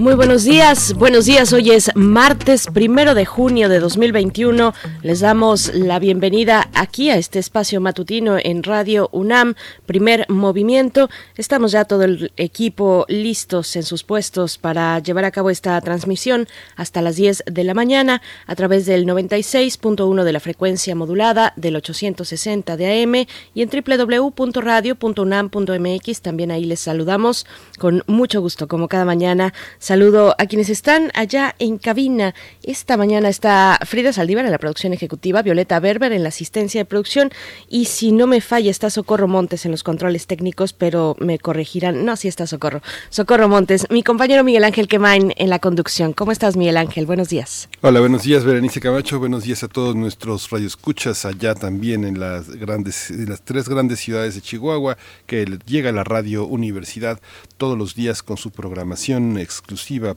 Muy buenos días, buenos días. Hoy es martes primero de junio de 2021. Les damos la bienvenida aquí a este espacio matutino en Radio UNAM, primer movimiento. Estamos ya todo el equipo listos en sus puestos para llevar a cabo esta transmisión hasta las 10 de la mañana a través del 96.1 de la frecuencia modulada, del 860 de AM y en www.radio.unam.mx. También ahí les saludamos con mucho gusto, como cada mañana. Saludo a quienes están allá en cabina. Esta mañana está Frida Saldívar en la producción ejecutiva, Violeta Berber en la asistencia de producción y si no me falla está Socorro Montes en los controles técnicos, pero me corregirán. No, sí está Socorro. Socorro Montes, mi compañero Miguel Ángel Quemain en la conducción. ¿Cómo estás, Miguel Ángel? Buenos días. Hola, buenos días, Berenice Camacho. Buenos días a todos nuestros radioescuchas allá también en las grandes, en las tres grandes ciudades de Chihuahua, que llega la radio Universidad todos los días con su programación exclusiva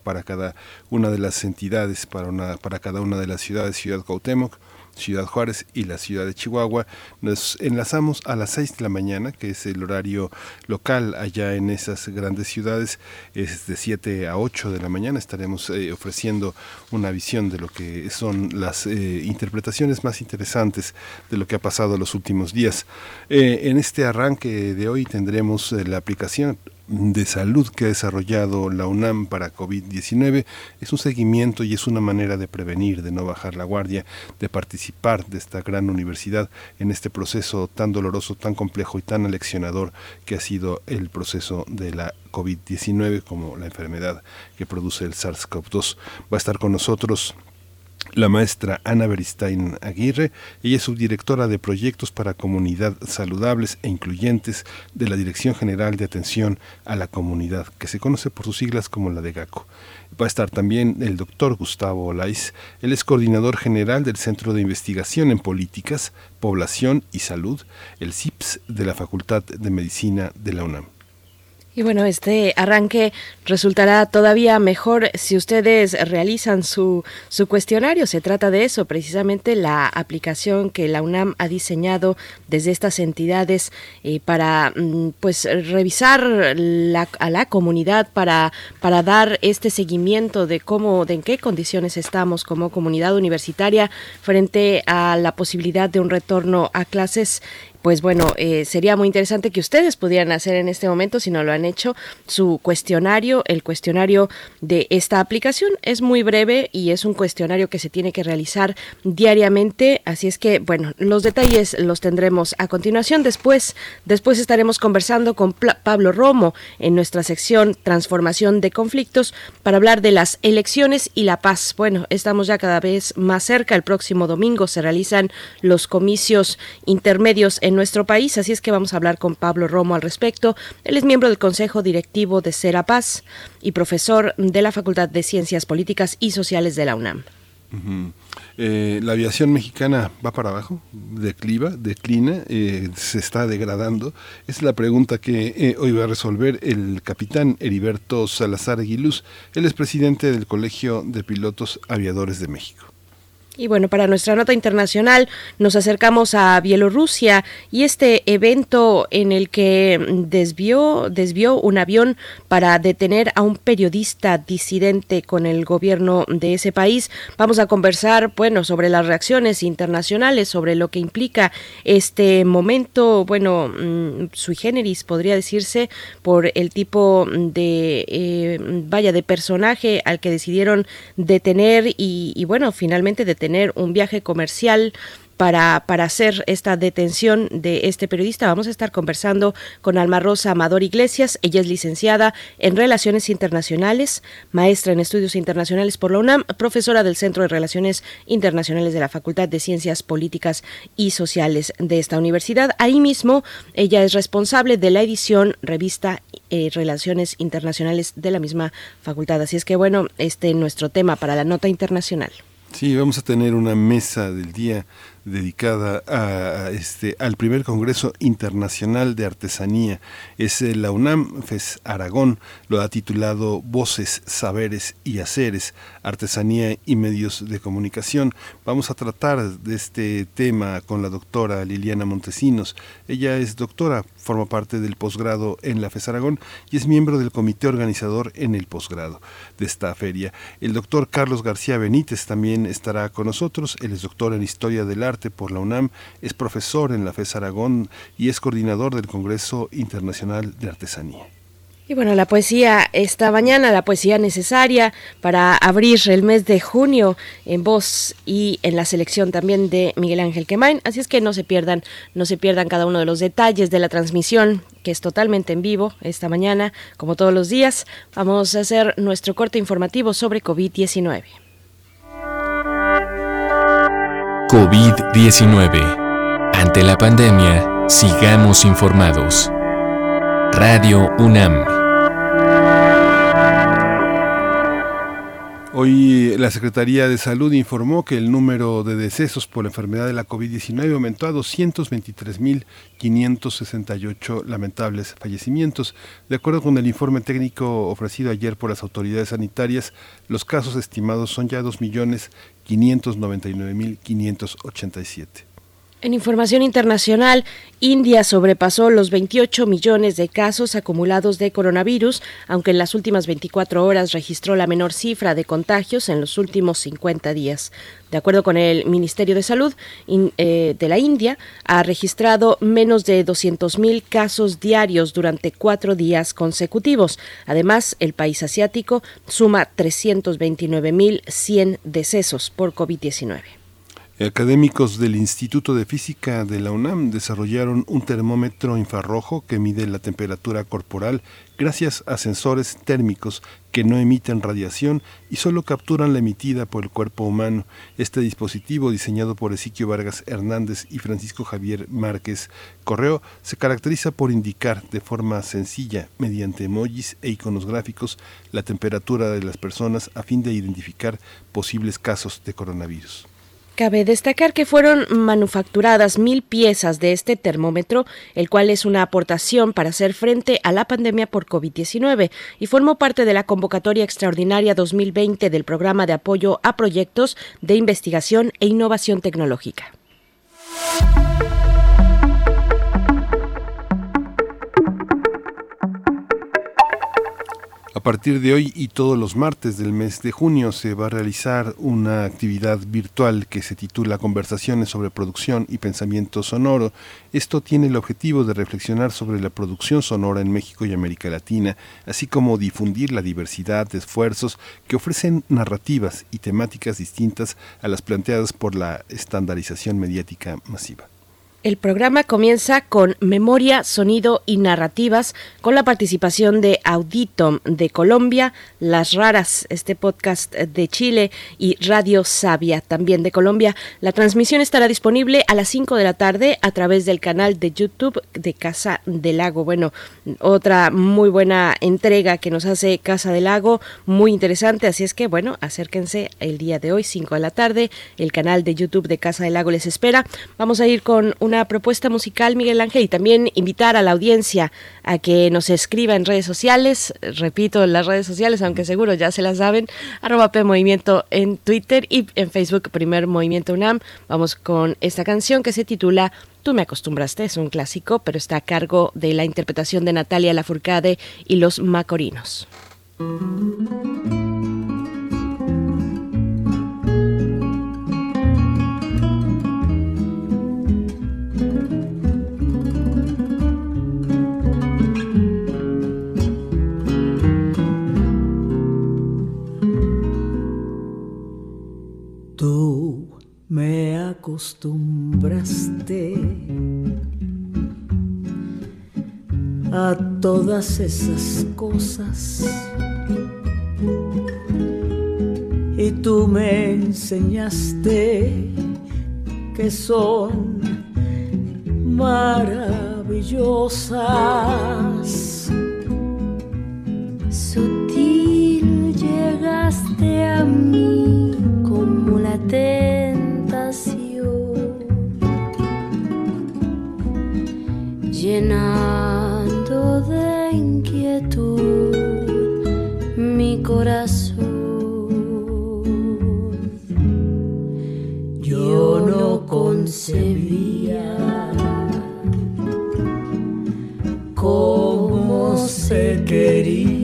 para cada una de las entidades, para, para cada una de las ciudades, Ciudad Cuauhtémoc, Ciudad Juárez y la ciudad de Chihuahua. Nos enlazamos a las 6 de la mañana, que es el horario local allá en esas grandes ciudades. Es de 7 a 8 de la mañana. Estaremos eh, ofreciendo una visión de lo que son las eh, interpretaciones más interesantes de lo que ha pasado los últimos días. Eh, en este arranque de hoy tendremos la aplicación de salud que ha desarrollado la UNAM para COVID-19 es un seguimiento y es una manera de prevenir, de no bajar la guardia, de participar de esta gran universidad en este proceso tan doloroso, tan complejo y tan aleccionador que ha sido el proceso de la COVID-19 como la enfermedad que produce el SARS-CoV-2. Va a estar con nosotros la maestra Ana Beristain Aguirre. Ella es subdirectora de proyectos para comunidad saludables e incluyentes de la Dirección General de Atención a la Comunidad, que se conoce por sus siglas como la de GACO. Va a estar también el doctor Gustavo Olais. Él es coordinador general del Centro de Investigación en Políticas, Población y Salud, el CIPS de la Facultad de Medicina de la UNAM. Y bueno, este arranque resultará todavía mejor si ustedes realizan su, su cuestionario. Se trata de eso, precisamente la aplicación que la UNAM ha diseñado desde estas entidades eh, para mm, pues revisar la, a la comunidad, para, para dar este seguimiento de cómo, de en qué condiciones estamos como comunidad universitaria frente a la posibilidad de un retorno a clases pues bueno, eh, sería muy interesante que ustedes pudieran hacer en este momento, si no lo han hecho, su cuestionario. El cuestionario de esta aplicación es muy breve y es un cuestionario que se tiene que realizar diariamente. Así es que, bueno, los detalles los tendremos a continuación. Después, después estaremos conversando con Pablo Romo en nuestra sección Transformación de Conflictos para hablar de las elecciones y la paz. Bueno, estamos ya cada vez más cerca. El próximo domingo se realizan los comicios intermedios en nuestro país, así es que vamos a hablar con Pablo Romo al respecto. Él es miembro del Consejo Directivo de Serapaz y profesor de la Facultad de Ciencias Políticas y Sociales de la UNAM. Eh, la aviación mexicana va para abajo, decliva, declina, eh, se está degradando. Es la pregunta que eh, hoy va a resolver el capitán Heriberto Salazar Aguiluz. Él es presidente del Colegio de Pilotos Aviadores de México. Y bueno, para nuestra nota internacional nos acercamos a Bielorrusia y este evento en el que desvió, desvió un avión para detener a un periodista disidente con el gobierno de ese país. Vamos a conversar, bueno, sobre las reacciones internacionales, sobre lo que implica este momento, bueno, mm, sui generis podría decirse, por el tipo de, eh, vaya, de personaje al que decidieron detener y, y bueno, finalmente detener tener un viaje comercial para, para, hacer esta detención de este periodista. Vamos a estar conversando con Alma Rosa Amador Iglesias. Ella es licenciada en Relaciones Internacionales, maestra en Estudios Internacionales por la UNAM, profesora del Centro de Relaciones Internacionales de la Facultad de Ciencias Políticas y Sociales de esta universidad. Ahí mismo, ella es responsable de la edición revista eh, Relaciones Internacionales de la misma facultad. Así es que, bueno, este es nuestro tema para la nota internacional. Sí, vamos a tener una mesa del día dedicada a, este, al primer Congreso Internacional de Artesanía. Es la UNAM FES Aragón, lo ha titulado Voces, Saberes y Haceres, Artesanía y Medios de Comunicación. Vamos a tratar de este tema con la doctora Liliana Montesinos. Ella es doctora, forma parte del posgrado en la FES Aragón y es miembro del comité organizador en el posgrado de esta feria. El doctor Carlos García Benítez también estará con nosotros. Él es doctor en Historia del Arte por la UNAM, es profesor en la FES Aragón y es coordinador del Congreso Internacional de Artesanía. Y bueno, la poesía esta mañana, la poesía necesaria para abrir el mes de junio en voz y en la selección también de Miguel Ángel Quemain. Así es que no se pierdan, no se pierdan cada uno de los detalles de la transmisión que es totalmente en vivo esta mañana, como todos los días. Vamos a hacer nuestro corte informativo sobre COVID-19. COVID-19. Ante la pandemia, sigamos informados. Radio UNAM. Hoy la Secretaría de Salud informó que el número de decesos por la enfermedad de la COVID-19 aumentó a 223.568 lamentables fallecimientos. De acuerdo con el informe técnico ofrecido ayer por las autoridades sanitarias, los casos estimados son ya 2.599.587. En información internacional, India sobrepasó los 28 millones de casos acumulados de coronavirus, aunque en las últimas 24 horas registró la menor cifra de contagios en los últimos 50 días. De acuerdo con el Ministerio de Salud eh, de la India, ha registrado menos de 200.000 casos diarios durante cuatro días consecutivos. Además, el país asiático suma 329.100 decesos por COVID-19. Académicos del Instituto de Física de la UNAM desarrollaron un termómetro infrarrojo que mide la temperatura corporal gracias a sensores térmicos que no emiten radiación y solo capturan la emitida por el cuerpo humano. Este dispositivo, diseñado por Ezequiel Vargas Hernández y Francisco Javier Márquez Correo, se caracteriza por indicar de forma sencilla, mediante emojis e iconos gráficos, la temperatura de las personas a fin de identificar posibles casos de coronavirus. Cabe destacar que fueron manufacturadas mil piezas de este termómetro, el cual es una aportación para hacer frente a la pandemia por COVID-19 y formó parte de la convocatoria extraordinaria 2020 del programa de apoyo a proyectos de investigación e innovación tecnológica. A partir de hoy y todos los martes del mes de junio se va a realizar una actividad virtual que se titula Conversaciones sobre producción y pensamiento sonoro. Esto tiene el objetivo de reflexionar sobre la producción sonora en México y América Latina, así como difundir la diversidad de esfuerzos que ofrecen narrativas y temáticas distintas a las planteadas por la estandarización mediática masiva. El programa comienza con Memoria, Sonido y Narrativas, con la participación de Auditom de Colombia, Las Raras, este podcast de Chile, y Radio Sabia, también de Colombia. La transmisión estará disponible a las 5 de la tarde a través del canal de YouTube de Casa del Lago. Bueno, otra muy buena entrega que nos hace Casa del Lago, muy interesante, así es que, bueno, acérquense el día de hoy, 5 de la tarde, el canal de YouTube de Casa del Lago les espera. Vamos a ir con un una propuesta musical, Miguel Ángel, y también invitar a la audiencia a que nos escriba en redes sociales, repito, las redes sociales, aunque seguro ya se las saben, arroba en Twitter y en Facebook, Primer Movimiento UNAM. Vamos con esta canción que se titula Tú me acostumbraste, es un clásico, pero está a cargo de la interpretación de Natalia Lafourcade y los Macorinos. Tú me acostumbraste a todas esas cosas y tú me enseñaste que son maravillosas. Sutil llegaste a mí como la tentación, llenando de inquietud mi corazón. Yo no concebía cómo se quería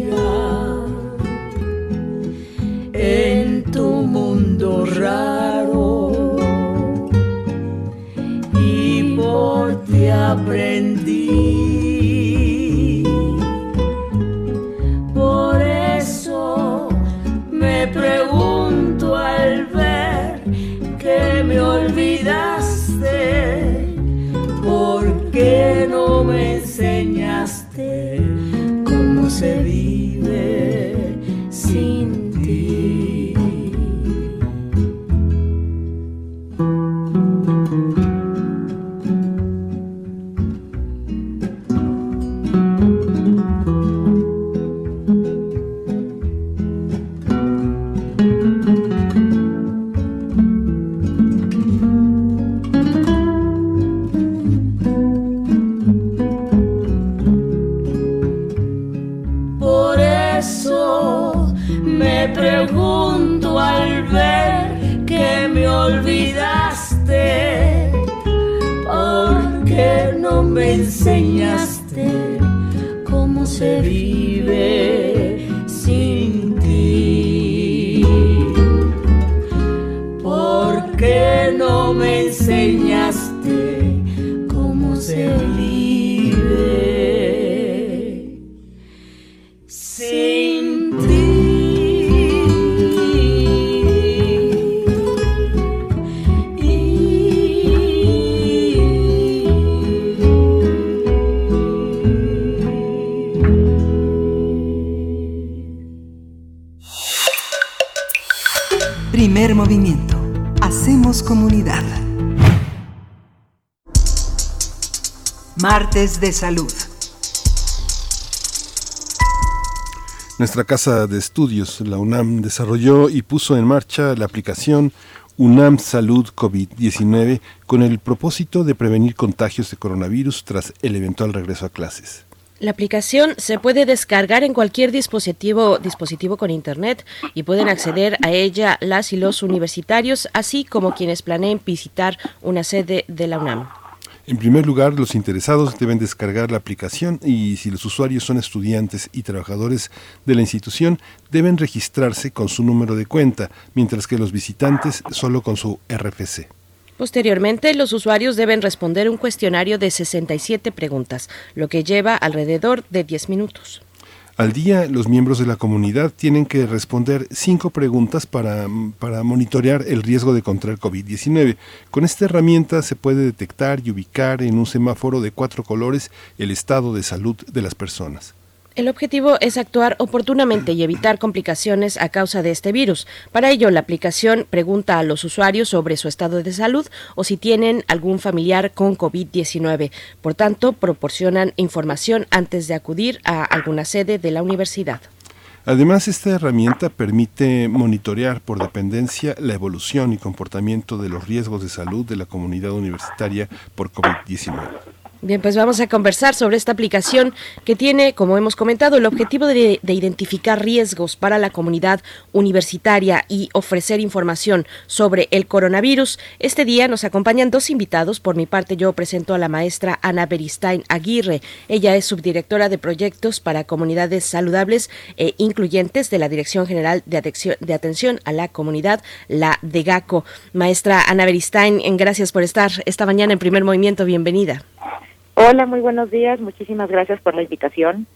en tu mundo raro y por ti aprendí. Por eso me pregunto al ver que me olvidaste, ¿por qué no me enseñaste cómo se De salud. Nuestra casa de estudios, la UNAM, desarrolló y puso en marcha la aplicación UNAM Salud COVID-19 con el propósito de prevenir contagios de coronavirus tras el eventual regreso a clases. La aplicación se puede descargar en cualquier dispositivo, dispositivo con internet y pueden acceder a ella las y los universitarios, así como quienes planeen visitar una sede de la UNAM. En primer lugar, los interesados deben descargar la aplicación y si los usuarios son estudiantes y trabajadores de la institución, deben registrarse con su número de cuenta, mientras que los visitantes solo con su RFC. Posteriormente, los usuarios deben responder un cuestionario de 67 preguntas, lo que lleva alrededor de 10 minutos. Al día, los miembros de la comunidad tienen que responder cinco preguntas para, para monitorear el riesgo de contraer COVID-19. Con esta herramienta se puede detectar y ubicar en un semáforo de cuatro colores el estado de salud de las personas. El objetivo es actuar oportunamente y evitar complicaciones a causa de este virus. Para ello, la aplicación pregunta a los usuarios sobre su estado de salud o si tienen algún familiar con COVID-19. Por tanto, proporcionan información antes de acudir a alguna sede de la universidad. Además, esta herramienta permite monitorear por dependencia la evolución y comportamiento de los riesgos de salud de la comunidad universitaria por COVID-19. Bien, pues vamos a conversar sobre esta aplicación que tiene, como hemos comentado, el objetivo de, de, identificar riesgos para la comunidad universitaria y ofrecer información sobre el coronavirus. Este día nos acompañan dos invitados. Por mi parte, yo presento a la maestra Ana Beristain Aguirre. Ella es subdirectora de proyectos para comunidades saludables e incluyentes de la Dirección General de Atención, de Atención a la Comunidad, la DEGACO. Maestra Ana Beristain, gracias por estar esta mañana en primer movimiento. Bienvenida. Hola, muy buenos días. Muchísimas gracias por la invitación.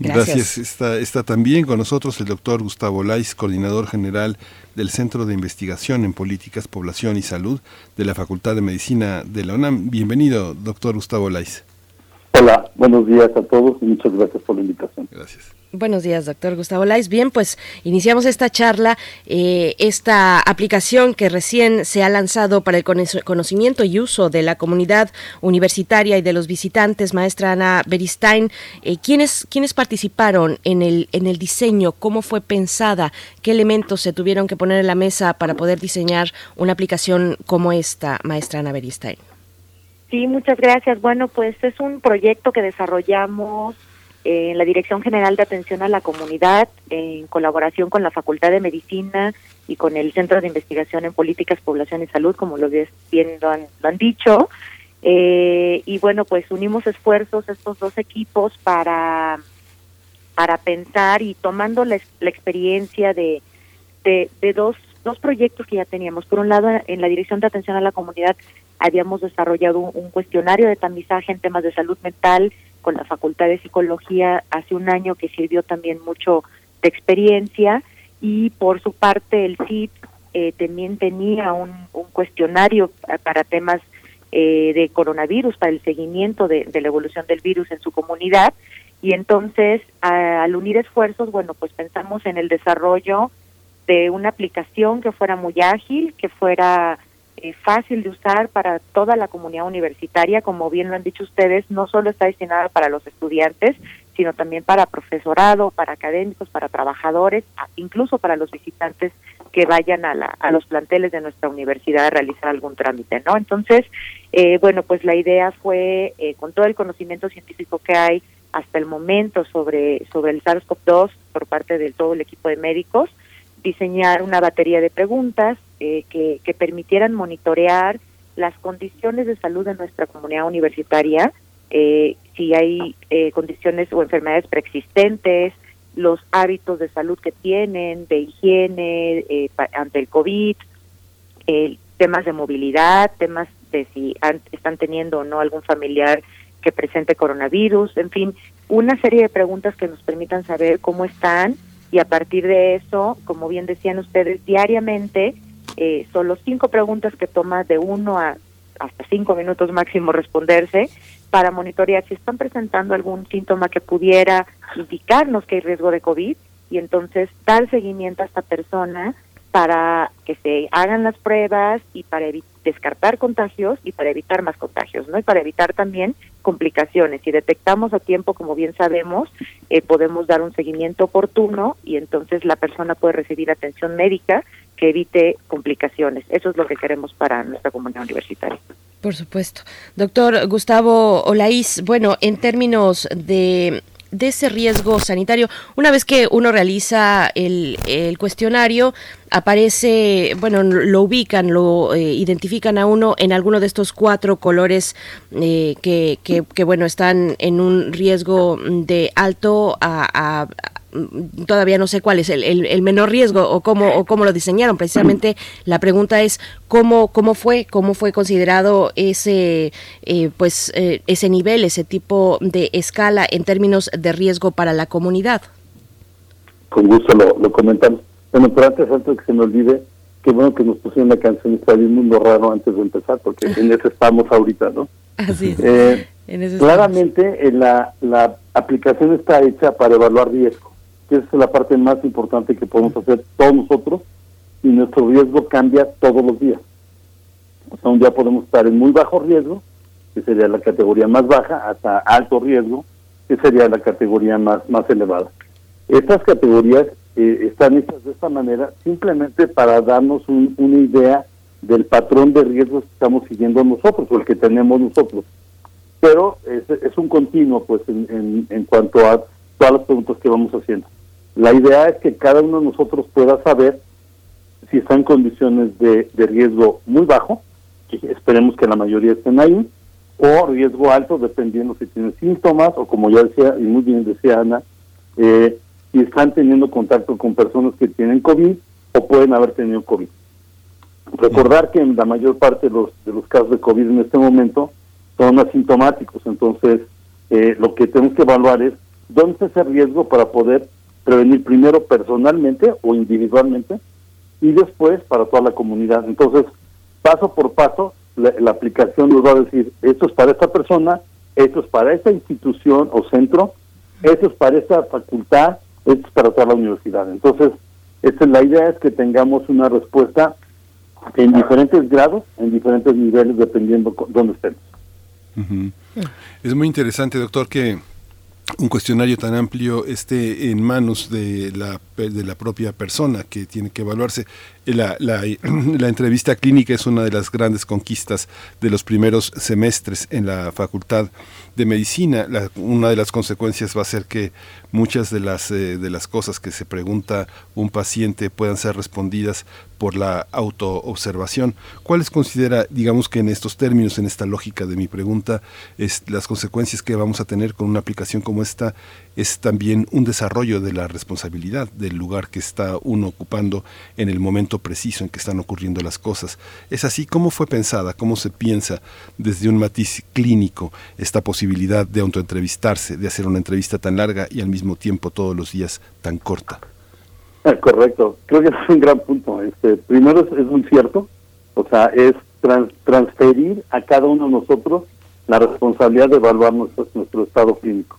Gracias. gracias. Está, está, también con nosotros el doctor Gustavo Lais, coordinador general del Centro de Investigación en Políticas, Población y Salud de la Facultad de Medicina de la UNAM. Bienvenido, doctor Gustavo Lais. Hola, buenos días a todos y muchas gracias por la invitación. Gracias. Buenos días, doctor Gustavo Lais. Bien, pues iniciamos esta charla, eh, esta aplicación que recién se ha lanzado para el conocimiento y uso de la comunidad universitaria y de los visitantes, maestra Ana Beristain. Eh, ¿quiénes, ¿Quiénes participaron en el, en el diseño? ¿Cómo fue pensada? ¿Qué elementos se tuvieron que poner en la mesa para poder diseñar una aplicación como esta, maestra Ana Beristain? Sí, muchas gracias. Bueno, pues es un proyecto que desarrollamos en la Dirección General de Atención a la Comunidad, en colaboración con la Facultad de Medicina y con el Centro de Investigación en Políticas, Población y Salud, como lo bien lo han, lo han dicho. Eh, y bueno, pues unimos esfuerzos estos dos equipos para, para pensar y tomando la, experiencia de, de, dos, dos proyectos que ya teníamos. Por un lado, en la Dirección de Atención a la Comunidad habíamos desarrollado un cuestionario de tamizaje en temas de salud mental con la Facultad de Psicología hace un año que sirvió también mucho de experiencia y por su parte el CIP eh, también tenía un, cuestionario para temas eh, de coronavirus, para el seguimiento de, la evolución del virus en su comunidad. Y entonces al unir esfuerzos, bueno, pues pensamos en el desarrollo de una aplicación que fuera muy ágil, que fuera eh, fácil de usar para toda la comunidad universitaria, como bien lo han dicho ustedes, no solo está destinada para los estudiantes, sino también para profesorado, para académicos, para trabajadores, incluso para los visitantes que vayan a, la, a los planteles de nuestra universidad a realizar algún trámite, ¿no? Entonces, eh, bueno, pues la idea fue, eh, con todo el conocimiento científico que hay hasta el momento sobre, sobre el SARS-CoV-2 por parte de todo el equipo de médicos, diseñar una batería de preguntas eh, que, permitieran monitorear las condiciones de salud de nuestra comunidad universitaria, eh, si hay eh, condiciones o enfermedades preexistentes, los hábitos de salud que tienen, de higiene ante el COVID, temas de movilidad, temas de si están teniendo o no algún familiar que presente coronavirus, en fin, una serie de preguntas que nos permitan saber cómo están y a partir de eso, como bien decían ustedes, diariamente eh, son los cinco preguntas que toma de uno a hasta cinco minutos máximo responderse para monitorear si están presentando algún síntoma que pudiera indicarnos que hay riesgo de COVID y entonces dar seguimiento a esta persona para que se hagan las pruebas y para descartar contagios y para evitar más contagios, ¿no? Y para evitar también complicaciones. Si detectamos a tiempo, como bien sabemos, eh, podemos dar un seguimiento oportuno y entonces la persona puede recibir atención médica que evite complicaciones. Eso es lo que queremos para nuestra comunidad universitaria. Por supuesto. Doctor Gustavo Olaís, bueno, en términos de ese riesgo sanitario. Una vez que uno realiza el, cuestionario, aparece, bueno, lo ubican, lo eh, identifican a uno en alguno de estos cuatro colores eh, que, bueno, están en un riesgo de alto a, a todavía no sé cuál es el, el, menor riesgo o cómo, o cómo lo diseñaron. Precisamente la pregunta es cómo, cómo fue, cómo fue considerado ese, eh, pues, ese nivel, ese tipo de escala en términos de riesgo para la comunidad. Con gusto lo, lo comentamos. Bueno, pero antes, antes de que se me olvide, qué bueno que nos pusieron la canción Está un mundo raro antes de empezar, porque en eso estamos ahorita, ¿no? Así es. Eh, claramente, la, la aplicación está hecha para evaluar riesgo, que es la parte más importante que podemos hacer todos nosotros, y nuestro riesgo cambia todos los días. O sea, un día podemos estar en muy bajo riesgo, que sería la categoría más baja, hasta alto riesgo, que sería la categoría más, más elevada. Estas categorías eh, están hechas de esta manera simplemente para darnos una idea del patrón de riesgos que estamos siguiendo nosotros o el que tenemos nosotros. Pero es, un continuo, pues, en, en, cuanto a todas las preguntas que vamos haciendo. La idea es que cada uno de nosotros pueda saber si está en condiciones de, de riesgo muy bajo, que esperemos que la mayoría estén ahí, o riesgo alto, dependiendo si tienen síntomas, o como ya decía, y muy bien decía Ana, eh, si están teniendo contacto con personas que tienen COVID o pueden haber tenido COVID. Recordar que en la mayor parte de los, de los casos de COVID en este momento son asintomáticos, entonces eh, lo que tenemos que evaluar es dónde está ese riesgo para poder prevenir primero personalmente o individualmente y después para toda la comunidad. Entonces, paso por paso, la, la aplicación nos va a decir, esto es para esta persona, esto es para esta institución o centro, Eso es para esta facultad, esto es para toda la universidad. Entonces, esta es la idea es que tengamos una respuesta en diferentes grados, en diferentes niveles, dependiendo dónde estemos. Es muy interesante, doctor, que un cuestionario tan amplio esté en manos de la, de la propia persona que tiene que evaluarse. La, la, entrevista clínica es una de las grandes conquistas de los primeros semestres en la Facultad de Medicina. una de las consecuencias va a ser que muchas de las, eh, de las cosas que se pregunta un paciente puedan ser respondidas por la autoobservación. ¿Cuáles considera, digamos que en estos términos, en esta lógica de mi pregunta, es las consecuencias que vamos a tener con una aplicación como esta es también un desarrollo de la responsabilidad del lugar que está uno ocupando en el momento preciso en que están ocurriendo las cosas. Es así como fue pensada, cómo se piensa desde un matiz clínico esta posibilidad de autoentrevistarse, de hacer una entrevista tan larga y al mismo tiempo todos los días tan corta. Ah, correcto, creo que es un gran punto. Este, primero es, muy cierto, o sea, es transferir a cada uno de nosotros la responsabilidad de evaluar nuestro, nuestro estado clínico.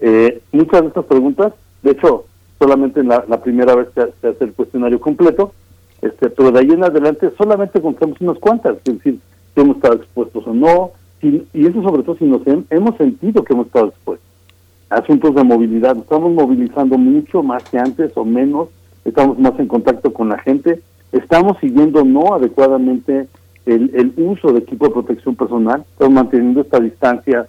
Eh, muchas de estas preguntas, de hecho, solamente en la, primera vez se, hace el cuestionario completo, este, pero de ahí en adelante solamente contamos unas cuantas, es decir, si hemos estado expuestos o no, y eso sobre todo si nos hemos sentido que hemos estado expuestos. Asuntos de movilidad, estamos movilizando mucho más que antes o menos, estamos más en contacto con la gente, estamos siguiendo no adecuadamente el, el uso de equipo de protección personal, estamos manteniendo esta distancia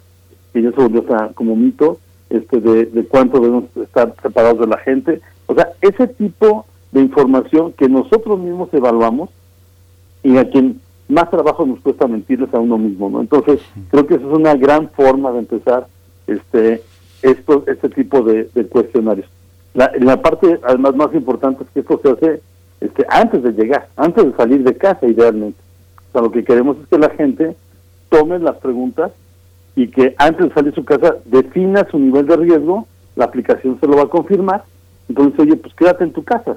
que ya se volvió como mito, este, de, cuánto debemos estar separados de la gente. O sea, ese tipo de información que nosotros mismos evaluamos y a quien más trabajo nos cuesta mentirles a uno mismo, ¿no? Entonces, creo que esa es una gran forma de empezar este esto, este tipo de, cuestionarios. La, la parte, además, más importante es que esto se hace este, antes de llegar, antes de salir de casa, idealmente. O sea, lo que queremos es que la gente tome las preguntas y que antes de salir de su casa defina su nivel de riesgo, la aplicación se lo va a confirmar, entonces, oye, pues quédate en tu casa,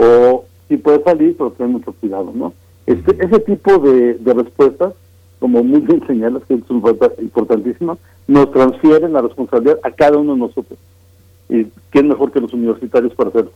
o si puedes salir, pero ten mucho cuidado, ¿no? Este, ese tipo de, de respuestas, como muy bien señalas, que es importantísimo, nos transfieren la responsabilidad a cada uno de nosotros. ¿Y quién mejor que los universitarios para hacerlo?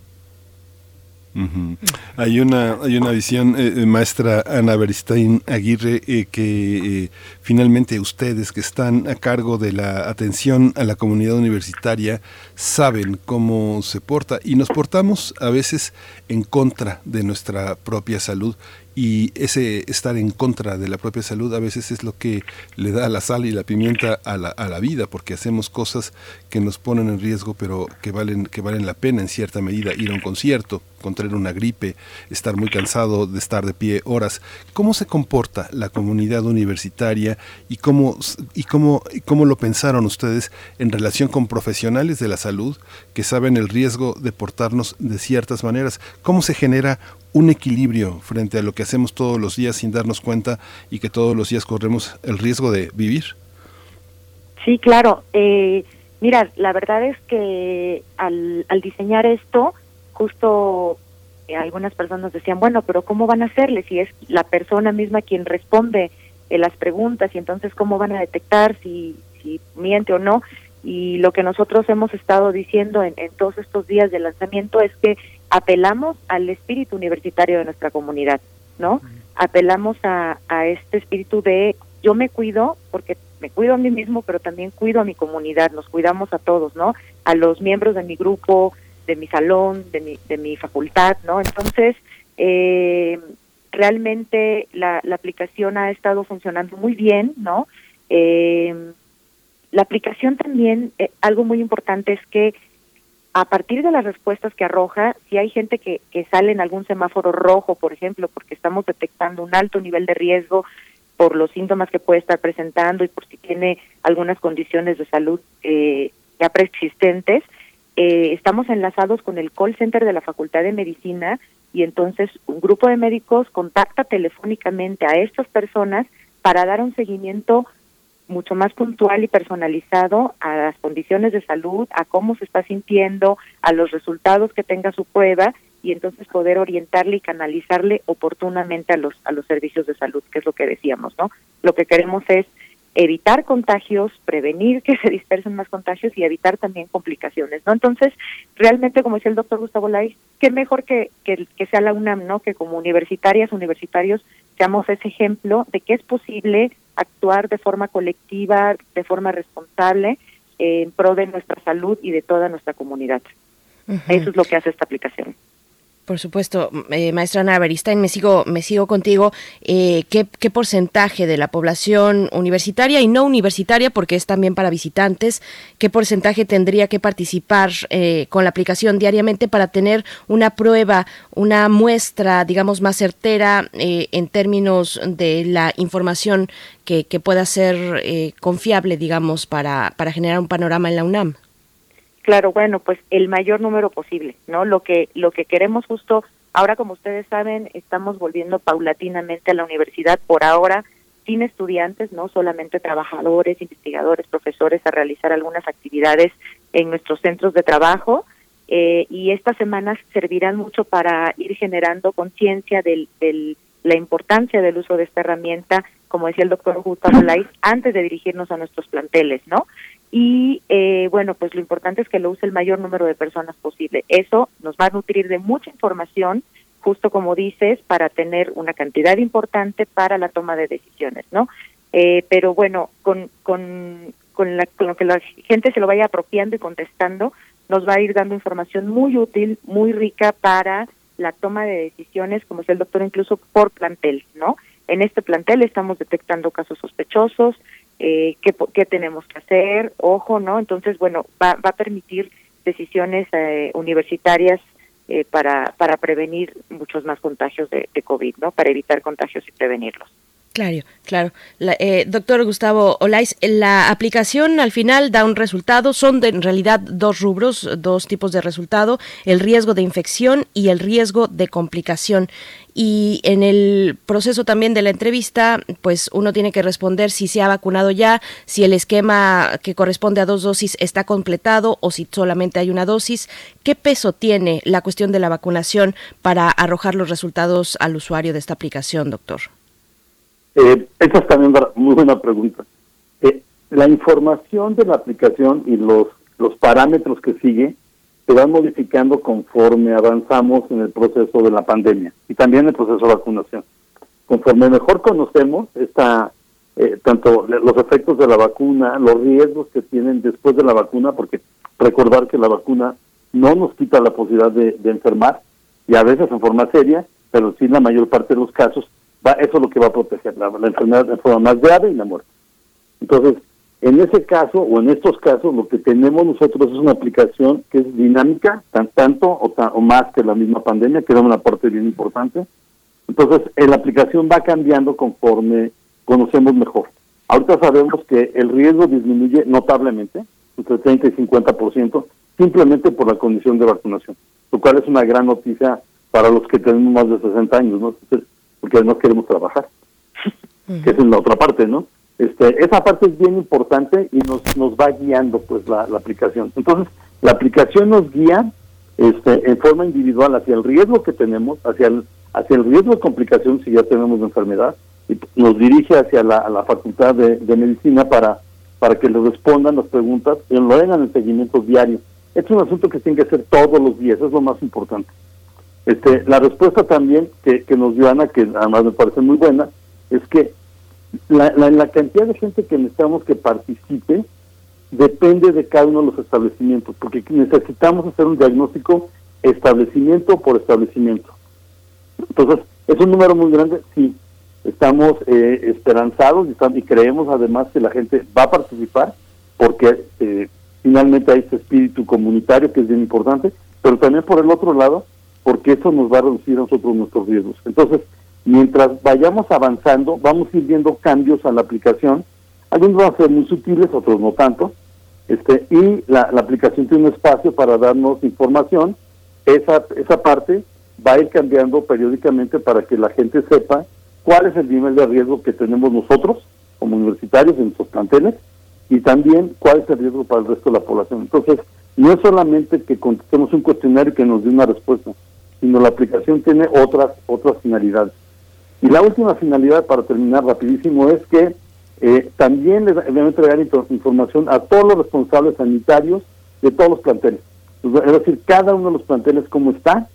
Hay una hay una visión eh, eh, maestra Ana Beristain Aguirre eh, que finalmente ustedes que están a cargo de la atención a la comunidad universitaria saben cómo se porta y nos portamos a veces en contra de nuestra propia salud y ese estar en contra de la propia salud a veces es lo que le da la sal y la pimienta a la, a la vida porque hacemos cosas que nos ponen en riesgo pero que valen que valen la pena en cierta medida. Ir a un concierto contraer una gripe estar muy cansado de estar de pie horas. Cómo se comporta la comunidad universitaria y cómo y cómo y cómo lo pensaron ustedes en relación con profesionales de la salud que saben el riesgo de portarnos de ciertas maneras cómo se genera un equilibrio frente a lo que hacemos todos los días sin darnos cuenta y que todos los días corremos el riesgo de vivir? Sí, claro. Eh, mira, la verdad es que al, al diseñar esto, justo eh, algunas personas decían, bueno, pero ¿cómo van a hacerle si es la persona misma quien responde eh, las preguntas y entonces cómo van a detectar si, miente o no? Y lo que nosotros hemos estado diciendo en, en todos estos días de lanzamiento es que apelamos al espíritu universitario de nuestra comunidad, ¿no? Apelamos a, a este espíritu de yo me cuido porque me cuido a mí mismo, pero también cuido a mi comunidad, nos cuidamos a todos, ¿no? A los miembros de mi grupo, de mi salón, de mi, de mi facultad, ¿no? Entonces, eh, realmente la, la aplicación ha estado funcionando muy bien, ¿no? Eh, la aplicación también, eh, algo muy importante es que a partir de las respuestas que arroja, si hay gente que, que sale en algún semáforo rojo, por ejemplo, porque estamos detectando un alto nivel de riesgo por los síntomas que puede estar presentando y por si tiene algunas condiciones de salud eh, ya preexistentes, eh, estamos enlazados con el call center de la Facultad de Medicina y entonces un grupo de médicos contacta telefónicamente a estas personas para dar un seguimiento mucho más puntual y personalizado a las condiciones de salud, a cómo se está sintiendo, a los resultados que tenga su prueba y entonces poder orientarle y canalizarle oportunamente a los a los servicios de salud, que es lo que decíamos, ¿no? Lo que queremos es evitar contagios, prevenir que se dispersen más contagios y evitar también complicaciones, ¿no? Entonces, realmente, como decía el doctor Gustavo Lai, qué mejor que, que, que sea la UNAM, ¿no? Que como universitarias, universitarios, seamos ese ejemplo de que es posible actuar de forma colectiva, de forma responsable, en pro de nuestra salud y de toda nuestra comunidad. Eso es lo que hace esta aplicación. Por supuesto, eh, maestra Ana Beristain, me sigo, me sigo contigo. Eh, ¿qué, ¿qué, porcentaje de la población universitaria y no universitaria, porque es también para visitantes, qué porcentaje tendría que participar eh, con la aplicación diariamente para tener una prueba, una muestra, digamos, más certera eh, en términos de la información que, pueda ser eh, confiable, digamos, para generar un panorama en la UNAM? Claro, bueno, pues el mayor número posible, ¿no? Lo que lo que queremos justo ahora como ustedes saben, estamos volviendo paulatinamente a la universidad por ahora sin estudiantes, no solamente trabajadores, investigadores, profesores a realizar algunas actividades en nuestros centros de trabajo eh, y estas semanas servirán mucho para ir generando conciencia del, del la importancia del uso de esta herramienta, como decía el doctor Gustavo Lais, antes de dirigirnos a nuestros planteles, ¿no? Y eh, bueno, pues lo importante es que lo use el mayor número de personas posible. Eso nos va a nutrir de mucha información, justo como dices, para tener una cantidad importante para la toma de decisiones, ¿no? Eh, pero bueno, con, con, con, la, con lo que la gente se lo vaya apropiando y contestando, nos va a ir dando información muy útil, muy rica para la toma de decisiones, como es el doctor, incluso por plantel, ¿no? En este plantel estamos detectando casos sospechosos, eh, qué, qué, tenemos que hacer, ojo, ¿no? Entonces, bueno, va, va a permitir decisiones eh, universitarias eh, para, para prevenir muchos más contagios de, de COVID, ¿no? Para evitar contagios y prevenirlos. Claro, claro. La, eh, doctor Gustavo Olais, la aplicación al final da un resultado, son de, en realidad dos rubros, dos tipos de resultado, el riesgo de infección y el riesgo de complicación. Y en el proceso también de la entrevista, pues uno tiene que responder si se ha vacunado ya, si el esquema que corresponde a dos dosis está completado o si solamente hay una dosis. ¿Qué peso tiene la cuestión de la vacunación para arrojar los resultados al usuario de esta aplicación, doctor? Eh, esa es también una muy buena pregunta. Eh, la información de la aplicación y los, los parámetros que sigue se van modificando conforme avanzamos en el proceso de la pandemia y también el proceso de vacunación. Conforme mejor conocemos esta, eh, tanto los efectos de la vacuna, los riesgos que tienen después de la vacuna, porque recordar que la vacuna no nos quita la posibilidad de, de enfermar, y a veces en forma seria, pero sí en la mayor parte de los casos va, eso es lo que va a proteger, la, enfermedad de forma más grave y la muerte. Entonces, en ese caso o en estos casos, lo que tenemos nosotros es una aplicación que es dinámica, tan, tanto o, ta, o más que la misma pandemia, que es una parte bien importante. Entonces, eh, la aplicación va cambiando conforme conocemos mejor. Ahorita sabemos que el riesgo disminuye notablemente, entre 30 y 50%, simplemente por la condición de vacunación, lo cual es una gran noticia para los que tenemos más de 60 años, ¿no? Entonces, porque no queremos trabajar, que es en la otra parte, ¿no? Este, esa parte es bien importante y nos, nos va guiando pues la, la aplicación. Entonces, la aplicación nos guía este, en forma individual hacia el riesgo que tenemos, hacia el, hacia el riesgo de complicación si ya tenemos la enfermedad, y nos dirige hacia la, la facultad de, de, medicina para, para que le respondan las preguntas y lo hagan el seguimiento diario. es un asunto que tiene que hacer todos los días, es lo más importante. Este, la respuesta también que, nos dio Ana, que además me parece muy buena, es que la, la, la, cantidad de gente que necesitamos que participe depende de cada uno de los establecimientos, porque necesitamos hacer un diagnóstico establecimiento por establecimiento. Entonces, es un número muy grande, sí. Estamos eh, esperanzados y, y, creemos además que la gente va a participar, porque eh, finalmente hay este espíritu comunitario que es bien importante, pero también por el otro lado, porque eso nos va a reducir a nosotros nuestros riesgos. Entonces, mientras vayamos avanzando, vamos a ir viendo cambios a la aplicación. Algunos van a ser muy sutiles, otros no tanto. Este, y la, aplicación tiene un espacio para darnos información. Esa, esa parte va a ir cambiando periódicamente para que la gente sepa cuál es el nivel de riesgo que tenemos nosotros como universitarios en nuestros planteles y también cuál es el riesgo para el resto de la población. Entonces, no es solamente que contestemos un cuestionario que nos dé una respuesta, sino la aplicación tiene otras otras finalidades. Y la última finalidad, para terminar rapidísimo, es que Eh, también les, dan info- información a todos los responsables sanitarios de todos los planteles. Es decir, cada uno de los planteles cómo está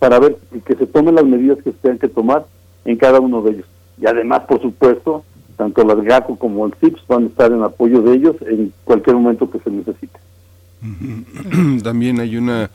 para ver que se tomen las medidas que se tengan que tomar en cada uno de ellos. Y además, por supuesto, tanto las GACO como el CIPS van a estar en apoyo de ellos en cualquier momento que se necesite. También hay una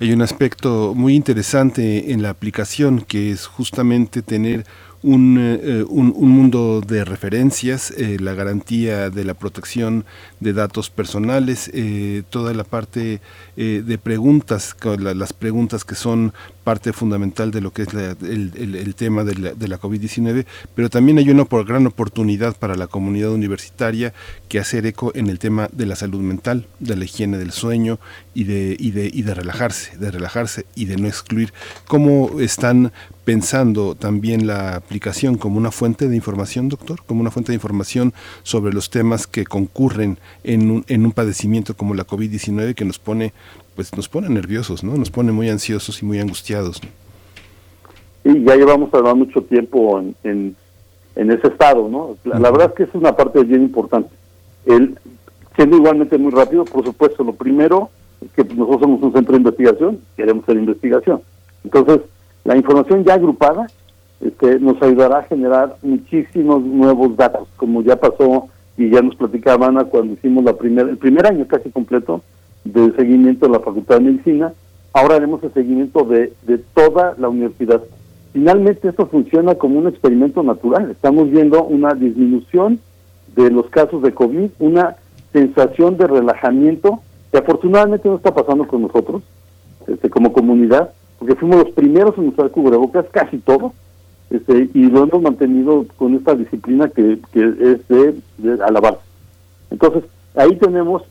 hay un aspecto muy interesante en la aplicación que es justamente tener un, eh, un, un mundo de referencias, eh, la garantía de la protección de datos personales, eh, toda la parte de preguntas, las preguntas que son parte fundamental de lo que es la- el, tema de la, de la COVID-19, pero también hay una por- gran oportunidad para la comunidad universitaria que hacer eco en el tema de la salud mental, de la higiene del sueño y de, relajarse, de relajarse y de no excluir. ¿Cómo están pensando también la aplicación como una fuente de información, doctor? Como una fuente de información sobre los temas que concurren en un padecimiento como la COVID-19 que nos pone, pues nos pone nerviosos, ¿no? Nos pone muy ansiosos y muy angustiados. ¿no? Y ya llevamos hablando mucho tiempo en, en, en ese estado, ¿no? La, la verdad es que es una parte bien importante. El, siendo igualmente muy rápido, por supuesto, lo primero es que nosotros somos un centro de investigación, queremos hacer investigación. Entonces, la información ya agrupada este, nos ayudará a generar muchísimos nuevos datos, como ya pasó y ya nos platicaba Ana cuando hicimos la primer, el primer año casi completo de seguimiento de la Facultad de Medicina. Ahora haremos el seguimiento de, de toda la universidad. Finalmente esto funciona como un experimento natural. Estamos viendo una disminución de los casos de COVID, una sensación de relajamiento que afortunadamente no está pasando con nosotros este, como comunidad, porque fuimos los primeros en usar cubrebocas, casi todos, este, y lo hemos mantenido con esta disciplina que, que es de, de alabarse. Entonces, ahí tenemos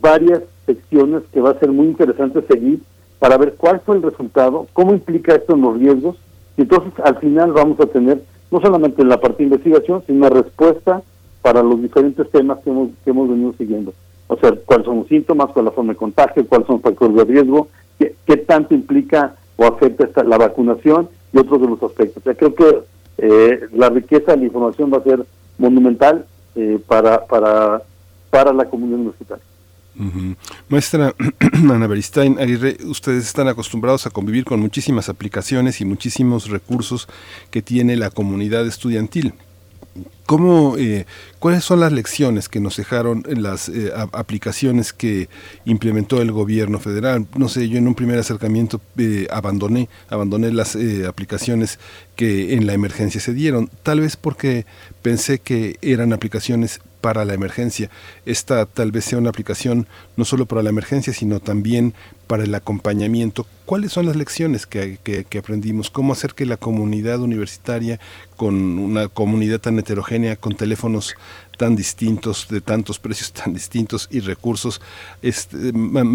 varias secciones que va a ser muy interesante seguir para ver cuál fue el resultado, cómo implica esto en los riesgos, y entonces al final vamos a tener no solamente la parte de investigación, sino una respuesta para los diferentes temas que hemos, que hemos venido siguiendo. O sea, cuáles son los síntomas, cuál es la forma de contagio, cuáles son los factores de riesgo, qué, tanto implica o afecta esta, la vacunación y otros de los aspectos. O creo que eh, la riqueza de la información va a ser monumental eh, para, para, para la comunidad universitaria. Ujú. Maestra Ana Beristain Aguirre, ustedes están acostumbrados a convivir con muchísimas aplicaciones y muchísimos recursos que tiene la comunidad estudiantil. ¿Cómo, eh, ¿Cuáles son las lecciones que nos dejaron las eh, aplicaciones que implementó el gobierno federal? No sé, yo en un primer acercamiento eh, abandoné, abandoné las aplicaciones que en la emergencia se dieron, tal vez porque pensé que eran aplicaciones para la emergencia. Esta tal vez sea una aplicación no solo para la emergencia, sino también para el acompañamiento. ¿Cuáles son las lecciones que, que- que aprendimos? ¿Cómo hacer que la comunidad universitaria, con una comunidad tan heterogénea, con teléfonos tan distintos, de tantos precios tan distintos y recursos, este,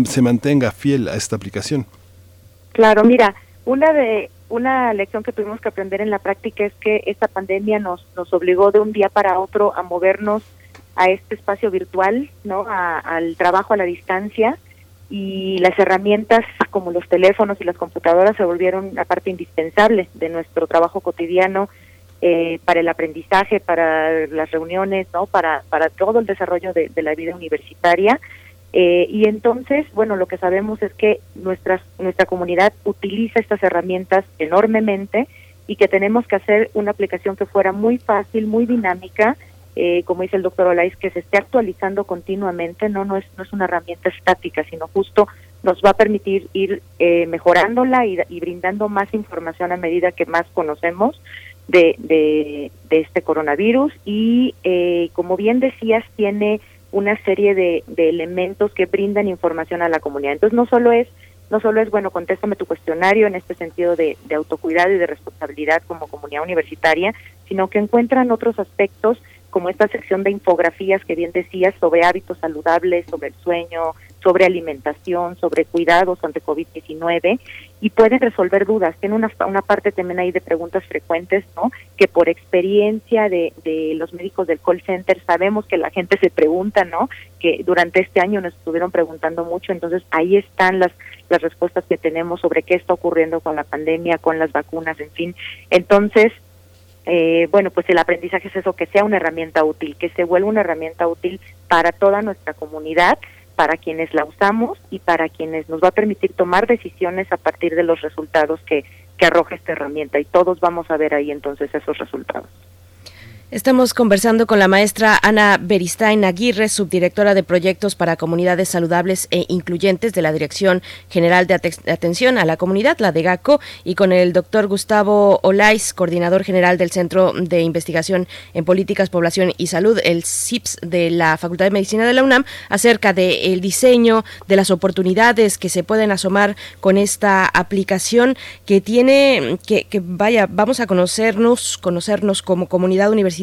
se mantenga fiel a esta aplicación? Claro, mira, una de una lección que tuvimos que aprender en la práctica es que esta pandemia nos nos obligó de un día para otro a movernos a este espacio virtual, ¿no? A- al trabajo a la distancia y las herramientas como los teléfonos y las computadoras se volvieron la parte indispensable de nuestro trabajo cotidiano eh, para el aprendizaje, para las reuniones, ¿no? Para para todo el desarrollo de, de la vida universitaria. Eh, y entonces, bueno, lo que sabemos es que nuestras, nuestra comunidad utiliza estas herramientas enormemente y que tenemos que hacer una aplicación que fuera muy fácil, muy dinámica, eh, como dice el doctor Olais, que se esté actualizando continuamente, no no es, no es una herramienta estática, sino justo nos va a permitir ir eh, mejorándola y, brindando más información a medida que más conocemos de, de, de este coronavirus y eh, como bien decías, tiene una serie de, de elementos que brindan información a la comunidad. Entonces no solo es no solo es bueno contéstame tu cuestionario en este sentido de, de autocuidado y de responsabilidad como comunidad universitaria, sino que encuentran otros aspectos como esta sección de infografías que bien decías sobre hábitos saludables, sobre el sueño, sobre alimentación, sobre cuidados ante COVID-19 y pueden resolver dudas. Tiene una, una parte también ahí de preguntas frecuentes, ¿no? Que por experiencia de, de los médicos del call center sabemos que la gente se pregunta, ¿no? Que durante este año nos estuvieron preguntando mucho, entonces ahí están las las respuestas que tenemos sobre qué está ocurriendo con la pandemia, con las vacunas, en fin. Entonces, eh, bueno, pues el aprendizaje es eso, que sea una herramienta útil, que se vuelva una herramienta útil para toda nuestra comunidad, para quienes la usamos y para quienes nos va a permitir tomar decisiones a partir de los resultados que, que arroja esta herramienta. Y todos vamos a ver ahí entonces esos resultados. Estamos conversando con la maestra Ana Beristain Aguirre, subdirectora de proyectos para comunidades saludables e incluyentes de la Dirección General de Atención a la Comunidad, la DEGACO, y con el doctor Gustavo Olais, coordinador general del Centro de Investigación en Políticas, Población y Salud, el CIPS de la Facultad de Medicina de la UNAM, acerca del diseño, de las oportunidades que se pueden asomar con esta aplicación que tiene, que, que vaya, vamos a conocernos, conocernos como comunidad universitaria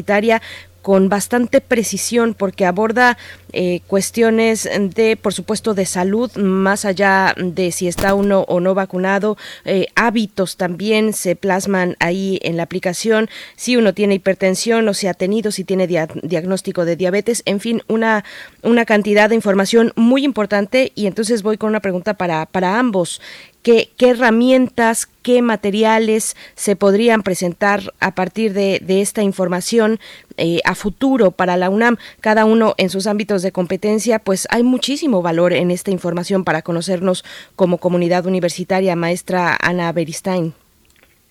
con bastante precisión porque aborda eh, cuestiones de, por supuesto, de salud, más allá de si está uno o no vacunado, eh, hábitos también se plasman ahí en la aplicación, si uno tiene hipertensión o si ha tenido, si tiene diagnóstico de diabetes, en fin, una, una cantidad de información muy importante. Y entonces voy con una pregunta para, para ambos. Qué, herramientas, qué materiales se podrían presentar a partir de, esta información eh, a futuro para la UNAM, cada uno en sus ámbitos de competencia, pues hay muchísimo valor en esta información para conocernos como comunidad universitaria, maestra Ana Beristain.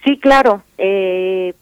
Sí, claro. Eh,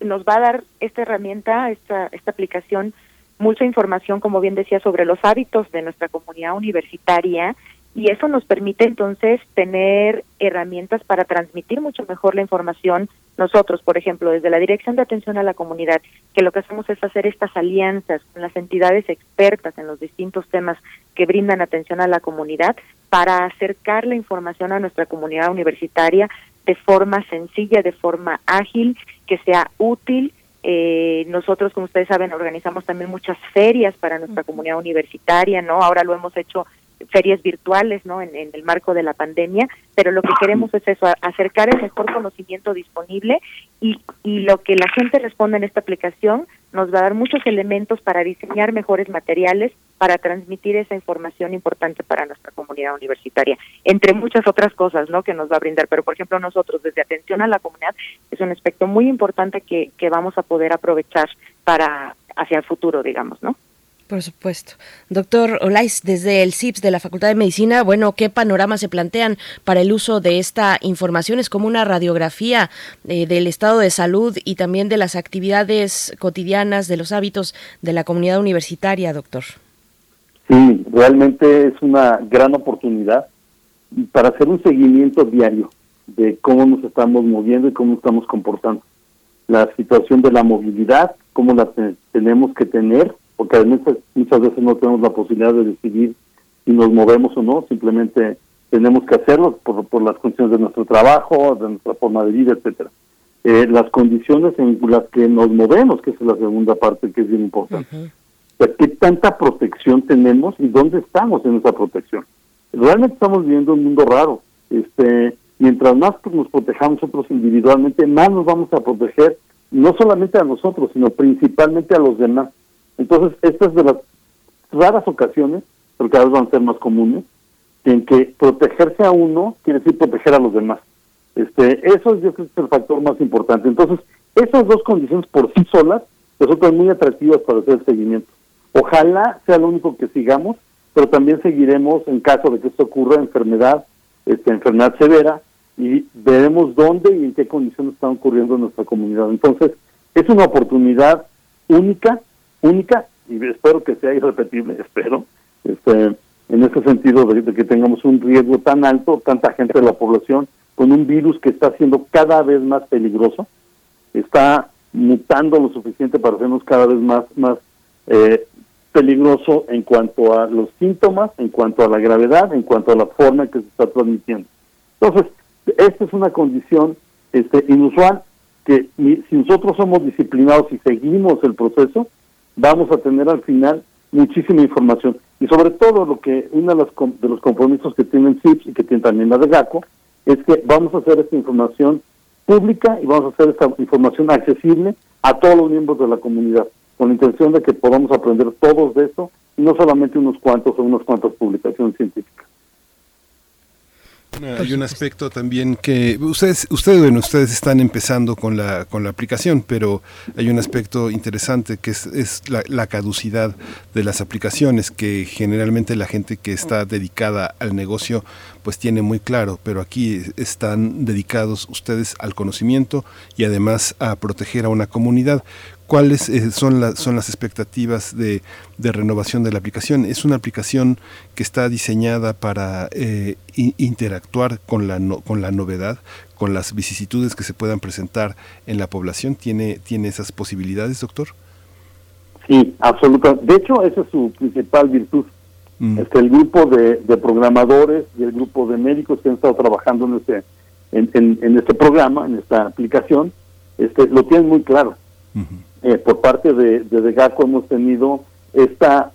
nos va a dar esta herramienta, esta, esta aplicación, mucha información, como bien decía, sobre los hábitos de nuestra comunidad universitaria y eso nos permite entonces tener herramientas para transmitir mucho mejor la información nosotros, por ejemplo, desde la Dirección de Atención a la Comunidad, que lo que hacemos es hacer estas alianzas con las entidades expertas en los distintos temas que brindan atención a la comunidad para acercar la información a nuestra comunidad universitaria de forma sencilla, de forma ágil, que sea útil. Eh, nosotros, como ustedes saben, organizamos también muchas ferias para nuestra comunidad universitaria, ¿no? Ahora lo hemos hecho ferias virtuales, ¿no? En, el marco de la pandemia, pero lo que queremos es eso, acercar el mejor conocimiento disponible y, y lo que la gente responde en esta aplicación nos va a dar muchos elementos para diseñar mejores materiales, para transmitir esa información importante para nuestra comunidad universitaria, entre muchas otras cosas, ¿no? Que nos va a brindar. Pero, por ejemplo, nosotros, desde atención a la comunidad, es un aspecto muy importante que, que vamos a poder aprovechar para hacia el futuro, digamos, ¿no? Por supuesto. Doctor Olais, desde el CIPS de la Facultad de Medicina, bueno, ¿qué panorama se plantean para el uso de esta información? Es como una radiografía eh, del estado de salud y también de las actividades cotidianas, de los hábitos de la comunidad universitaria, doctor. Sí, realmente es una gran oportunidad para hacer un seguimiento diario de cómo nos estamos moviendo y cómo estamos comportando. La situación de la movilidad, cómo la tenemos que tener porque además muchas veces no tenemos la posibilidad de decidir si nos movemos o no, simplemente tenemos que hacerlo por, por las condiciones de nuestro trabajo, de nuestra forma de vida, etcétera. Eh, las condiciones en las que nos movemos, que es la segunda parte que es bien importante. ¿Qué tanta protección tenemos y dónde estamos en esa protección? Realmente estamos viviendo un mundo raro. Este, mientras más nos protejamos nosotros individualmente, más nos vamos a proteger no solamente a nosotros, sino principalmente a los demás. Entonces, esta es de las raras ocasiones, pero cada vez van a ser más comunes, en que protegerse a uno quiere decir proteger a los demás. Este, eso yo creo que es el factor más importante. Entonces, esas dos condiciones por sí solas resultan muy atractivas para hacer el seguimiento. Ojalá sea lo único que sigamos, pero también seguiremos en caso de que esto ocurra enfermedad, este, enfermedad severa, y veremos dónde y en qué condiciones están ocurriendo en nuestra comunidad. Entonces, es una oportunidad única única y espero que sea irrepetible, espero, este, en ese sentido de, que tengamos un riesgo tan alto, tanta gente de la población, con un virus que está siendo cada vez más peligroso, está mutando lo suficiente para hacernos cada vez más, más eh, peligroso en cuanto a los síntomas, en cuanto a la gravedad, en cuanto a la forma en que se está transmitiendo. Entonces, esta es una condición este, inusual que si nosotros somos disciplinados y seguimos el proceso, vamos a tener al final muchísima información. Y sobre todo lo que uno de los, de los compromisos que tiene el CIPS y que tiene también la de GACO es que vamos a hacer esta información pública y vamos a hacer esta información accesible a todos los miembros de la comunidad, con la intención de que podamos aprender todos de eso y no solamente unos cuantos o unas cuantas publicaciones científicas. Hay un aspecto también que ustedes, ustedes, bueno, ustedes están empezando con la, con la aplicación, pero hay un aspecto interesante que es, es la, la, caducidad de las aplicaciones, que generalmente la gente que está dedicada al negocio pues tiene muy claro, pero aquí están dedicados ustedes al conocimiento y además a proteger a una comunidad cuáles eh, son, las son las expectativas de, de, renovación de la aplicación. Es una aplicación que está diseñada para eh, interactuar con la, no, con la novedad, con las vicisitudes que se puedan presentar en la población. ¿Tiene, tiene esas posibilidades, doctor? Sí, absolutamente. De hecho, esa es su principal virtud. Mm. Es que el grupo de, de, programadores y el grupo de médicos que han estado trabajando en este, en, en, en este programa, en esta aplicación, este, lo tienen muy claro. Uh -huh eh, por parte de, de DEGACO hemos tenido esta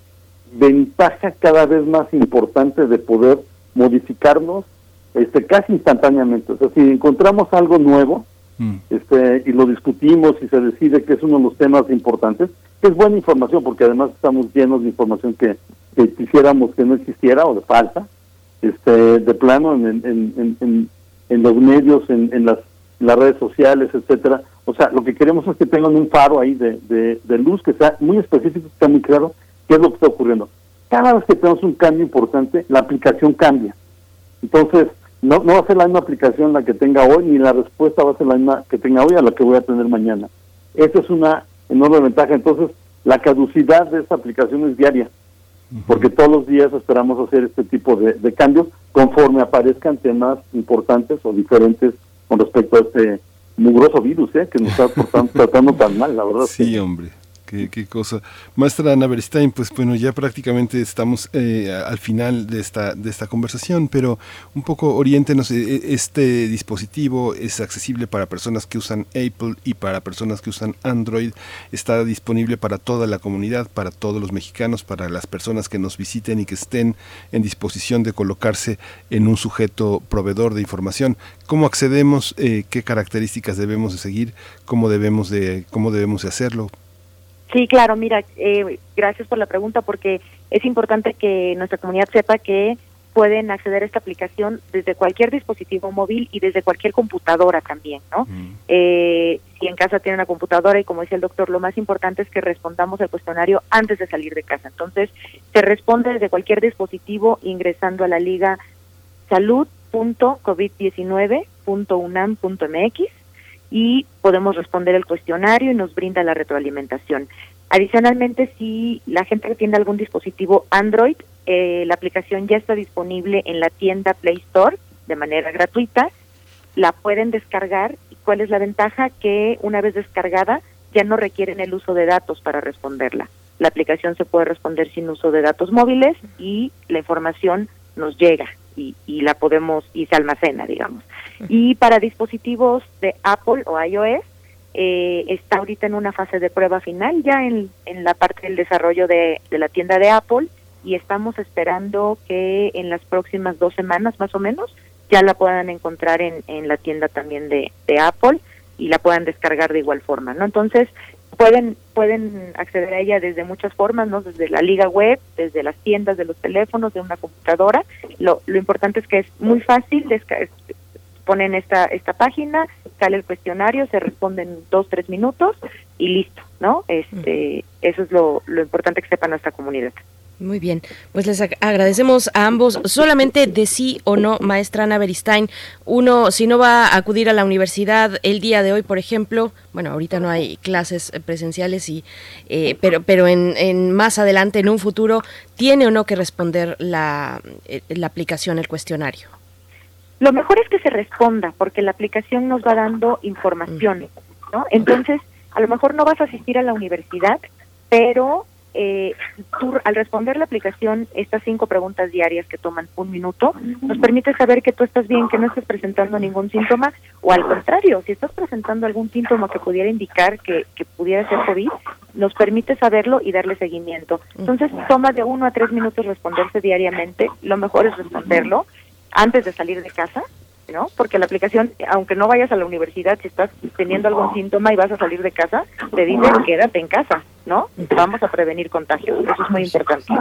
ventaja cada vez más importante de poder modificarnos este casi instantáneamente. O sea, si encontramos algo nuevo mm. este y lo discutimos y se decide que es uno de los temas importantes, que es buena información, porque además estamos llenos de información que, que quisiéramos que no existiera o de falta, este de plano en, en, en, en los medios, en, en las las redes sociales, etcétera. O sea, lo que queremos es que tengan un faro ahí de, de, luz que sea muy específico, que sea muy claro qué es lo que está ocurriendo. Cada vez que tenemos un cambio importante, la aplicación cambia. Entonces, no, no va a ser la misma aplicación la que tenga hoy, ni la respuesta va a ser la misma que tenga hoy a la que voy a tener mañana. Esa es una enorme ventaja. Entonces, la caducidad de esta aplicación es diaria, porque todos los días esperamos hacer este tipo de, de cambios conforme aparezcan temas importantes o diferentes con respecto a este mugroso virus ¿eh? que nos está tratando tan mal, la verdad. Sí, hombre. Qué, cosa. Maestra Ana Beristain, pues bueno, ya prácticamente estamos eh, al final de esta, de esta conversación, pero un poco oriéntenos, eh, este dispositivo es accesible para personas que usan Apple y para personas que usan Android, está disponible para toda la comunidad, para todos los mexicanos, para las personas que nos visiten y que estén en disposición de colocarse en un sujeto proveedor de información. ¿Cómo accedemos? Eh, ¿Qué características debemos de seguir? ¿Cómo debemos de, cómo debemos de hacerlo? Sí, claro, mira, eh, gracias por la pregunta porque es importante que nuestra comunidad sepa que pueden acceder a esta aplicación desde cualquier dispositivo móvil y desde cualquier computadora también, ¿no? Mm. Eh, si en casa tiene una computadora y como decía el doctor, lo más importante es que respondamos al cuestionario antes de salir de casa. Entonces, se responde desde cualquier dispositivo ingresando a la liga salud.covid19.unam.mx y podemos responder el cuestionario y nos brinda la retroalimentación. Adicionalmente, si la gente que tiene algún dispositivo Android, eh, la aplicación ya está disponible en la tienda Play Store de manera gratuita, la pueden descargar. ¿Y cuál es la ventaja? Que una vez descargada ya no requieren el uso de datos para responderla. La aplicación se puede responder sin uso de datos móviles y la información nos llega y, y la podemos y se almacena, digamos. Y para dispositivos de Apple o iOS, eh, está ahorita en una fase de prueba final, ya en, en la parte del desarrollo de, de, la tienda de Apple, y estamos esperando que en las próximas dos semanas más o menos ya la puedan encontrar en, en la tienda también de, de Apple y la puedan descargar de igual forma, ¿no? Entonces, pueden pueden acceder a ella desde muchas formas, ¿no? Desde la liga web, desde las tiendas de los teléfonos, de una computadora. Lo, lo importante es que es muy fácil, ponen esta esta página, sale el cuestionario, se responde en dos, tres minutos y listo, ¿no? Este, eso es lo, lo importante que sepa nuestra comunidad. Muy bien, pues les agradecemos a ambos. Solamente de sí o no, maestra Ana Beristain, uno, si no va a acudir a la universidad el día de hoy, por ejemplo, bueno, ahorita no hay clases presenciales, y, eh, pero, pero en, en, más adelante, en un futuro, ¿tiene o no que responder la, eh, la aplicación, el cuestionario? Lo mejor es que se responda, porque la aplicación nos va dando información, ¿no? Entonces, a lo mejor no vas a asistir a la universidad, pero eh, tú, al responder la aplicación, estas cinco preguntas diarias que toman un minuto, nos permite saber que tú estás bien, que no estás presentando ningún síntoma, o al contrario, si estás presentando algún síntoma que pudiera indicar que, que pudiera ser COVID, nos permite saberlo y darle seguimiento. Entonces, toma de uno a tres minutos responderse diariamente, lo mejor es responderlo antes de salir de casa, ¿no? Porque la aplicación, aunque no vayas a la universidad, si estás teniendo algún síntoma y vas a salir de casa, te dice quédate en casa, ¿no? Vamos a prevenir contagios, eso es muy importante.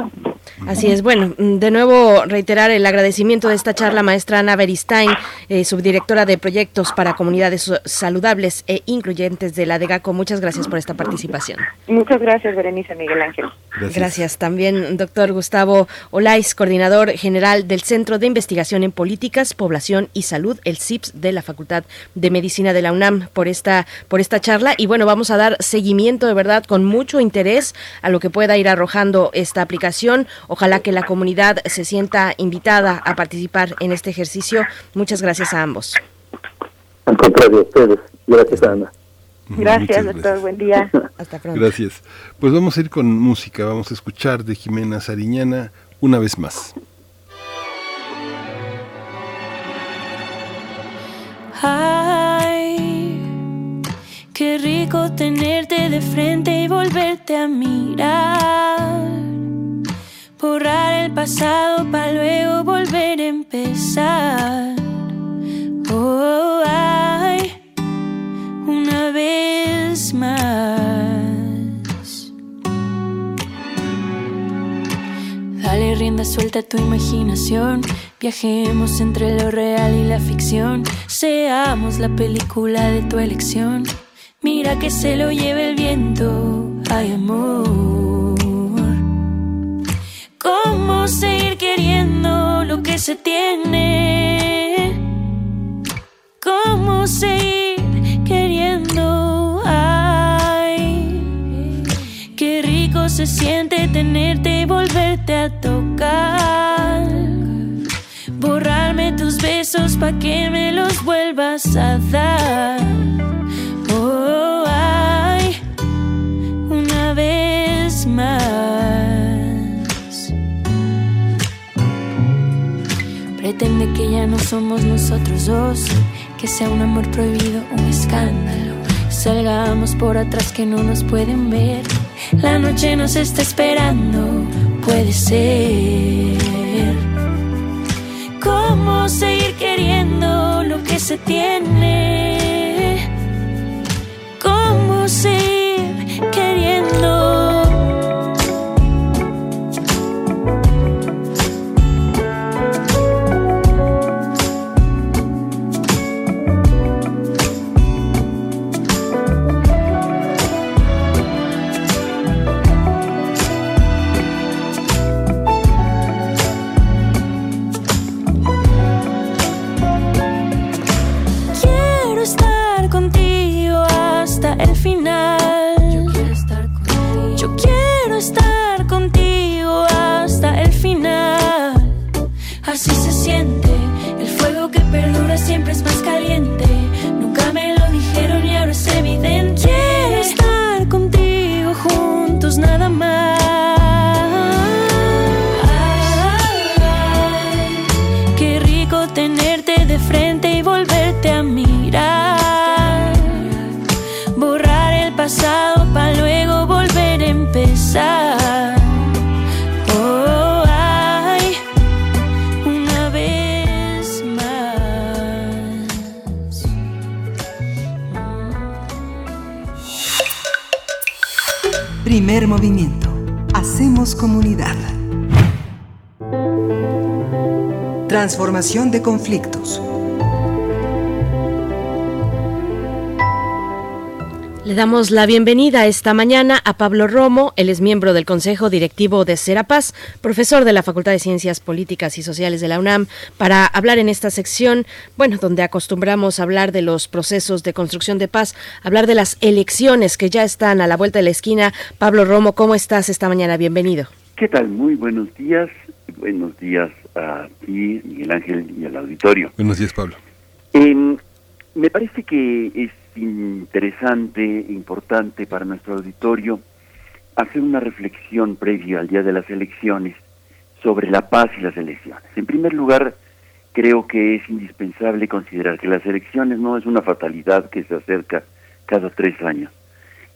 Así es. Bueno, de nuevo reiterar el agradecimiento de esta charla, maestra Ana Beristain, eh, subdirectora de proyectos para comunidades saludables e incluyentes de la DEGACO. Muchas gracias por esta participación. Muchas gracias, Berenice Miguel Ángel. Gracias. También, doctor Gustavo Olais, coordinador general del Centro de Investigación en Políticas, Población y Salud, el CIPS de la Facultad de Medicina de la UNAM, por esta, por esta charla. Y bueno, vamos a dar seguimiento de verdad con mucho interés a lo que pueda ir arrojando esta aplicación. Ojalá que la comunidad se sienta invitada a participar en este ejercicio. Muchas gracias a ambos. Al contrario, a ustedes. Gracias, Ana. Gracias, doctor. Buen día. Hasta pronto. Gracias. Pues vamos a ir con música. Vamos a escuchar de Jimena Sariñana una vez más. Ay, qué rico tenerte de frente y volverte a mirar. Borrar el pasado para luego volver a empezar. Oh, ay, una vez más. Dale rienda suelta a tu imaginación. Viajemos entre lo real y la ficción. Seamos la película de tu elección. Mira que se lo lleve el viento. Ay, amor. ¿Cómo seguir queriendo lo que se tiene? ¿Cómo seguir queriendo? Ay, qué rico se siente tenerte y volverte a tocar. Borrarme tus besos pa' que me los vuelvas a dar. Oh, ay, una vez más. Pretende que ya no somos nosotros dos, que sea un amor prohibido, un escándalo. Salgamos por atrás que no nos pueden ver. La noche nos está esperando, puede ser. ¿Cómo seguir queriendo lo que se tiene? Movimiento. Hacemos comunidad. Transformación de conflictos. Le damos la bienvenida esta mañana a Pablo Romo, él es miembro del Consejo Directivo de Serapaz, profesor de la Facultad de Ciencias Políticas y Sociales de la UNAM, para hablar en esta sección, bueno, donde acostumbramos a hablar de los procesos de construcción de paz, hablar de las elecciones que ya están a la vuelta de la esquina. Pablo Romo, ¿cómo estás esta mañana? Bienvenido. ¿Qué tal? Muy buenos días. Buenos días a ti, Miguel Ángel, y al auditorio. Buenos días, Pablo. Em, me parece que es interesante, importante para nuestro auditorio hacer una reflexión previa al día de las elecciones sobre la paz y las elecciones. En primer lugar, creo que es indispensable considerar que las elecciones no es una fatalidad que se acerca cada tres años,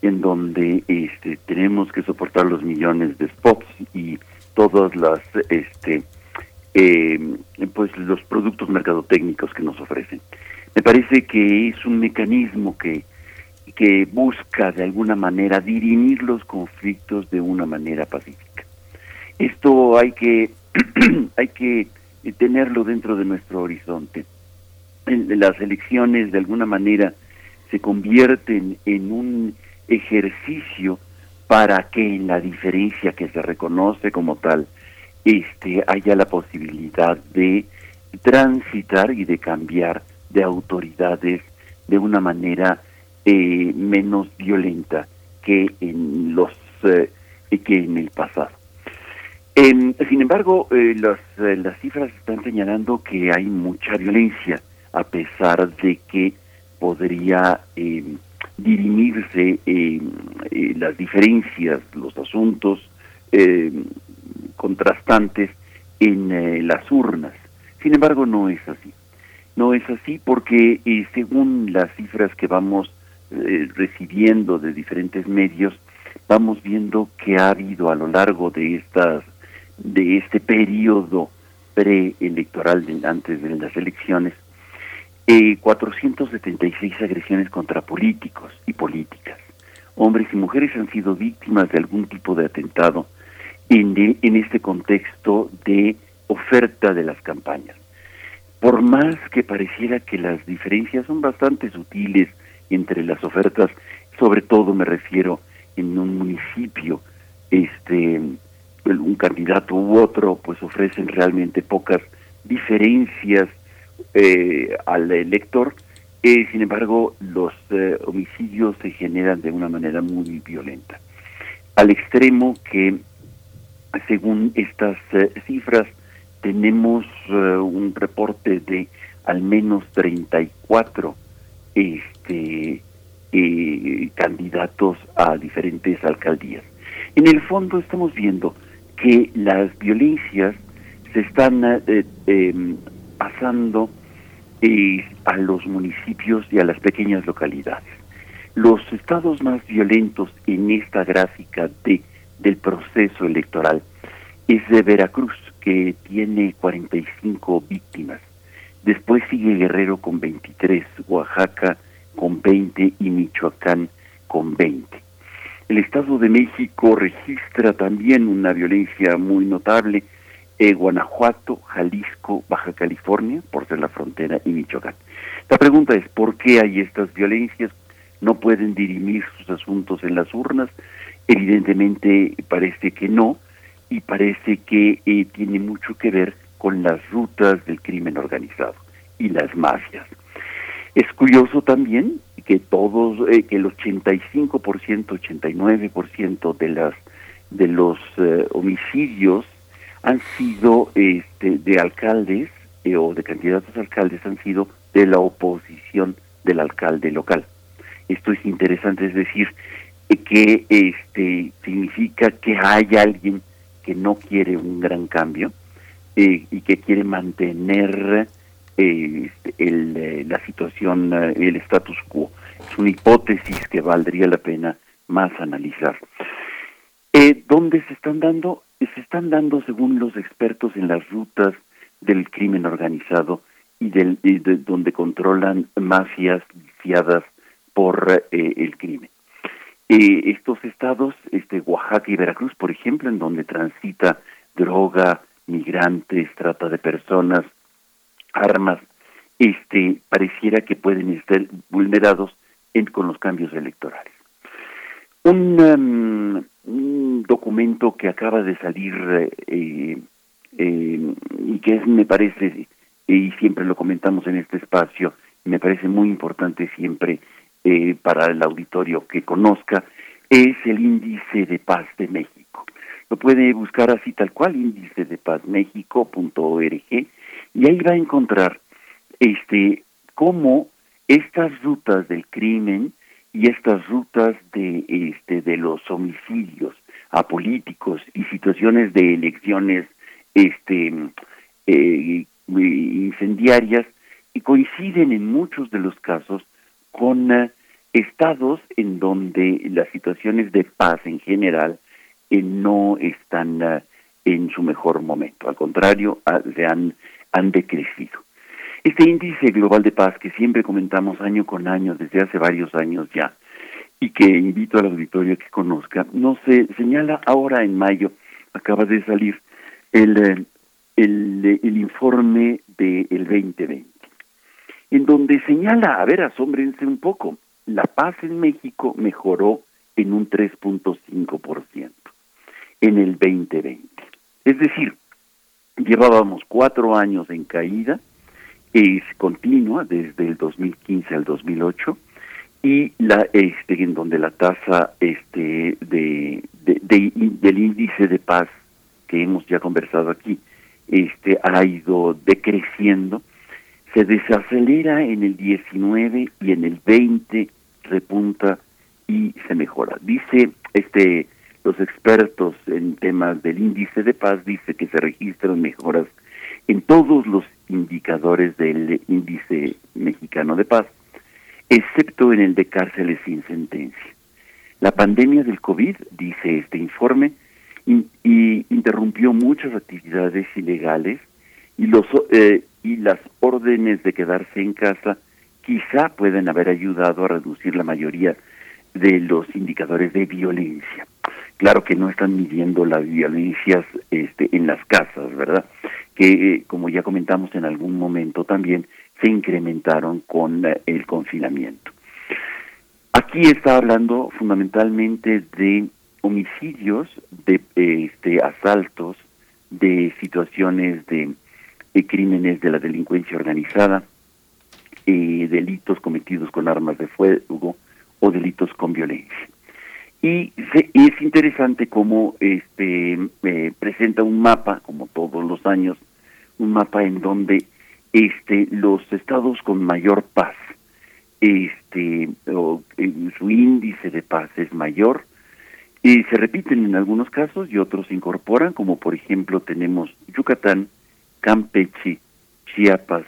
en donde este, tenemos que soportar los millones de spots y todas las este, eh, pues los productos mercadotécnicos que nos ofrecen. Me parece que es un mecanismo que, que busca de alguna manera dirimir los conflictos de una manera pacífica. Esto hay que, hay que tenerlo dentro de nuestro horizonte. Las elecciones de alguna manera se convierten en un ejercicio para que en la diferencia que se reconoce como tal este haya la posibilidad de transitar y de cambiar de autoridades de una manera eh, menos violenta que en los eh, que en el pasado. sin embargo, eh, las, las cifras están señalando que hay mucha violencia, a pesar de que podría dirimirse las diferencias, los asuntos contrastantes en las urnas. Sin embargo, no es así. No es así porque eh, según las cifras que vamos eh, recibiendo de diferentes medios, vamos viendo que ha habido a lo largo de estas de este periodo preelectoral antes de las elecciones eh, 476 agresiones contra políticos y políticas. Hombres y mujeres han sido víctimas de algún tipo de atentado en, en este contexto de oferta de las campañas. Por más que pareciera que las diferencias son bastante sutiles entre las ofertas, sobre todo me refiero en un municipio, este, un candidato u otro, pues ofrecen realmente pocas diferencias eh, al elector. Eh, sin embargo, los eh, homicidios se generan de una manera muy violenta. Al extremo que, según estas cifras, tenemos eh, un reporte de al menos 34 este, eh, candidatos a diferentes alcaldías. En el fondo estamos viendo que las violencias se están eh, em, pasando a los municipios y a las pequeñas localidades. Los estados más violentos en esta gráfica de, del proceso electoral es de Veracruz, que tiene 45 víctimas. Después sigue Guerrero con 23, Oaxaca con 20 y Michoacán con 20. El Estado de México registra también una violencia muy notable. Eh, Guanajuato, Jalisco, Baja California, por ser la frontera, y Michoacán. La pregunta es, ¿por qué hay estas violencias? ¿No pueden dirimir sus asuntos en las urnas? Evidentemente parece que no, y parece que eh, tiene mucho que ver con las rutas del crimen organizado y las mafias. Es curioso también que todos, eh, que el 85%, 89% de las de los eh, homicidios han sido este, de alcaldes o de candidatos a alcaldes han sido de la oposición del alcalde local. Esto es interesante, es decir, que este significa que hay alguien que no quiere un gran cambio eh, y que quiere mantener eh, eh, la situación, el status quo. Es una hipótesis que valdría la pena más analizar. ¿Dónde se están dando? Se están dando, según los expertos, en las rutas del crimen organizado y, del, de, donde controlan mafias viciadas por el crimen. Eh, estos estados, este Oaxaca y Veracruz, por ejemplo, en donde transita droga, migrantes, trata de personas, armas, este pareciera que pueden estar vulnerados en, con los cambios electorales. Un, um, documento que acaba de salir eh, eh, y que es, me parece, y siempre lo comentamos en este espacio, me parece muy importante siempre eh, para el auditorio que conozca, es el índice de paz de México. Lo puede buscar así tal cual, índice de paz México.org, y ahí va a encontrar este cómo estas rutas del crimen y estas rutas de este de los homicidios a políticos y situaciones de elecciones este eh, incendiarias y coinciden en muchos de los casos con eh, estados en donde las situaciones de paz en general eh, no están eh, en su mejor momento, al contrario, se han, han decrecido. Este índice global de paz que siempre comentamos año con año desde hace varios años ya y que invito al auditorio a que conozca, no se señala ahora en mayo acaba de salir el, eh, el, informe del 2020, en donde señala, a ver, asómbrense un poco, la paz en México mejoró en un 3.5% en el 2020. Es decir, llevábamos cuatro años en caída, es continua desde el 2015 al 2008 y la este en donde la tasa este de, del índice de paz que hemos ya conversado aquí este ha ido decreciendo se desacelera en el 19 y en el 20 repunta y se mejora dice este los expertos en temas del índice de paz dice que se registran mejoras en todos los indicadores del índice mexicano de paz, excepto en el de cárceles sin sentencia. La pandemia del COVID, dice este informe, y interrumpió muchas actividades ilegales y los eh, y las órdenes de quedarse en casa quizá pueden haber ayudado a reducir la mayoría de los indicadores de violencia. Claro que no están midiendo las violencias este, en las casas, ¿verdad? Que, eh, como ya comentamos en algún momento también, se incrementaron con eh, el confinamiento. Aquí está hablando fundamentalmente de homicidios, de este, asaltos, de situaciones de, crímenes de la delincuencia organizada, eh, delitos cometidos con armas de fuego o delitos con violencia. Y es interesante cómo este, presenta un mapa, como todos los años, un mapa en donde este, los estados con mayor paz, este, o, su índice de paz es mayor, y se repiten en algunos casos y otros se incorporan, como por ejemplo tenemos Yucatán, Campeche, Chiapas,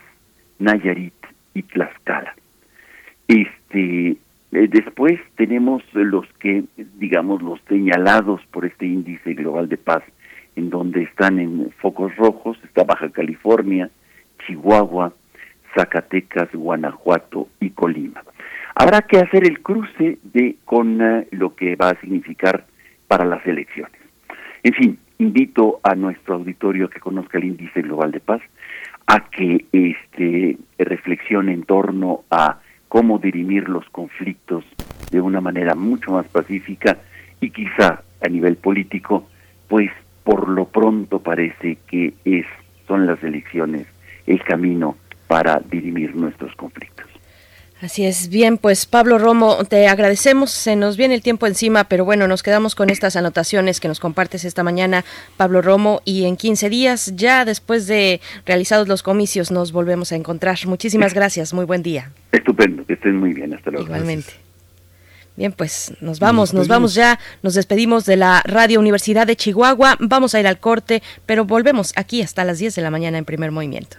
Nayarit y Tlaxcala. Este, eh, después tenemos los que, digamos, los señalados por este índice global de paz, en donde están en focos rojos, está Baja California, Chihuahua, Zacatecas, Guanajuato y Colima. Habrá que hacer el cruce de con eh, lo que va a significar para las elecciones. En fin, invito a nuestro auditorio a que conozca el índice global de paz, a que este reflexione en torno a cómo dirimir los conflictos de una manera mucho más pacífica y quizá a nivel político, pues por lo pronto parece que es son las elecciones el camino para dirimir nuestros conflictos. Así es, bien, pues Pablo Romo, te agradecemos, se nos viene el tiempo encima, pero bueno, nos quedamos con estas anotaciones que nos compartes esta mañana, Pablo Romo, y en 15 días, ya después de realizados los comicios, nos volvemos a encontrar. Muchísimas gracias, muy buen día. Estupendo, que estén muy bien, hasta luego. Igualmente. Bien, pues nos vamos, nos, nos vamos ya, nos despedimos de la Radio Universidad de Chihuahua, vamos a ir al corte, pero volvemos aquí hasta las 10 de la mañana en primer movimiento.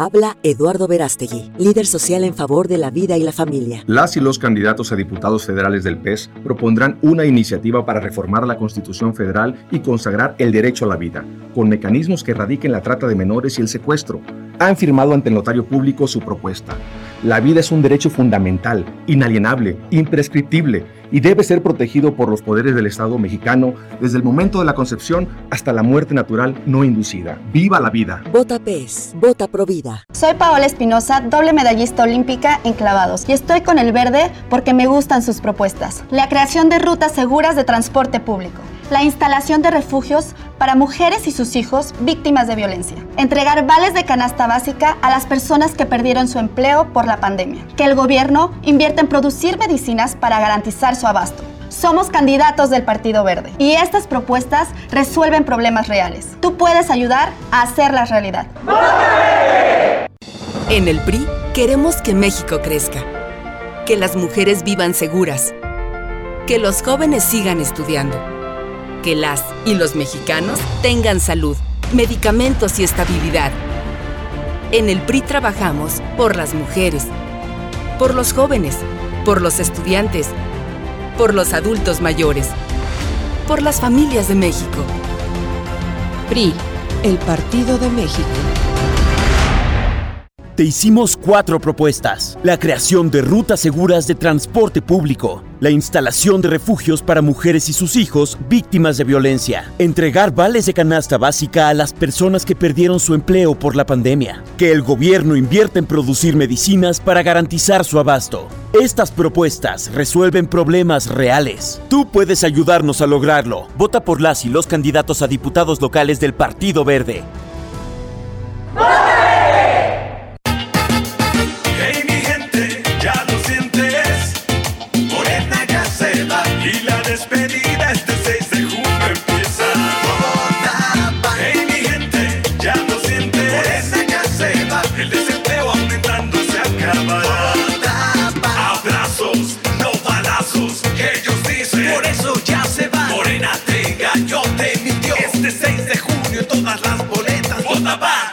Habla Eduardo Verástegui, líder social en favor de la vida y la familia. Las y los candidatos a diputados federales del PES propondrán una iniciativa para reformar la Constitución Federal y consagrar el derecho a la vida, con mecanismos que erradiquen la trata de menores y el secuestro. Han firmado ante el notario público su propuesta. La vida es un derecho fundamental, inalienable, imprescriptible y debe ser protegido por los poderes del Estado mexicano desde el momento de la concepción hasta la muerte natural no inducida. ¡Viva la vida! Vota PES, vota Provida. Soy Paola Espinosa, doble medallista olímpica en clavados y estoy con el verde porque me gustan sus propuestas. La creación de rutas seguras de transporte público la instalación de refugios para mujeres y sus hijos víctimas de violencia, entregar vales de canasta básica a las personas que perdieron su empleo por la pandemia, que el gobierno invierta en producir medicinas para garantizar su abasto. Somos candidatos del Partido Verde y estas propuestas resuelven problemas reales. Tú puedes ayudar a hacerlas realidad. En el PRI queremos que México crezca, que las mujeres vivan seguras, que los jóvenes sigan estudiando que las y los mexicanos tengan salud, medicamentos y estabilidad. En el PRI trabajamos por las mujeres, por los jóvenes, por los estudiantes, por los adultos mayores, por las familias de México. PRI, el Partido de México. Te hicimos cuatro propuestas. La creación de rutas seguras de transporte público, la instalación de refugios para mujeres y sus hijos víctimas de violencia, entregar vales de canasta básica a las personas que perdieron su empleo por la pandemia, que el gobierno invierta en producir medicinas para garantizar su abasto. Estas propuestas resuelven problemas reales. Tú puedes ayudarnos a lograrlo. Vota por las y los candidatos a diputados locales del Partido Verde.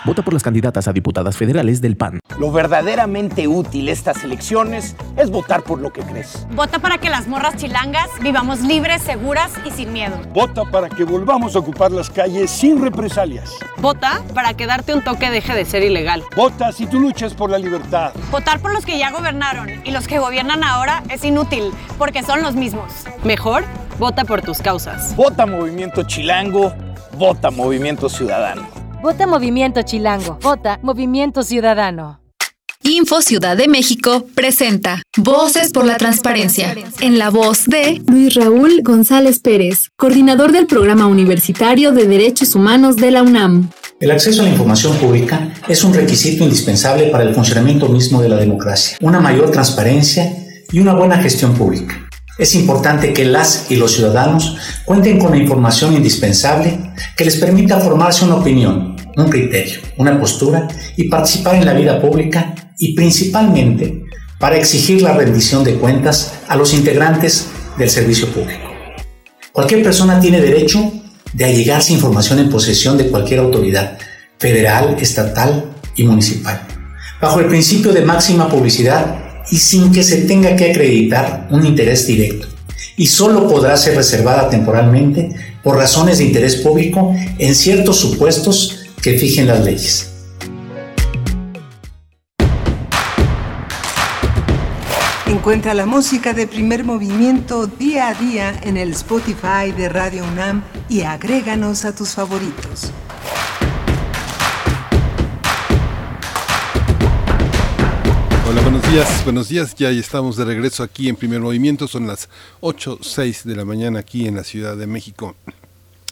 Vota por las candidatas a diputadas federales del PAN. Lo verdaderamente útil estas elecciones es votar por lo que crees. Vota para que las morras chilangas vivamos libres, seguras y sin miedo. Vota para que volvamos a ocupar las calles sin represalias. Vota para que darte un toque deje de ser ilegal. Vota si tú luchas por la libertad. Votar por los que ya gobernaron y los que gobiernan ahora es inútil porque son los mismos. Mejor, vota por tus causas. Vota Movimiento Chilango. Vota Movimiento Ciudadano. Vota Movimiento Chilango. Vota Movimiento Ciudadano. Info Ciudad de México presenta Voces por la Transparencia, en la voz de Luis Raúl González Pérez, coordinador del Programa Universitario de Derechos Humanos de la UNAM. El acceso a la información pública es un requisito indispensable para el funcionamiento mismo de la democracia, una mayor transparencia y una buena gestión pública. Es importante que las y los ciudadanos cuenten con la información indispensable que les permita formarse una opinión, un criterio, una postura y participar en la vida pública y principalmente para exigir la rendición de cuentas a los integrantes del servicio público. Cualquier persona tiene derecho de allegarse información en posesión de cualquier autoridad, federal, estatal y municipal, bajo el principio de máxima publicidad y sin que se tenga que acreditar un interés directo, y solo podrá ser reservada temporalmente por razones de interés público en ciertos supuestos que fijen las leyes. Encuentra la música de primer movimiento día a día en el Spotify de Radio UNAM y agréganos a tus favoritos. Hola, buenos días, buenos días. Ya estamos de regreso aquí en Primer Movimiento. Son las 8, 6 de la mañana aquí en la Ciudad de México.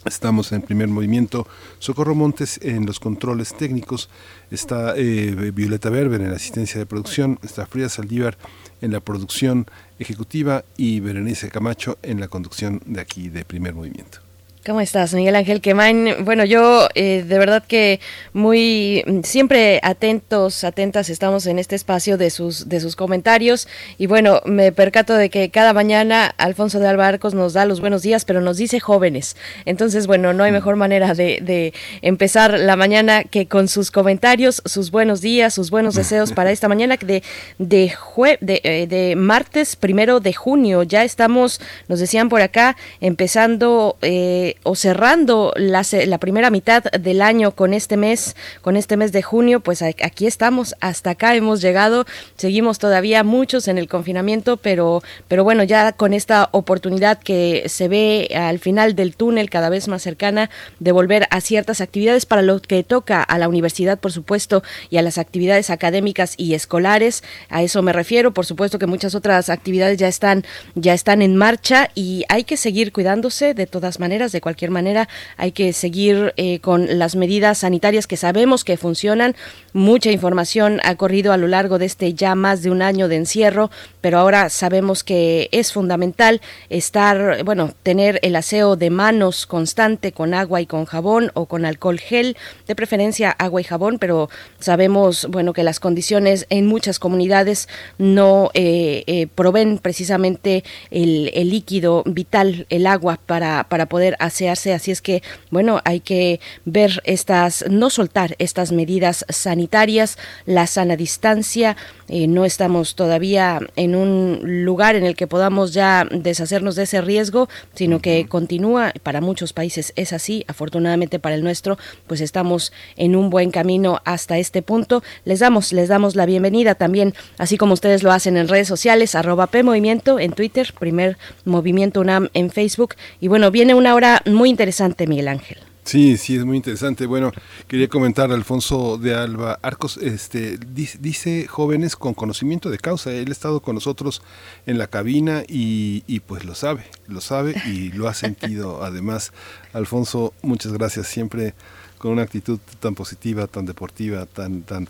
Estamos en primer movimiento. Socorro Montes en los controles técnicos. Está eh, Violeta Berber en la asistencia de producción. Está Frida Saldívar en la producción ejecutiva y Berenice Camacho en la conducción de aquí de primer movimiento. ¿Cómo estás, Miguel Ángel Quemain? Bueno, yo eh, de verdad que muy siempre atentos, atentas estamos en este espacio de sus de sus comentarios y bueno, me percato de que cada mañana Alfonso de Albarcos nos da los buenos días, pero nos dice jóvenes. Entonces, bueno, no hay mejor manera de, de empezar la mañana que con sus comentarios, sus buenos días, sus buenos deseos para esta mañana de de, jue, de, eh, de martes primero de junio. Ya estamos, nos decían por acá, empezando eh, o cerrando la, primera mitad del año con este mes, con este mes de junio, pues aquí estamos, hasta acá hemos llegado, seguimos todavía muchos en el confinamiento, pero, pero bueno, ya con esta oportunidad que se ve al final del túnel cada vez más cercana de volver a ciertas actividades para lo que toca a la universidad, por supuesto, y a las actividades académicas y escolares, a eso me refiero, por supuesto que muchas otras actividades ya están, ya están en marcha y hay que seguir cuidándose de todas maneras, de cualquier manera hay que seguir eh, con las medidas sanitarias que sabemos que funcionan. Mucha información ha corrido a lo largo de este ya más de un año de encierro, pero ahora sabemos que es fundamental estar, bueno, tener el aseo de manos constante con agua y con jabón o con alcohol gel, de preferencia agua y jabón, pero sabemos, bueno, que las condiciones en muchas comunidades no eh, eh, proveen precisamente el, líquido vital, el agua, para, para poder hacer pasearse, así es que, bueno, hay que ver estas, no soltar estas medidas sanitarias, la sana distancia, eh, no estamos todavía en un lugar en el que podamos ya deshacernos de ese riesgo, sino que continúa, para muchos países es así, afortunadamente para el nuestro, pues estamos en un buen camino hasta este punto. Les damos, les damos la bienvenida también, así como ustedes lo hacen en redes sociales, arroba P Movimiento en Twitter, primer Movimiento UNAM en Facebook. Y bueno, viene una hora muy interesante, Miguel Ángel. Sí, sí, es muy interesante. Bueno, quería comentar a Alfonso de Alba Arcos, este, dice, dice, jóvenes con conocimiento de causa. Él ha estado con nosotros en la cabina y, y pues lo sabe, lo sabe y lo ha sentido. Además, Alfonso, muchas gracias. Siempre con una actitud tan positiva, tan deportiva, tan, tan,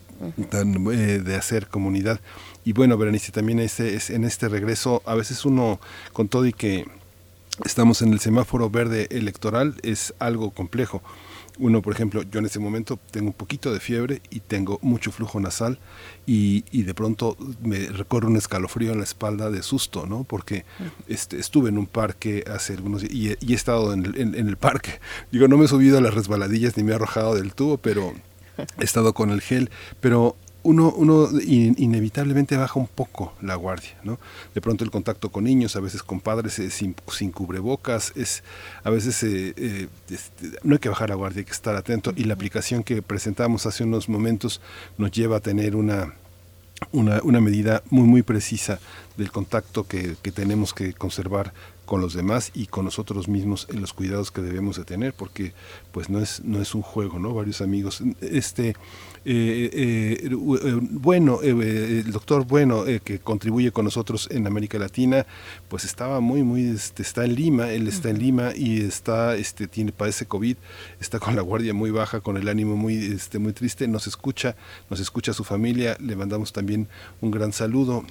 tan eh, de hacer comunidad. Y bueno, Berenice, también este, es, en este regreso, a veces uno, con todo y que estamos en el semáforo verde electoral, es algo complejo. Uno, por ejemplo, yo en este momento tengo un poquito de fiebre y tengo mucho flujo nasal y, y de pronto me recorre un escalofrío en la espalda de susto, ¿no? Porque este, estuve en un parque hace algunos días y, he- y he estado en el, en- en el parque. Digo, no me he subido a las resbaladillas ni me he arrojado del tubo, pero he estado con el gel, pero uno, uno in- inevitablemente baja un poco la guardia, ¿no? De pronto el contacto con niños, a veces con padres eh, sin, sin cubrebocas, es a veces eh, eh, este, no hay que bajar la guardia, hay que estar atento y la aplicación que presentamos hace unos momentos nos lleva a tener una una, una medida muy muy precisa del contacto que, que tenemos que conservar con los demás y con nosotros mismos en los cuidados que debemos de tener porque pues no es no es un juego no varios amigos este eh, eh, eh, bueno eh, eh, el doctor bueno eh, que contribuye con nosotros en América Latina pues estaba muy muy este, está en Lima él está en Lima y está este tiene padece covid está con la guardia muy baja con el ánimo muy este muy triste nos escucha nos escucha su familia le mandamos también un gran saludo.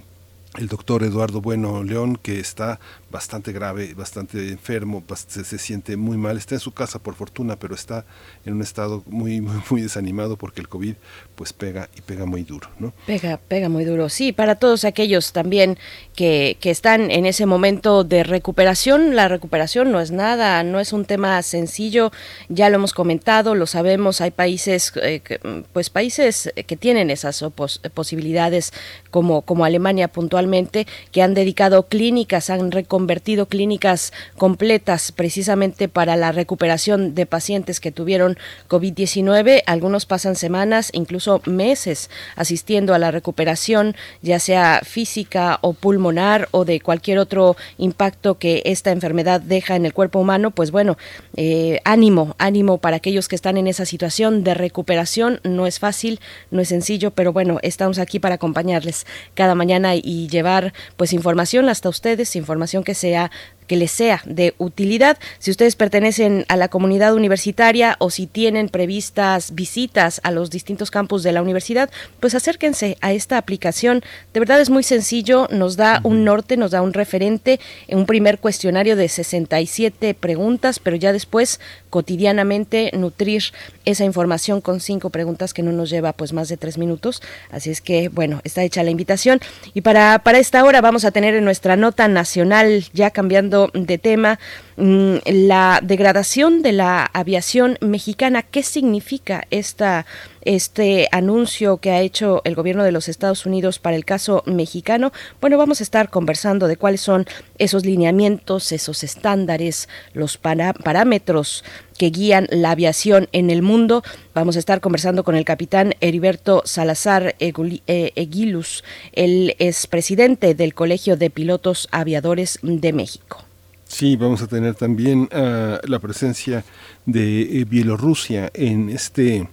El doctor Eduardo Bueno León, que está bastante grave, bastante enfermo, se, se siente muy mal, está en su casa por fortuna, pero está en un estado muy, muy, desanimado porque el COVID pues pega y pega muy duro, ¿no? Pega, pega muy duro. Sí, para todos aquellos también que, que están en ese momento de recuperación, la recuperación no es nada, no es un tema sencillo, ya lo hemos comentado, lo sabemos, hay países, eh, que, pues países que tienen esas opos- posibilidades como, como Alemania puntualmente, que han dedicado clínicas, han reconvertido clínicas completas precisamente para la recuperación de pacientes que tuvieron COVID-19. Algunos pasan semanas, incluso meses, asistiendo a la recuperación, ya sea física o pulmonar o de cualquier otro impacto que esta enfermedad deja en el cuerpo humano. Pues bueno, eh, ánimo, ánimo para aquellos que están en esa situación de recuperación. No es fácil, no es sencillo, pero bueno, estamos aquí para acompañarles cada mañana y llevar pues información hasta ustedes, información que sea que les sea de utilidad. Si ustedes pertenecen a la comunidad universitaria o si tienen previstas visitas a los distintos campus de la universidad, pues acérquense a esta aplicación. De verdad es muy sencillo, nos da un norte, nos da un referente, en un primer cuestionario de 67 preguntas, pero ya después cotidianamente nutrir esa información con cinco preguntas que no nos lleva pues más de tres minutos. Así es que bueno, está hecha la invitación. Y para, para esta hora vamos a tener en nuestra nota nacional, ya cambiando de tema, mm, la degradación de la aviación mexicana. ¿Qué significa esta, este anuncio que ha hecho el gobierno de los Estados Unidos para el caso mexicano? Bueno, vamos a estar conversando de cuáles son esos lineamientos, esos estándares, los parámetros que guían la aviación en el mundo. Vamos a estar conversando con el capitán Heriberto Salazar Eguli- eh, Eguilus. Él es presidente del Colegio de Pilotos Aviadores de México. Sí, vamos a tener también ah, la presencia de eh, Bielorrusia en este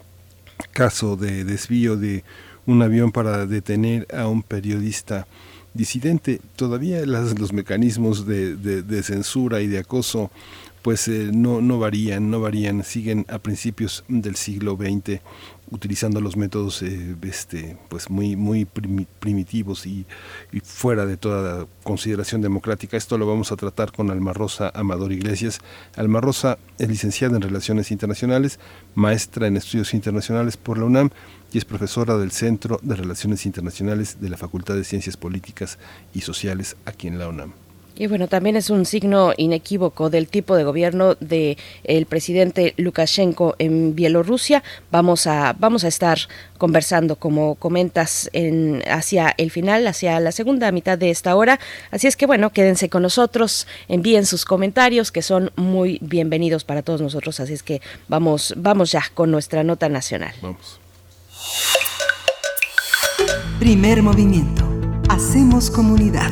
caso de desvío de un avión para detener a un periodista disidente. Todavía los mecanismos de censura y de acoso pues eh, no, no varían, no varían, siguen a principios del siglo XX utilizando los métodos eh, este, pues muy, muy primi- primitivos y, y fuera de toda consideración democrática. Esto lo vamos a tratar con Alma Rosa Amador Iglesias. Alma Rosa es licenciada en Relaciones Internacionales, maestra en Estudios Internacionales por la UNAM y es profesora del Centro de Relaciones Internacionales de la Facultad de Ciencias Políticas y Sociales aquí en la UNAM. Y bueno, también es un signo inequívoco del tipo de gobierno de el presidente Lukashenko en Bielorrusia. Vamos a vamos a estar conversando como comentas en hacia el final, hacia la segunda mitad de esta hora. Así es que bueno, quédense con nosotros, envíen sus comentarios que son muy bienvenidos para todos nosotros, así es que vamos vamos ya con nuestra nota nacional. Vamos. Primer movimiento. Hacemos comunidad.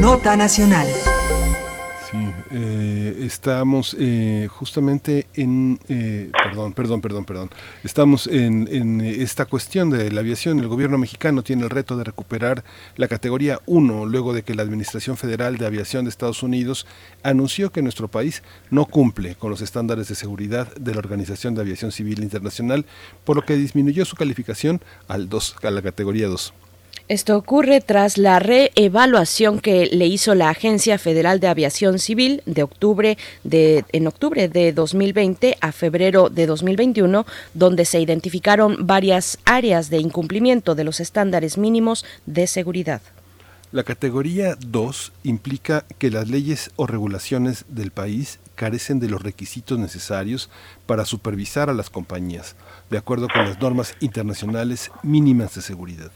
Nota Nacional. Sí, eh, estamos eh, justamente en, eh, perdón, perdón, perdón, perdón, estamos en, esta cuestión de la aviación. El gobierno mexicano tiene el reto de recuperar la categoría 1 luego de que la Administración Federal de Aviación de Estados Unidos anunció que nuestro país no cumple con los estándares de seguridad de la Organización de Aviación Civil Internacional, por lo que disminuyó su calificación al 2, a la categoría 2. Esto ocurre tras la reevaluación que le hizo la Agencia Federal de Aviación Civil de octubre de en octubre de 2020 a febrero de 2021, donde se identificaron varias áreas de incumplimiento de los estándares mínimos de seguridad. La categoría 2 implica que las leyes o regulaciones del país carecen de los requisitos necesarios para supervisar a las compañías, de acuerdo con las normas internacionales mínimas de seguridad.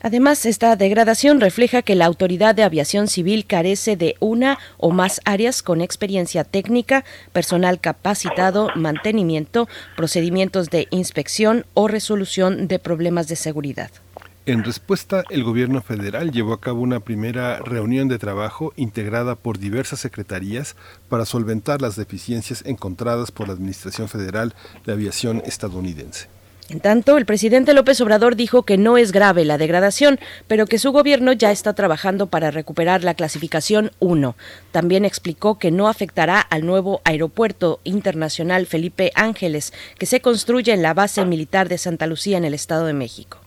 Además, esta degradación refleja que la Autoridad de Aviación Civil carece de una o más áreas con experiencia técnica, personal capacitado, mantenimiento, procedimientos de inspección o resolución de problemas de seguridad. En respuesta, el gobierno federal llevó a cabo una primera reunión de trabajo integrada por diversas secretarías para solventar las deficiencias encontradas por la Administración Federal de Aviación estadounidense. En tanto, el presidente López Obrador dijo que no es grave la degradación, pero que su gobierno ya está trabajando para recuperar la clasificación 1. También explicó que no afectará al nuevo aeropuerto internacional Felipe Ángeles, que se construye en la base militar de Santa Lucía en el Estado de México.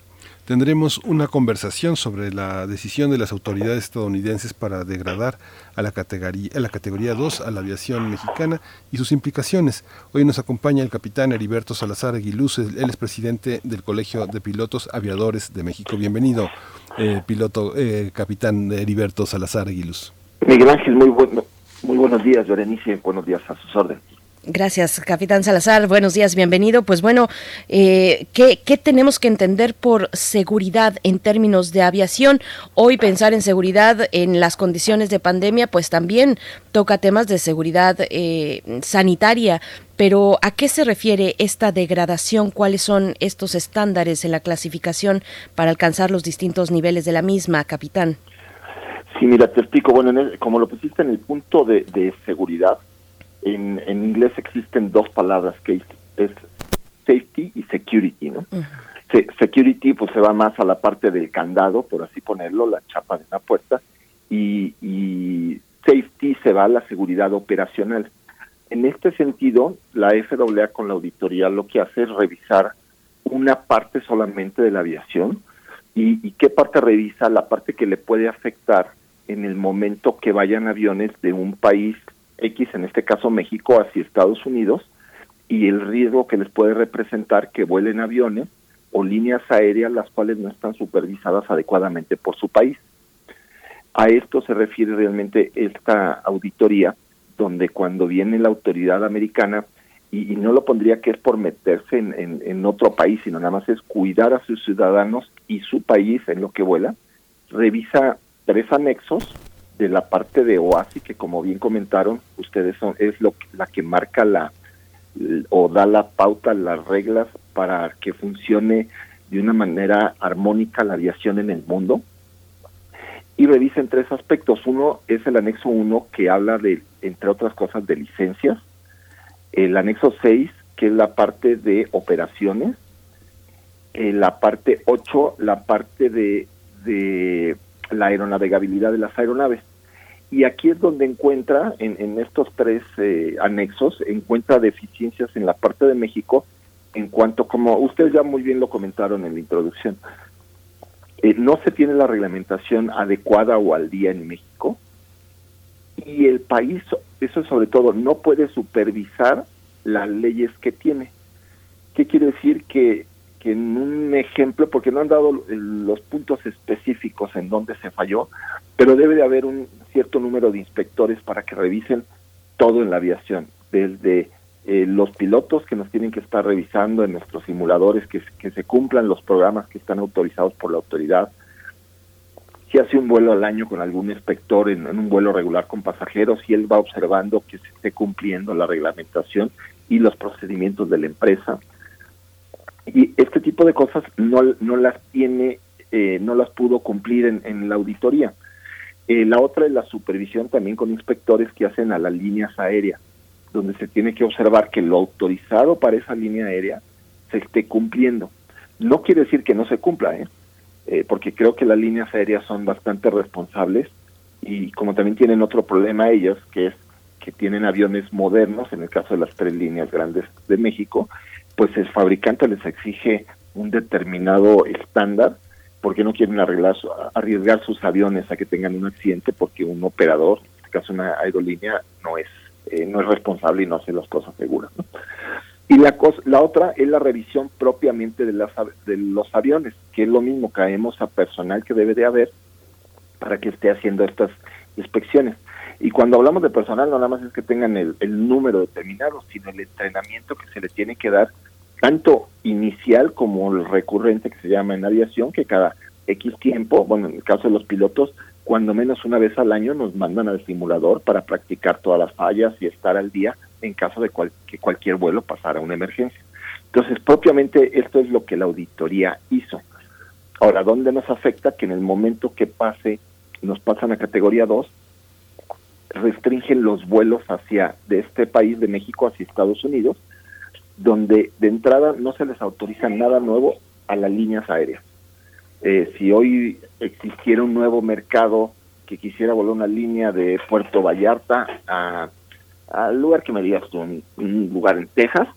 Tendremos una conversación sobre la decisión de las autoridades estadounidenses para degradar a la categoría, a la categoría 2 a la aviación mexicana y sus implicaciones. Hoy nos acompaña el capitán Heriberto Salazar Aguiluz, él es presidente del Colegio de Pilotos Aviadores de México. Bienvenido, eh, piloto, eh, capitán Heriberto Salazar Aguiluz. Miguel Ángel, muy, bueno, muy buenos días, Berenice, buenos días a sus órdenes. Gracias, capitán Salazar. Buenos días, bienvenido. Pues bueno, eh, ¿qué, ¿qué, tenemos que entender por seguridad en términos de aviación? Hoy pensar en seguridad en las condiciones de pandemia, pues también toca temas de seguridad eh, sanitaria. Pero ¿a qué se refiere esta degradación? ¿Cuáles son estos estándares en la clasificación para alcanzar los distintos niveles de la misma, capitán? Sí, mira, te explico. Bueno, en el, como lo pusiste en el punto de seguridad, en, en, inglés existen dos palabras que es safety y security, ¿no? Uh -huh. Se, security pues se va más a la parte del candado, por así ponerlo, la chapa de una puerta, y, y safety se va a la seguridad operacional. En este sentido, la FAA con la auditoría lo que hace es revisar una parte solamente de la aviación y, y qué parte revisa, la parte que le puede afectar en el momento que vayan aviones de un país X, en este caso México, hacia Estados Unidos, y el riesgo que les puede representar que vuelen aviones o líneas aéreas las cuales no están supervisadas adecuadamente por su país. A esto se refiere realmente esta auditoría, donde cuando viene la autoridad americana, y, no lo pondría que es por meterse en, en, otro país, sino nada más es cuidar a sus ciudadanos y su país en lo que vuela, revisa tres anexos de la parte de OASI, que como bien comentaron, ustedes son, es lo, la que marca la o da la pauta, las reglas para que funcione de una manera armónica la aviación en el mundo. Y revisen tres aspectos. Uno es el anexo 1 que habla de, entre otras cosas, de licencias. El anexo 6, que es la parte de operaciones. Eh, la parte 8, la parte de, de la aeronavegabilidad de las aeronaves. Y aquí es donde encuentra, en, en estos tres eh, anexos, encuentra deficiencias en la parte de México en cuanto, como ustedes ya muy bien lo comentaron en la introducción, eh, no se tiene la reglamentación adecuada o al día en México y el país, eso sobre todo, no puede supervisar las leyes que tiene. ¿Qué quiere decir? Que que en un ejemplo, porque no han dado los puntos específicos en donde se falló, pero debe de haber un cierto número de inspectores para que revisen todo en la aviación, desde eh, los pilotos que nos tienen que estar revisando en nuestros simuladores, que, se cumplan los programas que están autorizados por la autoridad, si hace un vuelo al año con algún inspector en, en un vuelo regular con pasajeros y él va observando que se esté cumpliendo la reglamentación y los procedimientos de la empresa. Y este tipo de cosas no, no las tiene, eh, no las pudo cumplir en, en la auditoría. Eh, la otra es la supervisión también con inspectores que hacen a las líneas aéreas, donde se tiene que observar que lo autorizado para esa línea aérea se esté cumpliendo. No quiere decir que no se cumpla, ¿eh? Eh, porque creo que las líneas aéreas son bastante responsables y como también tienen otro problema ellos, que es que tienen aviones modernos, en el caso de las tres líneas grandes de México, pues el fabricante les exige un determinado estándar porque no quieren arreglar, arriesgar sus aviones a que tengan un accidente porque un operador, en este caso una aerolínea, no es eh, no es responsable y no hace las cosas seguras. Y la, cosa, la otra es la revisión propiamente de, las, de los aviones, que es lo mismo, caemos a personal que debe de haber para que esté haciendo estas inspecciones. Y cuando hablamos de personal, no nada más es que tengan el, el número determinado, sino el entrenamiento que se le tiene que dar, tanto inicial como el recurrente que se llama en aviación, que cada X tiempo, bueno, en el caso de los pilotos, cuando menos una vez al año nos mandan al simulador para practicar todas las fallas y estar al día en caso de cual- que cualquier vuelo pasara una emergencia. Entonces, propiamente esto es lo que la auditoría hizo. Ahora, ¿dónde nos afecta? Que en el momento que pase, nos pasan a categoría 2, restringen los vuelos hacia de este país, de México, hacia Estados Unidos, donde de entrada no se les autoriza nada nuevo a las líneas aéreas. Eh, si hoy existiera un nuevo mercado que quisiera volar una línea de Puerto Vallarta a al lugar que me digas un lugar en Texas,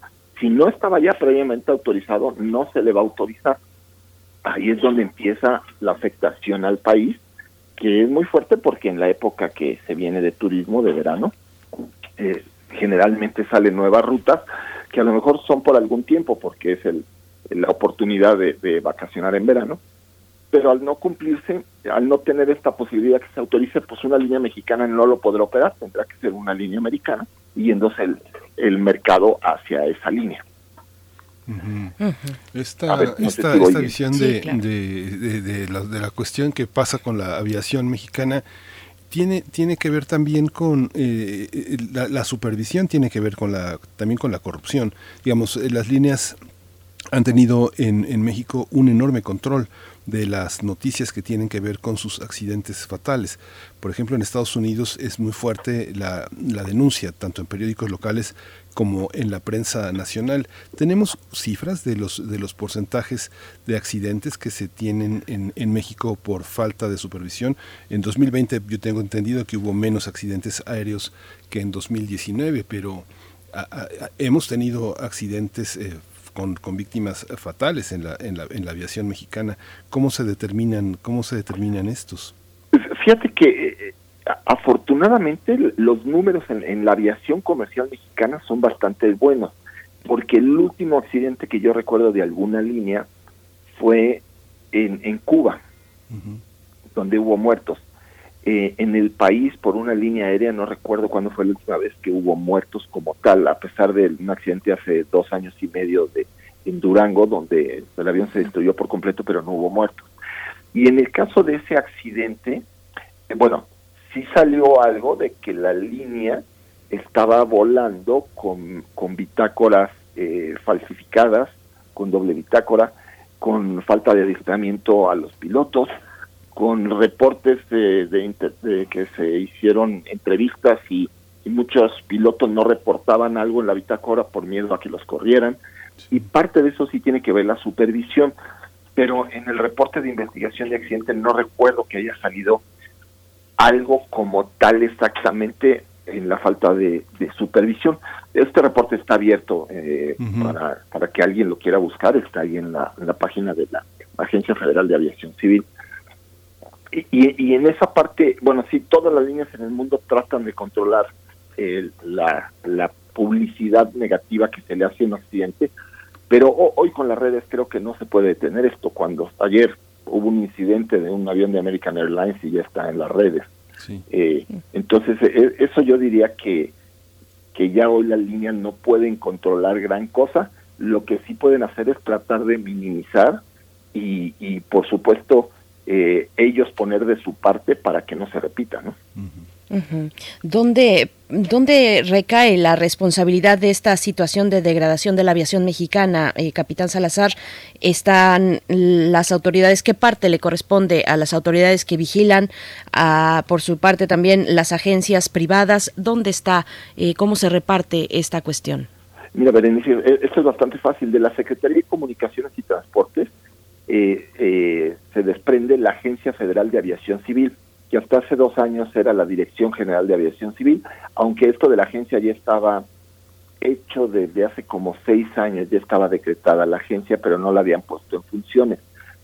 si no estaba ya previamente autorizado, no se le va a autorizar. Ahí es donde empieza la afectación al país, que es muy fuerte porque en la época que se viene de turismo de verano, eh, generalmente salen nuevas rutas que a lo mejor son por algún tiempo porque es el, la oportunidad de, vacacionar en verano, pero al no cumplirse, al no tener esta posibilidad que se autorice, pues una línea mexicana no lo podrá operar, tendrá que ser una línea americana, yéndose el, el mercado hacia esa línea. Esta, no sé esta, si voy esta visión Sí, de, claro. de, de- de la, de la cuestión que pasa con la aviación mexicana tiene, tiene que ver también con eh, eh, la, la supervisión, tiene que ver con la, también con la corrupción. Digamos, eh, las líneas han tenido en, en México un enorme control de las noticias que tienen que ver con sus accidentes fatales. Por ejemplo, en Estados Unidos es muy fuerte la, la denuncia, tanto en periódicos locales como en la prensa nacional. Tenemos cifras de los, de los porcentajes de accidentes que se tienen en, en México por falta de supervisión. En 2020 yo tengo entendido que hubo menos accidentes aéreos que en 2019, pero hemos tenido accidentes eh, con, con víctimas fatales en la, en, la, en la aviación mexicana. ¿Cómo se determinan, cómo se determinan estos? Fíjate que eh, a- afortunadamente los números en, en la aviación comercial mexicana son bastante buenos, porque el último accidente que yo recuerdo de alguna línea fue en, en Cuba, donde hubo muertos. Eh, en el país, por una línea aérea, no recuerdo cuándo fue la última vez que hubo muertos como tal, a pesar de un accidente hace dos años y medio de, en Durango, donde el avión se destruyó por completo, pero no hubo muertos. Y en el caso de ese accidente, eh, bueno, sí salió algo de que la línea estaba volando con, con bitácoras eh, falsificadas, con doble bitácora, con falta de adiestramiento a los pilotos, con reportes de, de inter- de que se hicieron entrevistas y, y muchos pilotos no reportaban algo en la bitácora por miedo a que los corrieran. Y parte de eso sí tiene que ver la supervisión, pero en el reporte de investigación de accidente no recuerdo que haya salido algo como tal exactamente en la falta de, de supervisión. Este reporte está abierto eh, para, para que alguien lo quiera buscar, está ahí en la, en la página de la Agencia Federal de Aviación Civil. Y, y- en esa parte, bueno, sí, todas las líneas en el mundo tratan de controlar eh, la, la publicidad negativa que se le hace a un accidente, Pero ho- hoy con las redes creo que no se puede detener esto. Cuando ayer hubo un incidente de un avión de American Airlines y ya está en las redes. Eh, entonces, eh, eso yo diría que, que ya hoy las líneas no pueden controlar gran cosa. Lo que sí pueden hacer es tratar de minimizar y, y por supuesto, eh, ellos poner de su parte para que no se repita, ¿no? ¿Dónde, ¿Dónde recae la responsabilidad de esta situación de degradación de la aviación mexicana, eh, capitán Salazar? ¿Están las autoridades? ¿Qué parte le corresponde a las autoridades que vigilan? A, por su parte también las agencias privadas. ¿Dónde está? eh, ¿Cómo se reparte esta cuestión? Mira, Berenice, eh, esto es bastante fácil. De la Secretaría de Comunicaciones y Transportes eh, eh, se desprende la Agencia Federal de Aviación Civil, que hasta hace dos años era la Dirección General de Aviación Civil, aunque esto de la agencia ya estaba hecho desde hace como seis años, ya estaba decretada la agencia, pero no la habían puesto en funciones.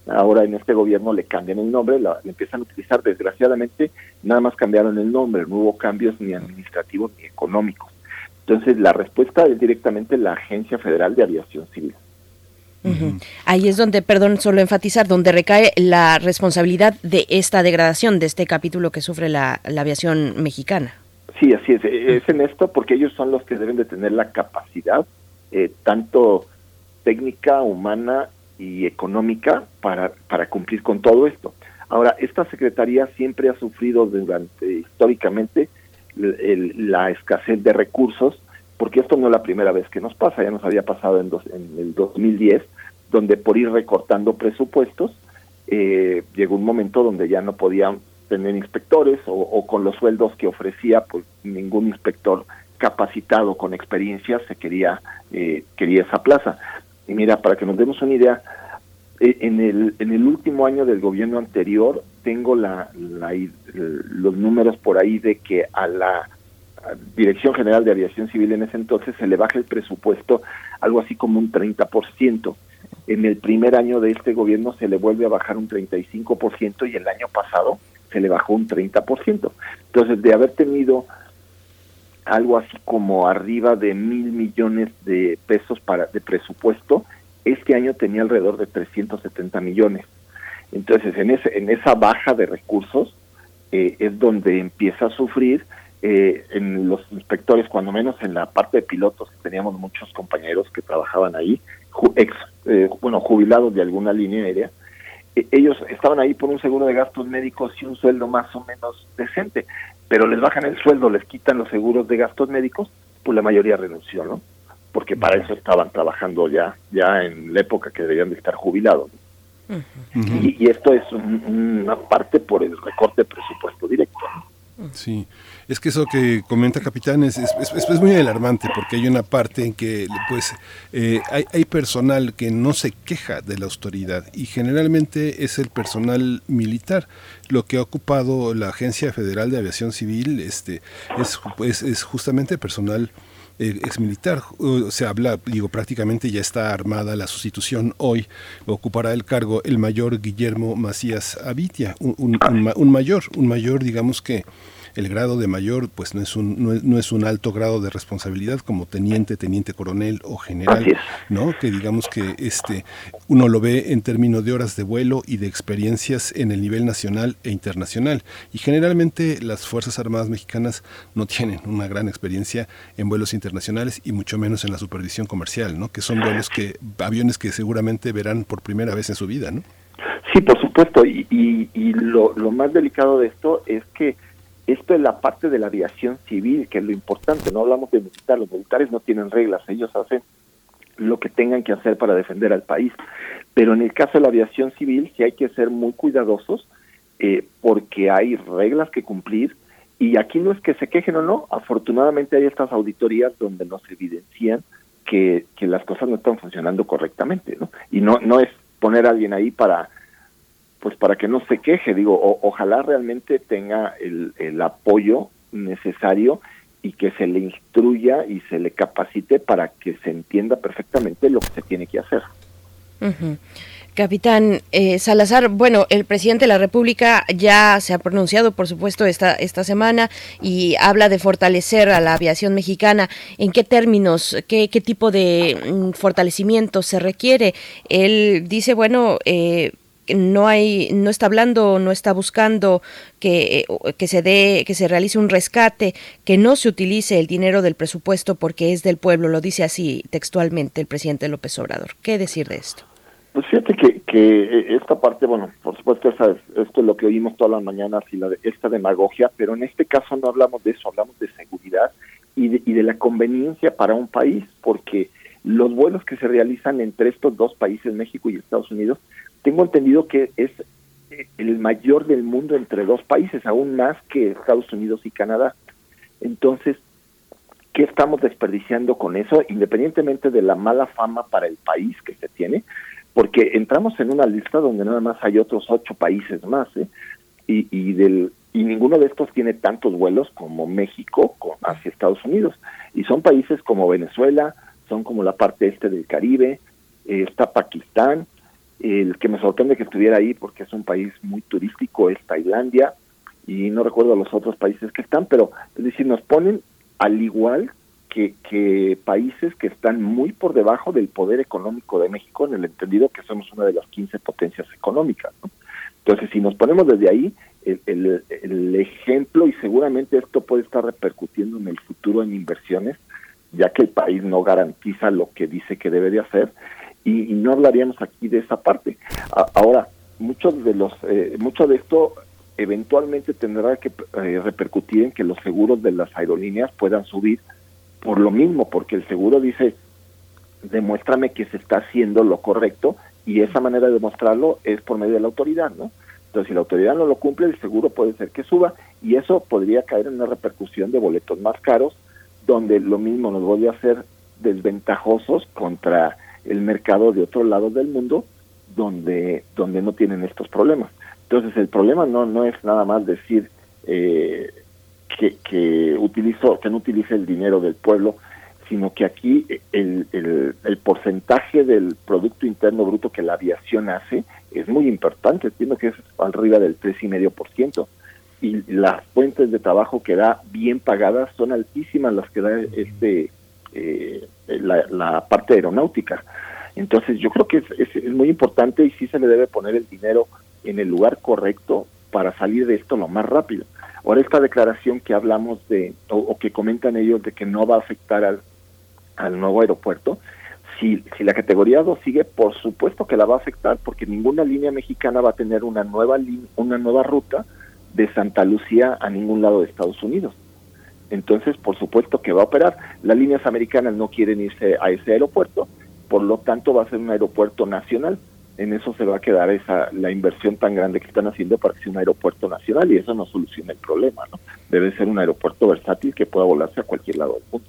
Ahora en este gobierno le cambian el nombre, la, la empiezan a utilizar. Desgraciadamente, nada más cambiaron el nombre, no hubo cambios ni administrativos ni económicos. Entonces, la respuesta es directamente la Agencia Federal de Aviación Civil. Ujú. Ahí es donde, perdón, solo enfatizar, donde recae la responsabilidad de esta degradación, de este capítulo que sufre la, la aviación mexicana. Sí, así es. Eh, Es en esto porque ellos son los que deben de tener la capacidad, eh, tanto técnica, humana y económica, para, para cumplir con todo esto. Ahora, esta secretaría siempre ha sufrido durante, históricamente, el- el- la escasez de recursos, porque esto no es la primera vez que nos pasa, ya nos había pasado en, dos- en el 2010, donde por ir recortando presupuestos, eh, llegó un momento donde ya no podían tener inspectores o, o con los sueldos que ofrecía, pues ningún inspector capacitado con experiencia se quería eh, quería esa plaza. Y mira, para que nos demos una idea, eh, en el en el último año del gobierno anterior tengo la, i- los números por ahí de que a la Dirección General de Aviación Civil en ese entonces se le baja el presupuesto algo así como un 30%. En el primer año de este gobierno se le vuelve a bajar un 35% y el año pasado se le bajó un 30%. Entonces, de haber tenido algo así como arriba de mil millones de pesos para de presupuesto, este año tenía alrededor de 370 millones. Entonces, en, ese, en esa baja de recursos eh, es donde empieza a sufrir eh, en los inspectores, cuando menos en la parte de pilotos, teníamos muchos compañeros que trabajaban ahí, ju- ex, eh, bueno, jubilados de alguna línea aérea, eh, ellos estaban ahí por un seguro de gastos médicos y un sueldo más o menos decente, pero les bajan el sueldo, les quitan los seguros de gastos médicos, pues la mayoría renunció, ¿no? Porque para eso estaban trabajando ya, ya en la época que debían de estar jubilados. Y, y esto es un- una parte por el recorte de presupuesto directo. ¿no? Sí, es que eso que comenta Capitán es, es, muy alarmante porque hay una parte en que pues eh, hay, hay personal que no se queja de la autoridad y generalmente es el personal militar. Lo que ha ocupado la Agencia Federal de Aviación Civil este, es, es, es justamente personal eh, exmilitar. Se habla, digo, prácticamente ya está armada la sustitución hoy. Ocupará el cargo el mayor Guillermo Macías Avitia, un, un mayor, un mayor, digamos que el grado de mayor pues no es un no es, no es un alto grado de responsabilidad como teniente teniente coronel o general no que digamos que este uno lo ve en términos de horas de vuelo y de experiencias en el nivel nacional e internacional. Y generalmente las fuerzas armadas mexicanas no tienen una gran experiencia en vuelos internacionales y mucho menos en la supervisión comercial no que son vuelos que aviones que seguramente verán por primera vez en su vida no Sí, por supuesto. Y, y, y lo, lo más delicado de esto es que esto es la parte de la aviación civil, que es lo importante. No hablamos de militar. Los militares no tienen reglas. Ellos hacen lo que tengan que hacer para defender al país. Pero en el caso de la aviación civil sí hay que ser muy cuidadosos eh, porque hay reglas que cumplir y aquí no es que se quejen o no, afortunadamente hay estas auditorías donde nos evidencian que, que las cosas no están funcionando correctamente, ¿no? Y no, no es poner a alguien ahí para pues para que no se queje, digo, o- ojalá realmente tenga el, el apoyo necesario y que se le instruya y se le capacite para que se entienda perfectamente lo que se tiene que hacer. Capitán eh, Salazar, bueno, el presidente de la República ya se ha pronunciado, por supuesto, esta, esta semana y habla de fortalecer a la aviación mexicana. ¿En qué términos, qué, qué tipo de mm, fortalecimiento se requiere? Él dice, bueno, eh, no hay no está hablando no está buscando que, eh, que se dé que se realice un rescate que no se utilice el dinero del presupuesto porque es del pueblo lo dice así textualmente el presidente López Obrador. Qué decir de esto Pues fíjate que, que esta parte, bueno, por supuesto, esa es- esto es lo que oímos todas las mañanas y la de- esta demagogia, pero en este caso no hablamos de eso, hablamos de seguridad y de, y de la conveniencia para un país, porque los vuelos que se realizan entre estos dos países, México y Estados Unidos, tengo entendido que es eh, el mayor del mundo entre dos países, aún más que Estados Unidos y Canadá. Entonces, ¿qué estamos desperdiciando con eso? Independientemente de la mala fama para el país que se tiene, porque entramos en una lista donde nada más hay otros ocho países más, ¿eh? y, y del y ninguno de estos tiene tantos vuelos como México hacia Estados Unidos. Y son países como Venezuela, son como la parte este del Caribe, eh, está Pakistán, el que me sorprende que estuviera ahí porque es un país muy turístico es Tailandia y no recuerdo los otros países que están, pero es decir, nos ponen al igual que, que países que están muy por debajo del poder económico de México en el entendido que somos una de las 15 potencias económicas. Entonces, si nos ponemos desde ahí, el- el ejemplo, y seguramente esto puede estar repercutiendo en el futuro en inversiones, ya que el país no garantiza lo que dice que debe de hacer, y, y no hablaríamos aquí de esa parte. Ahora, muchos de los, eh, mucho de esto eventualmente tendrá que eh, repercutir en que los seguros de las aerolíneas puedan subir por lo mismo, porque el seguro dice, demuéstrame que se está haciendo lo correcto y esa manera de demostrarlo es por medio de la autoridad, ¿no? Entonces, si la autoridad no lo cumple, el seguro puede ser que suba y eso podría caer en una repercusión de boletos más caros, donde lo mismo nos vuelve a hacer desventajosos contra el mercado de otro lado del mundo, donde donde no tienen estos problemas. Entonces, el problema no no es nada más decir eh, que, que utilizo que no utilice el dinero del pueblo, sino que aquí el, el, el porcentaje del Producto Interno Bruto que la aviación hace es muy importante, entiendo que es arriba del 3,5%. Y las fuentes de trabajo que da bien pagadas son altísimas las que da este eh, la, la parte aeronáutica. Entonces yo creo que es, es, muy importante y sí se le debe poner el dinero en el lugar correcto para salir de esto lo más rápido. Ahora esta declaración que hablamos de, o, que comentan ellos de que no va a afectar al, al nuevo aeropuerto, si, si la categoría 2 sigue, por supuesto que la va a afectar, porque ninguna línea mexicana va a tener una nueva, una nueva ruta de Santa Lucía a ningún lado de Estados Unidos. Entonces, por supuesto que va a operar. Las líneas americanas no quieren irse a ese aeropuerto, por lo tanto va a ser un aeropuerto nacional. En eso se va a quedar esa la inversión tan grande que están haciendo para que sea un aeropuerto nacional y eso no soluciona el problema, ¿no? Debe ser un aeropuerto versátil que pueda volarse a cualquier lado del mundo.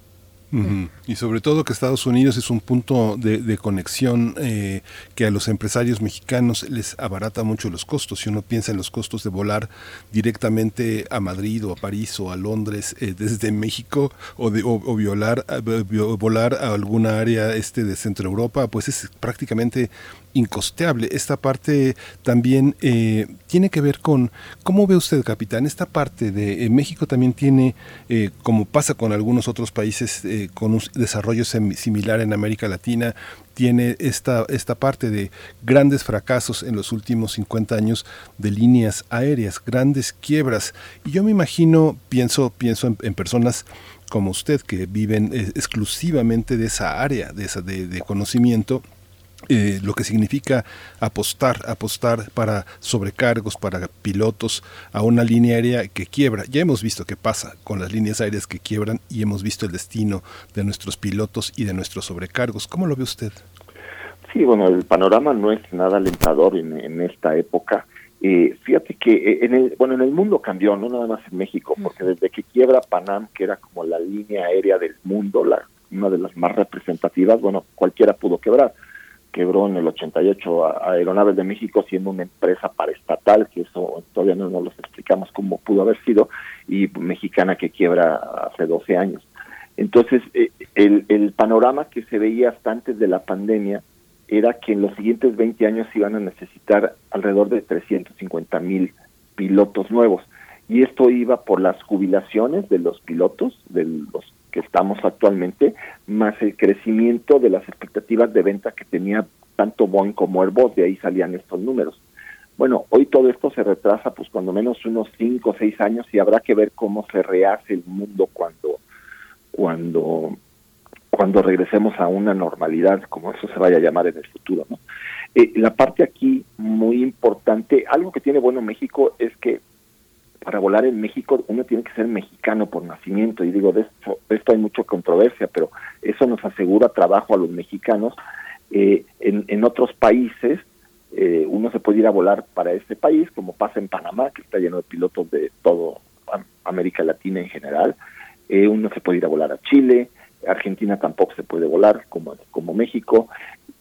Y sobre todo que Estados Unidos es un punto de, de conexión eh, que a los empresarios mexicanos les abarata mucho los costos. Si uno piensa en los costos de volar directamente a Madrid o a París o a Londres eh, desde México o, de, o, violar, vi- volar a alguna área este de Centro Europa, pues es prácticamente incosteable. Esta parte también eh, tiene que ver con, ¿cómo ve usted, capitán? Esta parte de eh, México también tiene, eh, como pasa con algunos otros países eh, con un desarrollo similar en América Latina, tiene esta, esta parte de grandes fracasos en los últimos 50 años de líneas aéreas, grandes quiebras. Y yo me imagino, pienso, pienso en, en personas como usted que viven exclusivamente de esa área, de, esa, de, de conocimiento, eh, lo que significa apostar, apostar para sobrecargos, para pilotos a una línea aérea que quiebra. Ya hemos visto qué pasa con las líneas aéreas que quiebran y hemos visto el destino de nuestros pilotos y de nuestros sobrecargos. ¿Cómo lo ve usted? Sí, bueno, el panorama no es nada alentador en, en esta época. Eh, fíjate que eh, en el, bueno, en el mundo cambió, no nada más en México, porque desde que quiebra Panam, que era como la línea aérea del mundo, la, una de las más representativas, bueno, cualquiera pudo quebrar. Quebró en el 88 a, Aeronaves de México siendo una empresa paraestatal, que eso todavía no nos explicamos cómo pudo haber sido, y mexicana que quiebra hace 12 años. Entonces, eh, el, el panorama que se veía hasta antes de la pandemia era que en los siguientes 20 años iban a necesitar alrededor de 350 mil pilotos nuevos. Y esto iba por las jubilaciones de los pilotos, de los que estamos actualmente, más el crecimiento de las expectativas de venta que tenía tanto Boeing como Airbus, de ahí salían estos números. Bueno, hoy todo esto se retrasa pues cuando menos unos 5 o 6 años y habrá que ver cómo se rehace el mundo cuando cuando cuando regresemos a una normalidad, como eso se vaya a llamar en el futuro, ¿no? Eh, la parte aquí muy importante, algo que tiene bueno México es que para volar en México uno tiene que ser mexicano por nacimiento y digo de esto, de esto hay mucha controversia, pero eso nos asegura trabajo a los mexicanos. Eh, en, en otros países eh, uno se puede ir a volar para este país, como pasa en Panamá, que está lleno de pilotos de todo América Latina en general. Eh, uno se puede ir a volar a Chile, Argentina tampoco se puede volar como, como México.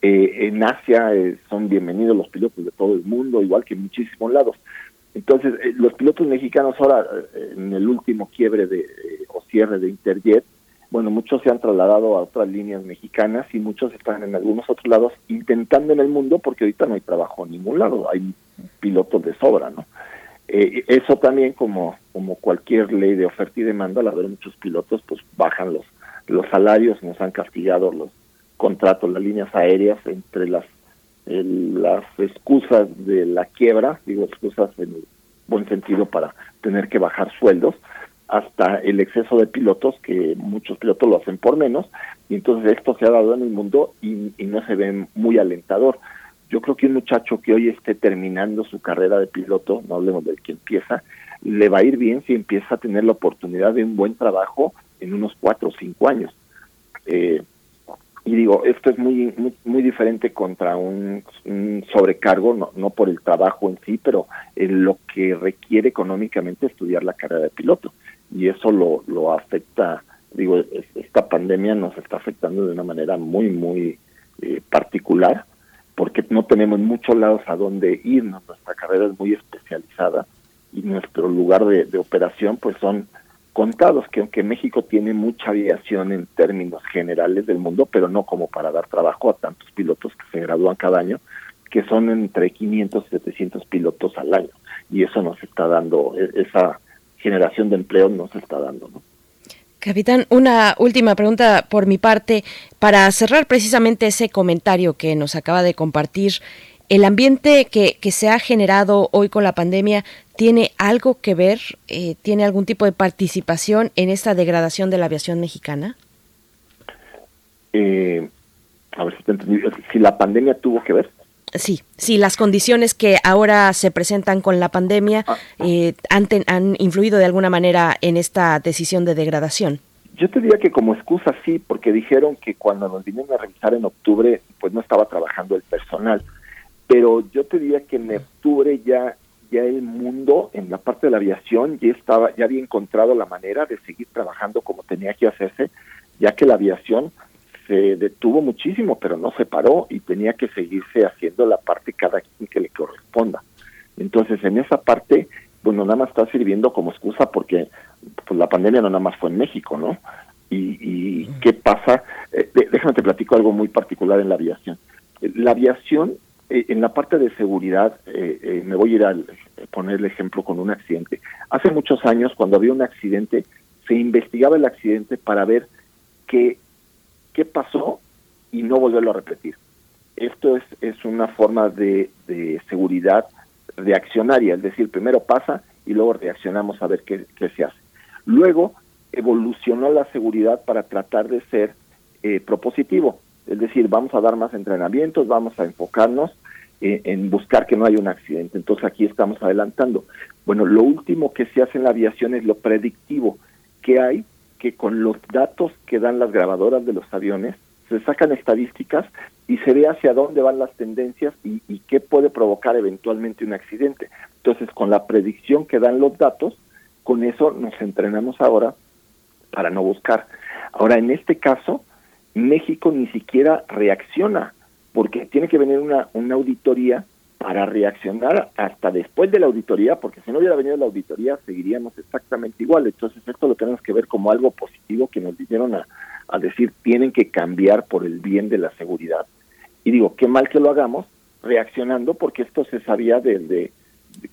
Eh, en Asia son bienvenidos los pilotos de todo el mundo, igual que en muchísimos lados. Entonces, los pilotos mexicanos ahora, en el último quiebre de, o cierre de Interjet, bueno, muchos se han trasladado a otras líneas mexicanas y muchos están en algunos otros lados intentando en el mundo porque ahorita no hay trabajo en ningún lado, hay pilotos de sobra, ¿no? Eh, eso también como como cualquier ley de oferta y demanda, al haber muchos pilotos, pues bajan los los salarios, nos han castigado los contratos, las líneas aéreas entre las las excusas de la quiebra, digo excusas en el buen sentido para tener que bajar sueldos, hasta el exceso de pilotos, que muchos pilotos lo hacen por menos, y entonces esto se ha dado en el mundo y, no se ve muy alentador. Yo creo que un muchacho que hoy esté terminando su carrera de piloto, no hablemos del que empieza, le va a ir bien si empieza a tener la oportunidad de un buen trabajo en unos cuatro o cinco años. Eh, y digo, esto es muy, muy, diferente contra un, sobrecargo, no, no por el trabajo en sí, pero en lo que requiere económicamente estudiar la carrera de piloto. Y eso lo, lo afecta, digo, esta pandemia nos está afectando de una manera muy, muy eh, particular, porque no tenemos muchos lados a donde irnos, nuestra carrera es muy especializada y nuestro lugar de operación pues son contados, que aunque México tiene mucha aviación en términos generales del mundo, pero no como para dar trabajo a tantos pilotos que se gradúan cada año, que son entre 500 y 700 pilotos al año. Y eso nos está dando e, esa generación de empleo no se está dando. ¿no? Capitán, una última pregunta por mi parte para cerrar precisamente ese comentario que nos acaba de compartir. ¿El ambiente que, que se ha generado hoy con la pandemia tiene algo que ver, eh, tiene algún tipo de participación en esta degradación de la aviación mexicana? Eh, a ver si te entendí. Si la pandemia tuvo que ver. Sí, sí, las condiciones que ahora se presentan con la pandemia ah. eh, han, han influido de alguna manera en esta decisión de degradación. Yo te diría que como excusa sí, porque dijeron que cuando nos vinieron a revisar en octubre, pues no estaba trabajando el personal. Pero yo te diría que en octubre ya ya el mundo en la parte de la aviación ya estaba ya había encontrado la manera de seguir trabajando como tenía que hacerse, ya que la aviación se detuvo muchísimo, pero no se paró y tenía que seguirse haciendo la parte cada quien que le corresponda. Entonces, en esa parte, bueno, nada más está sirviendo como excusa porque pues, la pandemia no nada más fue en México, ¿no? Y, qué pasa, eh, déjame te platico algo muy particular en la aviación. La aviación, en la parte de seguridad, eh, me voy a ir a poner el ejemplo con un accidente. Hace muchos años, cuando había un accidente, se investigaba el accidente para ver qué qué pasó y no volverlo a repetir. Esto es, es una forma de, de seguridad reaccionaria, es decir, primero pasa y luego reaccionamos a ver qué, qué se hace. Luego evolucionó la seguridad para tratar de ser eh, propositivo, es decir, vamos a dar más entrenamientos, vamos a enfocarnos eh, en buscar que no haya un accidente. Entonces aquí estamos adelantando. Bueno, lo último que se hace en la aviación es lo predictivo, que hay que con los datos que dan las grabadoras de los aviones se sacan estadísticas y se ve hacia dónde van las tendencias y, y, qué puede provocar eventualmente un accidente. Entonces, con la predicción que dan los datos, con eso nos entrenamos ahora para no buscar. Ahora, en este caso, México ni siquiera reacciona, porque tiene que venir una, una auditoría para reaccionar hasta después de la auditoría, porque si no hubiera venido la auditoría seguiríamos exactamente igual. Entonces esto lo tenemos que ver como algo positivo que nos vinieron a, decir tienen que cambiar por el bien de la seguridad. Y digo, qué mal que lo hagamos reaccionando porque esto se sabía desde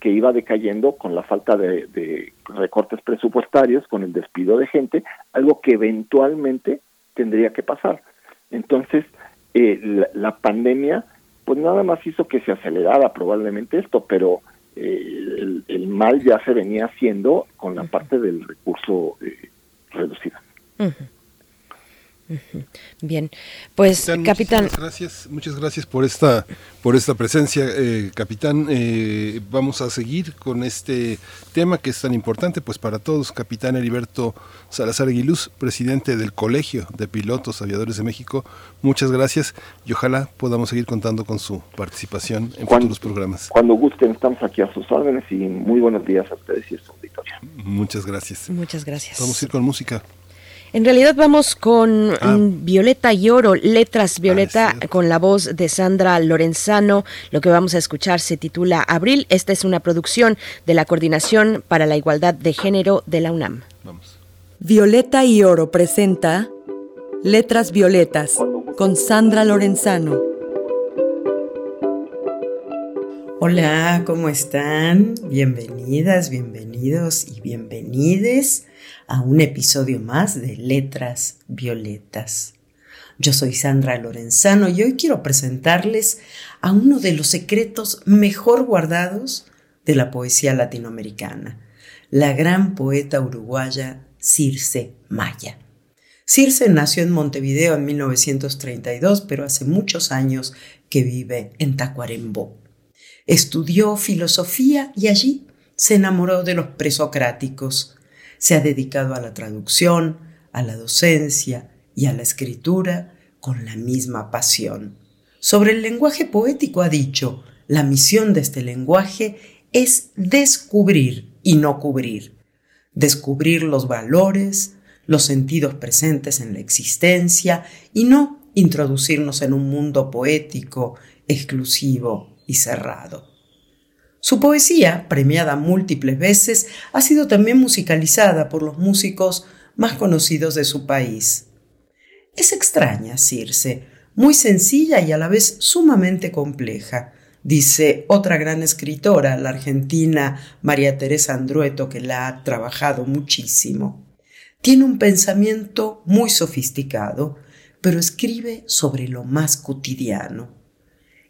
que iba decayendo con la falta de, de recortes presupuestarios, con el despido de gente, algo que eventualmente tendría que pasar. Entonces, eh, la, la pandemia, pues nada más hizo que se acelerara probablemente esto, pero eh, el, el mal ya se venía haciendo con la parte del recurso eh. Ujú. Bien, pues capitán, Muchas gracias, muchas gracias por esta, por esta presencia, eh, capitán. Eh, vamos a seguir con este tema que es tan importante, pues para todos. Capitán Heriberto Salazar Aguiluz, presidente del Colegio de Pilotos Aviadores de México. Muchas gracias y ojalá podamos seguir contando con su participación en Cuando- futuros programas. Cuando gusten, estamos aquí a sus órdenes y muy buenos días a ustedes y a su auditorio. Muchas gracias. muchas gracias. Vamos a ir con música. En realidad vamos con Ah. Violeta y Oro, Letras Violeta, con la voz de Sandra Lorenzano. Lo que vamos a escuchar se titula Abril. Esta es una producción de la Coordinación para la Igualdad de Género de la UNAM. Violeta y Oro presenta Letras Violetas con Sandra Lorenzano. Hola, ¿cómo están? Bienvenidas, bienvenidos y bienvenides a un episodio más de Letras Violetas. Yo soy Sandra Lorenzano y hoy quiero presentarles a uno de los secretos mejor guardados de la poesía latinoamericana, la gran poeta uruguaya Circe Maya. Circe nació en Montevideo en 1932, pero hace muchos años que vive en Tacuarembó. Estudió filosofía y allí se enamoró de los presocráticos. Se ha dedicado a la traducción, a la docencia y a la escritura con la misma pasión. Sobre el lenguaje poético ha dicho, la misión de este lenguaje es descubrir y no cubrir. Descubrir los valores, los sentidos presentes en la existencia y no introducirnos en un mundo poético, exclusivo y cerrado. Su poesía, premiada múltiples veces, ha sido también musicalizada por los músicos más conocidos de su país. Es extraña, Circe, muy sencilla y a la vez sumamente compleja, dice otra gran escritora, la argentina María Teresa Andrueto, que la ha trabajado muchísimo. Tiene un pensamiento muy sofisticado, pero escribe sobre lo más cotidiano.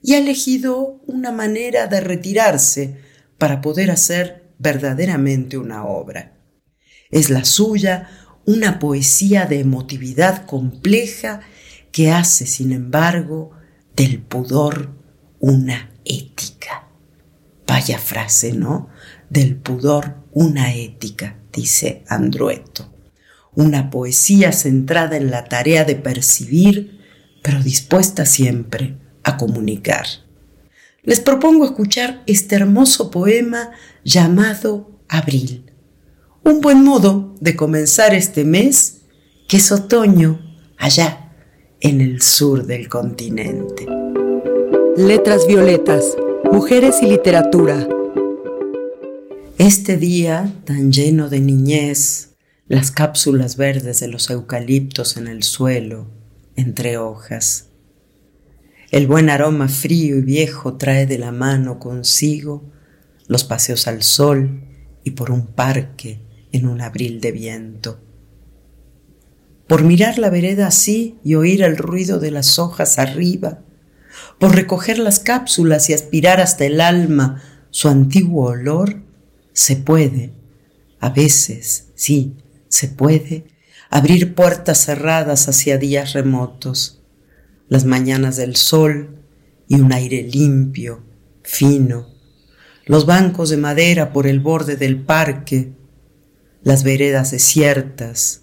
Y ha elegido una manera de retirarse para poder hacer verdaderamente una obra. Es la suya una poesía de emotividad compleja que hace, sin embargo, del pudor una ética. Vaya frase, ¿no? Del pudor una ética, dice Andrueto. Una poesía centrada en la tarea de percibir, pero dispuesta siempre a comunicar. Les propongo escuchar este hermoso poema llamado Abril. Un buen modo de comenzar este mes que es otoño allá en el sur del continente. Letras Violetas, Mujeres y Literatura. Este día tan lleno de niñez, las cápsulas verdes de los eucaliptos en el suelo, entre hojas. El buen aroma frío y viejo trae de la mano consigo los paseos al sol y por un parque en un abril de viento. Por mirar la vereda así y oír el ruido de las hojas arriba, por recoger las cápsulas y aspirar hasta el alma su antiguo olor, se puede, a veces, sí, se puede, abrir puertas cerradas hacia días remotos, las mañanas del sol y un aire limpio, fino, los bancos de madera por el borde del parque, las veredas desiertas,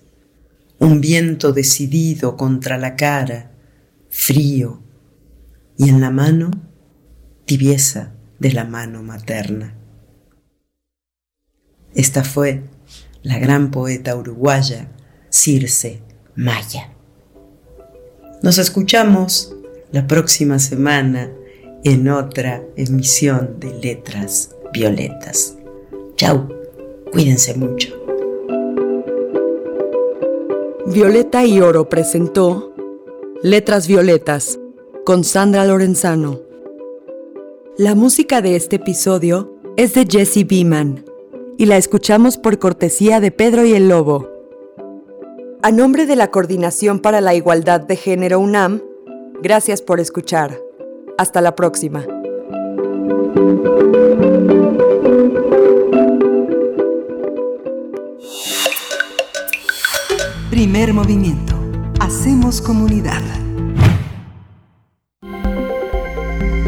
un viento decidido contra la cara, frío, y en la mano, tibieza de la mano materna. Esta fue la gran poeta uruguaya Circe Maya. Nos escuchamos la próxima semana en otra emisión de Letras Violetas. Chau, cuídense mucho. Violeta y Oro presentó Letras Violetas con Sandra Lorenzano. La música de este episodio es de Jesse Beeman y la escuchamos por cortesía de Pedro y el Lobo. A nombre de la Coordinación para la Igualdad de Género UNAM, gracias por escuchar. Hasta la próxima. Primer movimiento. Hacemos comunidad.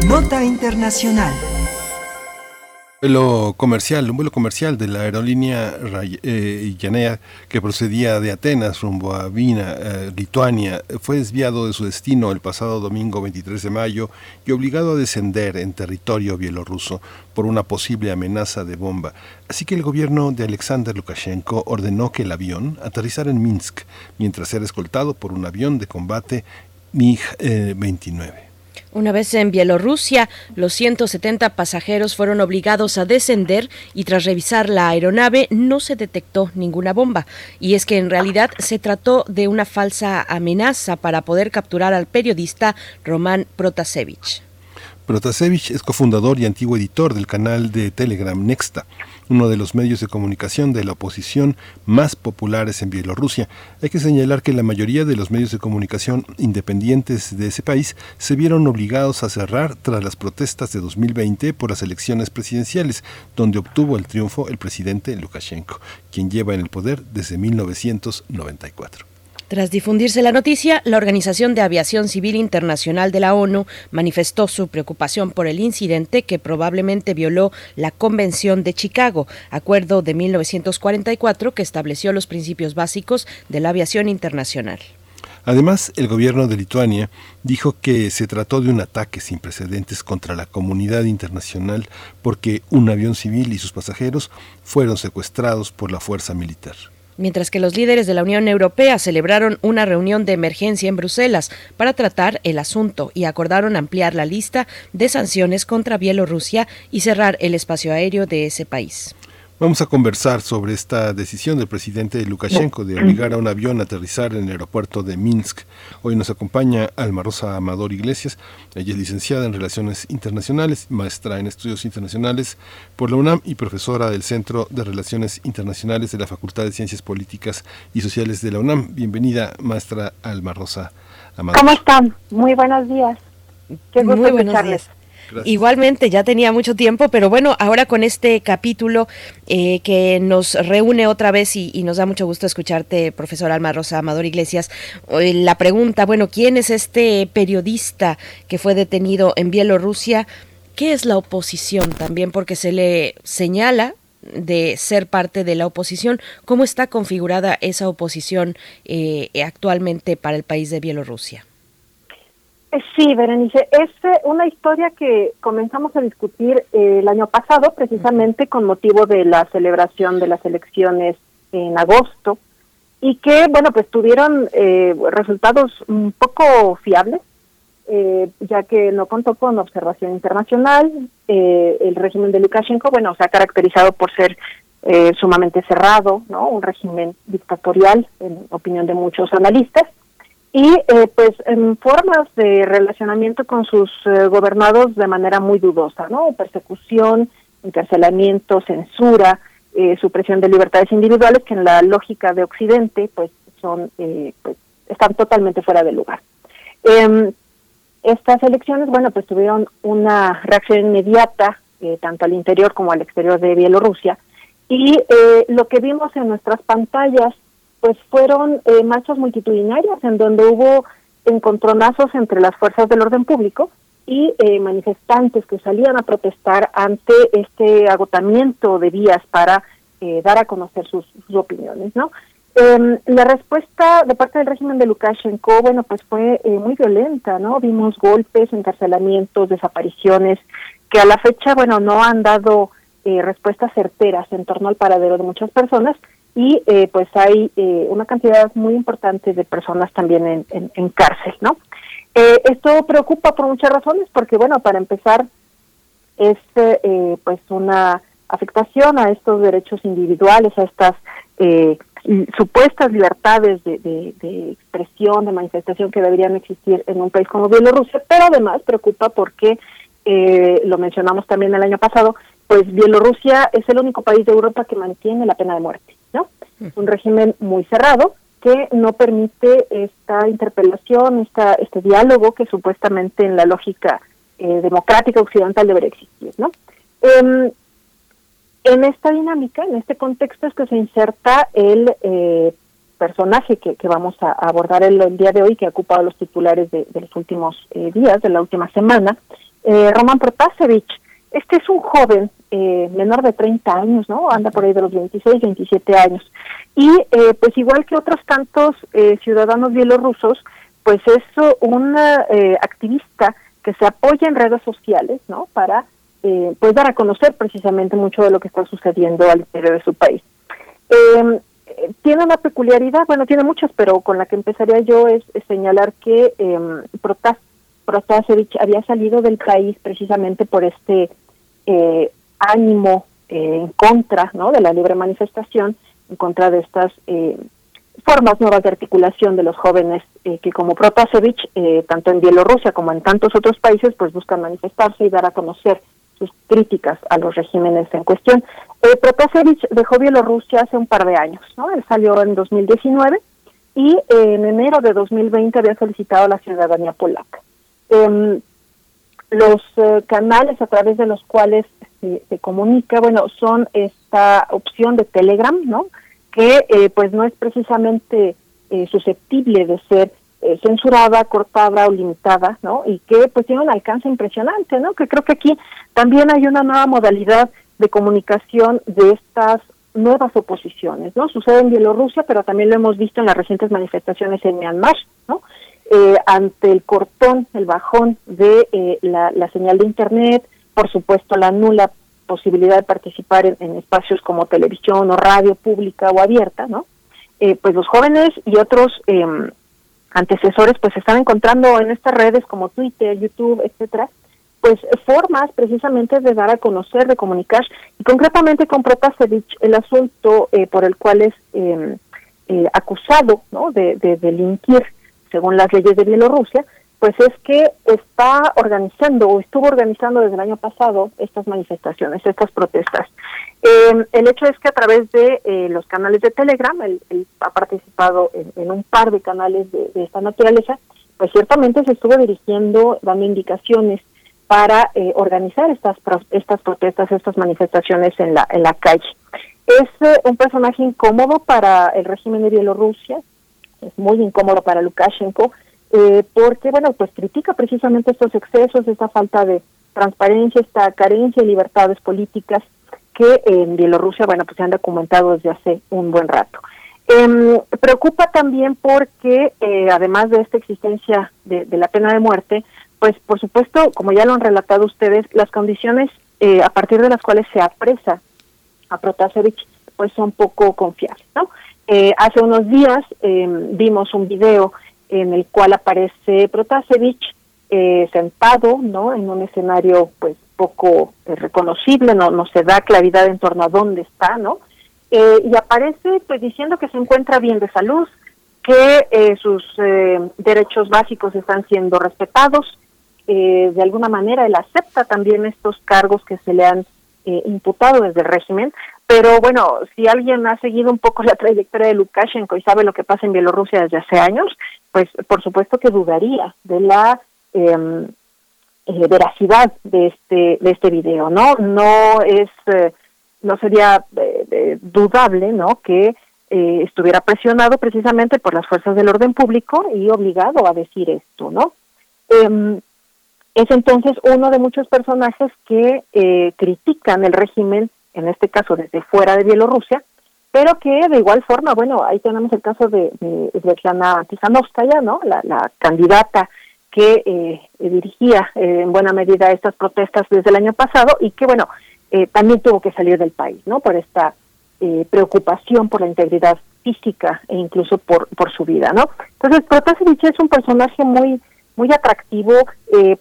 Nota Internacional. Vuelo comercial, un vuelo comercial de la aerolínea eh, que procedía de Atenas rumbo a Vina, eh, Lituania, fue desviado de su destino el pasado domingo 23 de mayo y obligado a descender en territorio bielorruso por una posible amenaza de bomba. Así que el gobierno de Alexander Lukashenko ordenó que el avión aterrizara en Minsk mientras era escoltado por un avión de combate MiG-29. Una vez en Bielorrusia, los 170 pasajeros fueron obligados a descender y tras revisar la aeronave no se detectó ninguna bomba. Y es que en realidad se trató de una falsa amenaza para poder capturar al periodista Roman Protasevich. Protasevich es cofundador y antiguo editor del canal de Telegram Nexta, uno de los medios de comunicación de la oposición más populares en Bielorrusia. Hay que señalar que la mayoría de los medios de comunicación independientes de ese país se vieron obligados a cerrar tras las protestas de 2020 por las elecciones presidenciales, donde obtuvo el triunfo el presidente Lukashenko, quien lleva en el poder desde 1994. Tras difundirse la noticia, la Organización de Aviación Civil Internacional de la ONU manifestó su preocupación por el incidente que probablemente violó la Convención de Chicago, acuerdo de 1944 que estableció los principios básicos de la aviación internacional. Además, el gobierno de Lituania dijo que se trató de un ataque sin precedentes contra la comunidad internacional porque un avión civil y sus pasajeros fueron secuestrados por la fuerza militar. Mientras que los líderes de la Unión Europea celebraron una reunión de emergencia en Bruselas para tratar el asunto y acordaron ampliar la lista de sanciones contra Bielorrusia y cerrar el espacio aéreo de ese país. Vamos a conversar sobre esta decisión del presidente Lukashenko de obligar a un avión a aterrizar en el aeropuerto de Minsk. Hoy nos acompaña Alma Rosa Amador Iglesias. Ella es licenciada en Relaciones Internacionales, maestra en Estudios Internacionales por la UNAM y profesora del Centro de Relaciones Internacionales de la Facultad de Ciencias Políticas y Sociales de la UNAM. Bienvenida, maestra Alma Rosa Amador. ¿Cómo están? Muy buenos días. Qué gusto Muy buenos escucharles. Igualmente, ya tenía mucho tiempo, pero bueno, ahora con este capítulo eh, que nos reúne otra vez y, y nos da mucho gusto escucharte, profesor Alma Rosa Amador Iglesias, eh, la pregunta, bueno, ¿quién es este periodista que fue detenido en Bielorrusia? ¿Qué es la oposición también? Porque se le señala de ser parte de la oposición. ¿Cómo está configurada esa oposición eh, actualmente para el país de Bielorrusia? Eh, Sí, Berenice, es eh, una historia que comenzamos a discutir eh, el año pasado, precisamente con motivo de la celebración de las elecciones en agosto, y que, bueno, pues tuvieron eh, resultados un poco fiables, eh, ya que no contó con observación internacional. el régimen de Lukashenko, bueno, se ha caracterizado por ser sumamente cerrado, ¿no? Un régimen dictatorial, en opinión de muchos analistas y eh, pues en formas de relacionamiento con sus eh, gobernados de manera muy dudosa, ¿no? Persecución, encarcelamiento, censura, eh, supresión de libertades individuales que en la lógica de Occidente pues son eh, pues, están totalmente fuera de lugar. Em, estas elecciones, bueno, pues tuvieron una reacción inmediata eh, tanto al interior como al exterior de Bielorrusia y eh, lo que vimos en nuestras pantallas pues fueron eh, marchas multitudinarias en donde hubo encontronazos entre las fuerzas del orden público y eh, manifestantes que salían a protestar ante este agotamiento de vías para eh, dar a conocer sus, sus opiniones, ¿no? Em, la respuesta de parte del régimen de Lukashenko, bueno, pues fue eh, muy violenta, ¿no? Vimos golpes, encarcelamientos, desapariciones, que a la fecha, bueno, no han dado eh, respuestas certeras en torno al paradero de muchas personas y eh, pues hay eh, una cantidad muy importante de personas también en, en, cárcel, ¿no? Eh, esto preocupa por muchas razones, porque bueno, para empezar, es eh, pues una afectación a estos derechos individuales, a estas eh, supuestas libertades de, de, expresión, de manifestación que deberían existir en un país como Bielorrusia, pero además preocupa porque, eh, lo mencionamos también el año pasado, pues Bielorrusia es el único país de Europa que mantiene la pena de muerte, ¿no? Es un régimen muy cerrado que no permite esta interpelación, esta, este diálogo que supuestamente en la lógica eh, democrática occidental debería existir, ¿no? Em, en esta dinámica, en este contexto es que se inserta el eh, personaje que, vamos a abordar el, día de hoy, que ha ocupado los titulares de, los últimos eh, días, de la última semana, Roman Protasevich. Este es un joven eh, menor de 30 años, ¿no? Anda por ahí de los 26, 27 años. Y pues igual que otros tantos ciudadanos bielorrusos, pues es un activista que se apoya en redes sociales, ¿no? Para eh, pues dar a conocer precisamente mucho de lo que está sucediendo al interior de su país. Em, eh, tiene una peculiaridad, bueno, tiene muchas, pero con la que empezaría yo es, señalar que eh, Protasevich había salido del país precisamente por este eh, ánimo en contra ¿no? de la libre manifestación, en contra de estas formas nuevas de articulación de los jóvenes que como Protasevich, tanto en Bielorrusia como en tantos otros países, pues buscan manifestarse y dar a conocer sus críticas a los regímenes en cuestión. Eh, Protasevich dejó Bielorrusia hace un par de años, ¿no? Él salió en 2019 y en enero de 2020 había solicitado la ciudadanía polaca. Em, los eh, canales a través de los cuales se, comunica, bueno, son esta opción de Telegram, ¿no? Que eh, pues no es precisamente eh, susceptible de ser eh, censurada, cortada o limitada, ¿no? Y que pues tiene un alcance impresionante, ¿no? Que creo que aquí también hay una nueva modalidad de comunicación de estas nuevas oposiciones, ¿no? Sucede en Bielorrusia, pero también lo hemos visto en las recientes manifestaciones en Myanmar, ¿no? Eh, ante el cortón, el bajón de eh, la, señal de Internet, por supuesto la nula posibilidad de participar en, espacios como televisión o radio pública o abierta, ¿no? pues los jóvenes y otros em, antecesores pues se están encontrando en estas redes como Twitter, YouTube, etcétera, pues formas precisamente de dar a conocer, de comunicar, y concretamente con Protasevich el asunto eh, por el cual es em, eh, acusado ¿no? de delinquir según las leyes de Bielorrusia, pues es que está organizando o estuvo organizando desde el año pasado estas manifestaciones, estas protestas. Eh, el hecho es que a través de eh, los canales de Telegram, él, ha participado en, un par de canales de, esta naturaleza, pues ciertamente se estuvo dirigiendo, dando indicaciones para eh, organizar estas estas protestas, estas manifestaciones en la en la calle. Es un personaje incómodo para el régimen de Bielorrusia, es muy incómodo para Lukashenko, porque bueno, pues critica precisamente estos excesos, esta falta de transparencia, esta carencia de libertades políticas que en Bielorrusia, bueno, pues se han documentado desde hace un buen rato. Eh, preocupa también porque, eh, además de esta existencia de, la pena de muerte, pues por supuesto, como ya lo han relatado ustedes, las condiciones eh, a partir de las cuales se apresa a Protasevich, pues son poco confiables, ¿no? Eh, hace unos días em, vimos un video en el cual aparece Protasevich sentado, ¿no? En un escenario, pues poco eh, reconocible, no, no se da claridad en torno a dónde está, ¿no? Eh, y aparece pues diciendo que se encuentra bien de salud, que eh, sus derechos básicos están siendo respetados, de alguna manera él acepta también estos cargos que se le han imputado desde el régimen, pero bueno, si alguien ha seguido un poco la trayectoria de Lukashenko y sabe lo que pasa en Bielorrusia desde hace años, pues por supuesto que dudaría de la em, eh, veracidad de este de este video no no es eh, no sería eh, dudable no que estuviera presionado precisamente por las fuerzas del orden público y obligado a decir esto no em, es entonces uno de muchos personajes que critican el régimen en este caso desde fuera de Bielorrusia pero que de igual forma bueno ahí tenemos el caso de, de Svetlana Tikhanovskaya no la, la candidata que eh, dirigía eh, en buena medida estas protestas desde el año pasado y que, bueno, eh, también tuvo que salir del país, ¿no? Por esta preocupación por la integridad física e incluso por, por su vida, ¿no? Entonces, Protasevich es un personaje muy muy atractivo,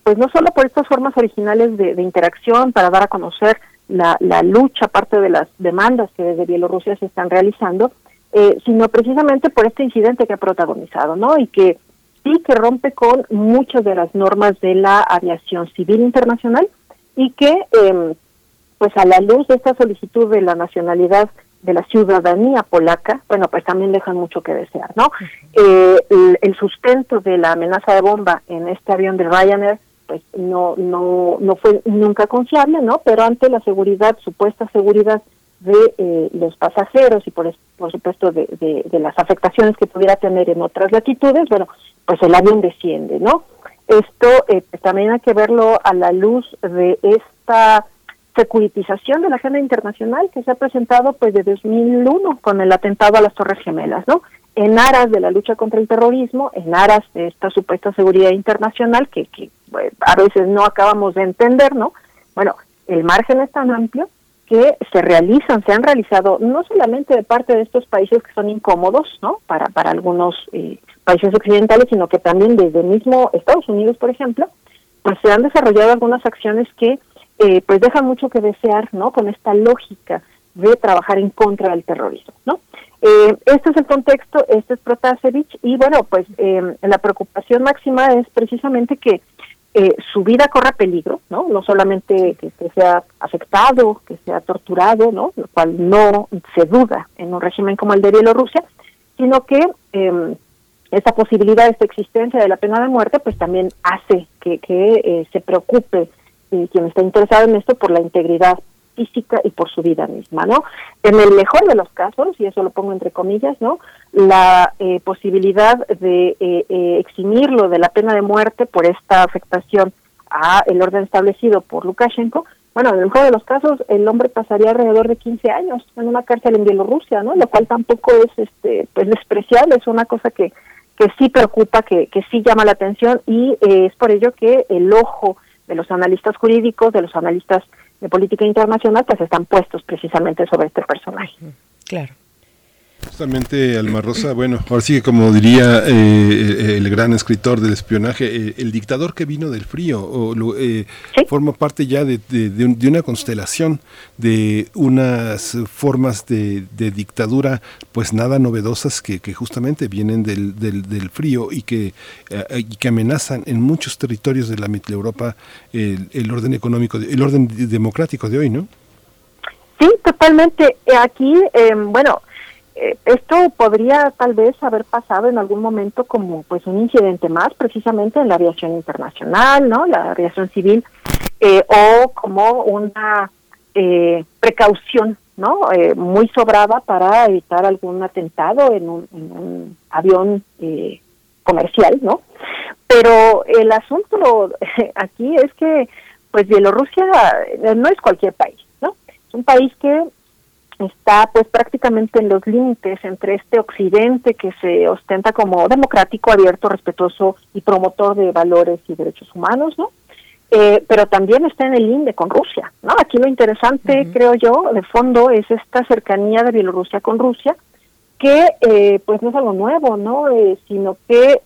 pues no solo por estas formas originales de, interacción para dar a conocer la, la lucha, parte de las demandas que desde Bielorrusia se están realizando, eh, sino precisamente por este incidente que ha protagonizado, ¿no? Y que sí que rompe con muchas de las normas de la aviación civil internacional y que, eh, pues a la luz de esta solicitud de la nacionalidad de la ciudadanía polaca, bueno, pues también dejan mucho que desear, ¿no? Eh, el, el, sustento de la amenaza de bomba en este avión de Ryanair, pues no, no, no fue nunca confiable, ¿no? Pero ante la seguridad, supuesta seguridad de eh, los pasajeros y por, supuesto de, de, de, las afectaciones que pudiera tener en otras latitudes, bueno, pues el avión desciende, ¿no? Esto eh, también hay que verlo a la luz de esta securitización de la agenda internacional que se ha presentado pues de 2001 con el atentado a las Torres Gemelas, ¿no? En aras de la lucha contra el terrorismo, en aras de esta supuesta seguridad internacional que, a veces no acabamos de entender, ¿no? Bueno, el margen es tan amplio que se realizan, se han realizado no solamente de parte de estos países que son incómodos, ¿no? Para para algunos eh, países occidentales, sino que también desde el mismo Estados Unidos, por ejemplo, pues se han desarrollado algunas acciones que eh, pues dejan mucho que desear, ¿no? Con esta lógica de trabajar en contra del terrorismo, ¿no? Eh, este es el contexto, este es Protasevich y bueno, pues eh, la preocupación máxima es precisamente que eh, su vida corra peligro, ¿no? No solamente que, sea afectado, que sea torturado, ¿no? Lo cual no se duda en un régimen como el de Bielorrusia, sino que eh, esa posibilidad, esta existencia de la pena de muerte, pues también hace que, que eh, se preocupe eh, quien está interesado en esto por la integridad física y por su vida misma, ¿no? En el mejor de los casos, y eso lo pongo entre comillas, ¿no? La eh, posibilidad de eh, eh, eximirlo de la pena de muerte por esta afectación a el orden establecido por Lukashenko, bueno, en el mejor de los casos, el hombre pasaría alrededor de 15 años en una cárcel en Bielorrusia, ¿no? Lo cual tampoco es, este, pues, despreciable, es una cosa que, que sí preocupa, que, que sí llama la atención y es por ello que el ojo de los analistas jurídicos, de los analistas de política internacional, pues están puestos precisamente sobre este personaje. Claro. Justamente Alma Rosa, bueno, ahora sí que como diría eh, el gran escritor del espionaje, eh, el dictador que vino del frío, o, eh, ¿Sí? forma parte ya de, de, de, un, de, una constelación de unas formas de, dictadura pues nada novedosas que, que justamente vienen del, del, del frío y que, y que amenazan en muchos territorios de la Mitteleuropa el, el orden económico, el orden democrático de hoy, ¿no? Sí, totalmente. Aquí, eh, bueno, esto podría tal vez haber pasado en algún momento como pues un incidente más precisamente en la aviación internacional no la aviación civil eh, o como una eh, precaución no eh, muy sobrada para evitar algún atentado en un, en un avión comercial no pero el asunto aquí es que pues Bielorrusia no es cualquier país no es un país que está pues prácticamente en los límites entre este occidente que se ostenta como democrático, abierto, respetuoso y promotor de valores y derechos humanos, ¿no? Eh, pero también está en el INDE con Rusia, ¿no? Aquí lo interesante, uh -huh. creo yo, de fondo es esta cercanía de Bielorrusia con Rusia, que eh, pues no es algo nuevo, ¿no? Eh, sino que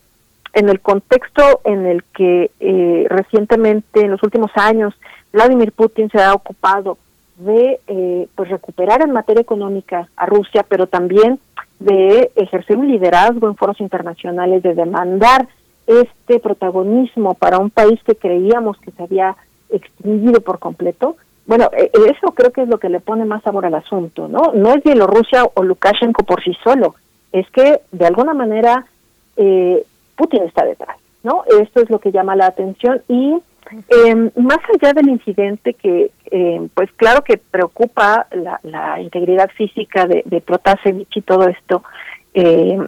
en el contexto en el que eh, recientemente, en los últimos años, Vladimir Putin se ha ocupado de eh, pues recuperar en materia económica a Rusia, pero también de ejercer un liderazgo en foros internacionales, de demandar este protagonismo para un país que creíamos que se había extinguido por completo. Bueno, eso creo que es lo que le pone más sabor al asunto, ¿no? No es Bielorrusia o Lukashenko por sí solo, es que de alguna manera eh, Putin está detrás, ¿no? Esto es lo que llama la atención y eh, más allá del incidente que, eh, pues claro que preocupa la, integridad física de, Protasevich y todo esto, eh,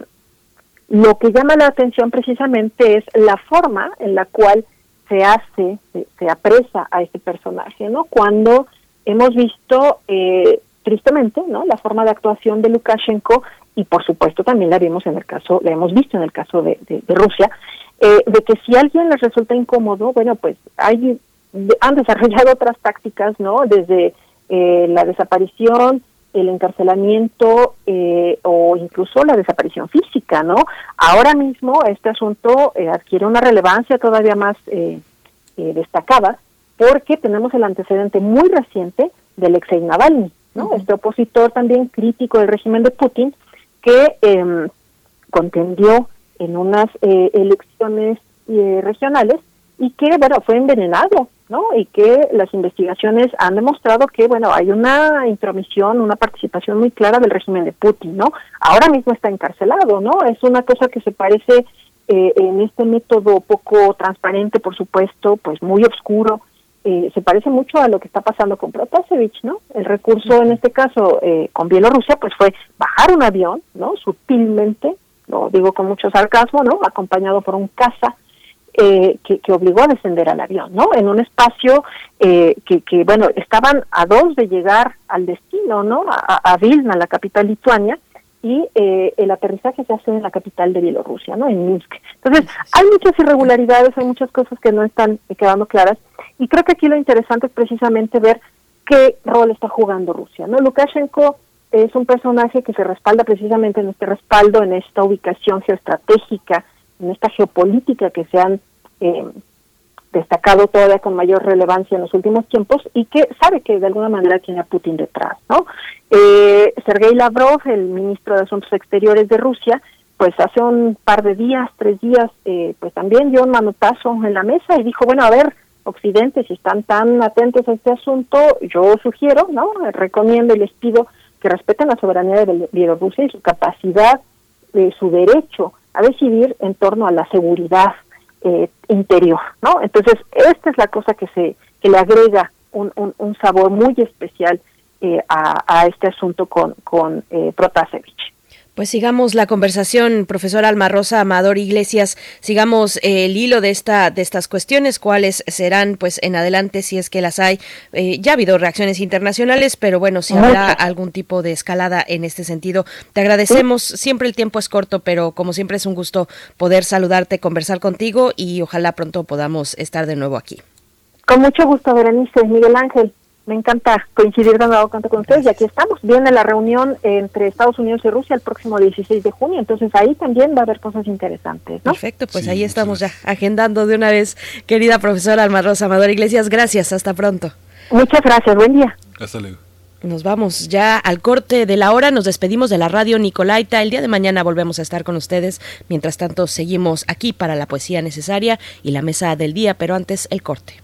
lo que llama la atención precisamente es la forma en la cual se hace, se, se apresa a este personaje, ¿no? Cuando hemos visto eh, tristemente, ¿no? La forma de actuación de Lukashenko y por supuesto también la vimos en el caso, la hemos visto en el caso de, de, de Rusia, eh, de que si alguien les resulta incómodo, bueno, pues hay han desarrollado otras tácticas, ¿no? Desde eh, la desaparición, el encarcelamiento eh, o incluso la desaparición física, ¿no? Ahora mismo este asunto eh, adquiere una relevancia todavía más eh, eh, destacada porque tenemos el antecedente muy reciente de Alexei Navalny, ¿no? Este opositor también crítico del régimen de Putin que eh, contendió en unas eh, elecciones eh, regionales y que, bueno, fue envenenado, ¿no? Y que las investigaciones han demostrado que, bueno, hay una intromisión, una participación muy clara del régimen de Putin, ¿no? Ahora mismo está encarcelado, ¿no? Es una cosa que se parece eh, en este método poco transparente, por supuesto, pues muy oscuro, eh, se parece mucho a lo que está pasando con Protasevich, ¿no? El recurso en este caso eh, con Bielorrusia, pues fue bajar un avión, ¿no? Sutilmente, lo digo con mucho sarcasmo, ¿no? Acompañado por un caza eh, que, que, obligó a descender al avión, ¿no? En un espacio eh, que, que, bueno, estaban a dos de llegar al destino, ¿no? A, a Vilna, la capital lituania, y eh, el aterrizaje se hace en la capital de Bielorrusia, ¿no? En Minsk. Entonces, hay muchas irregularidades, hay muchas cosas que no están quedando claras, y creo que aquí lo interesante es precisamente ver qué rol está jugando Rusia, ¿no? Lukashenko es un personaje que se respalda precisamente en este respaldo, en esta ubicación geoestratégica, en esta geopolítica que se han eh, destacado todavía con mayor relevancia en los últimos tiempos y que sabe que de alguna manera tiene a Putin detrás, ¿no? Eh, Sergei Lavrov, el ministro de Asuntos Exteriores de Rusia, pues hace un par de días, tres días, eh, pues también dio un manotazo en la mesa y dijo, bueno, a ver, Occidente, si están tan atentos a este asunto, yo sugiero, ¿no? Recomiendo y les pido que respeten la soberanía de Bielorrusia y su capacidad, eh, su derecho a decidir en torno a la seguridad eh, interior, ¿no? Entonces, esta es la cosa que se que le agrega un, un, sabor muy especial eh, a, a, este asunto con, con eh, Protasevich. Pues sigamos la conversación, profesor Alma Rosa Amador Iglesias, sigamos eh, el hilo de esta de estas cuestiones, cuáles serán pues en adelante si es que las hay. Eh, ya ha habido reacciones internacionales, pero bueno, si habrá algún tipo de escalada en este sentido. Te agradecemos, siempre el tiempo es corto, pero como siempre es un gusto poder saludarte, conversar contigo y ojalá pronto podamos estar de nuevo aquí. Con mucho gusto, Berenice, Miguel Ángel me encanta coincidir de nuevo con ustedes y aquí estamos. Viene la reunión entre Estados Unidos y Rusia el próximo 16 de junio, entonces ahí también va a haber cosas interesantes. ¿no? Perfecto, pues sí, ahí estamos ya agendando de una vez, querida profesora Alma Rosa Amador Iglesias. Gracias, hasta pronto. Muchas gracias, buen día. Hasta luego. Nos vamos ya al corte de la hora, nos despedimos de la radio Nicolaita. El día de mañana volvemos a estar con ustedes. Mientras tanto, seguimos aquí para la poesía necesaria y la mesa del día, pero antes el corte.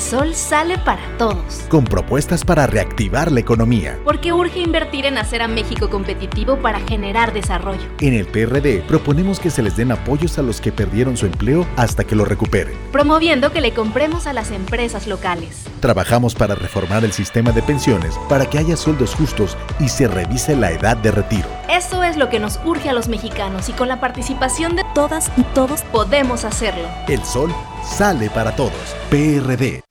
Sol sale para todos. Con propuestas para reactivar la economía. Porque urge invertir en hacer a México competitivo para generar desarrollo. En el PRD proponemos que se les den apoyos a los que perdieron su empleo hasta que lo recuperen. Promoviendo que le compremos a las empresas locales. Trabajamos para reformar el sistema de pensiones para que haya sueldos justos y se revise la edad de retiro. Eso es lo que nos urge a los mexicanos y con la participación de todas y todos podemos hacerlo. El sol sale para todos. PRD.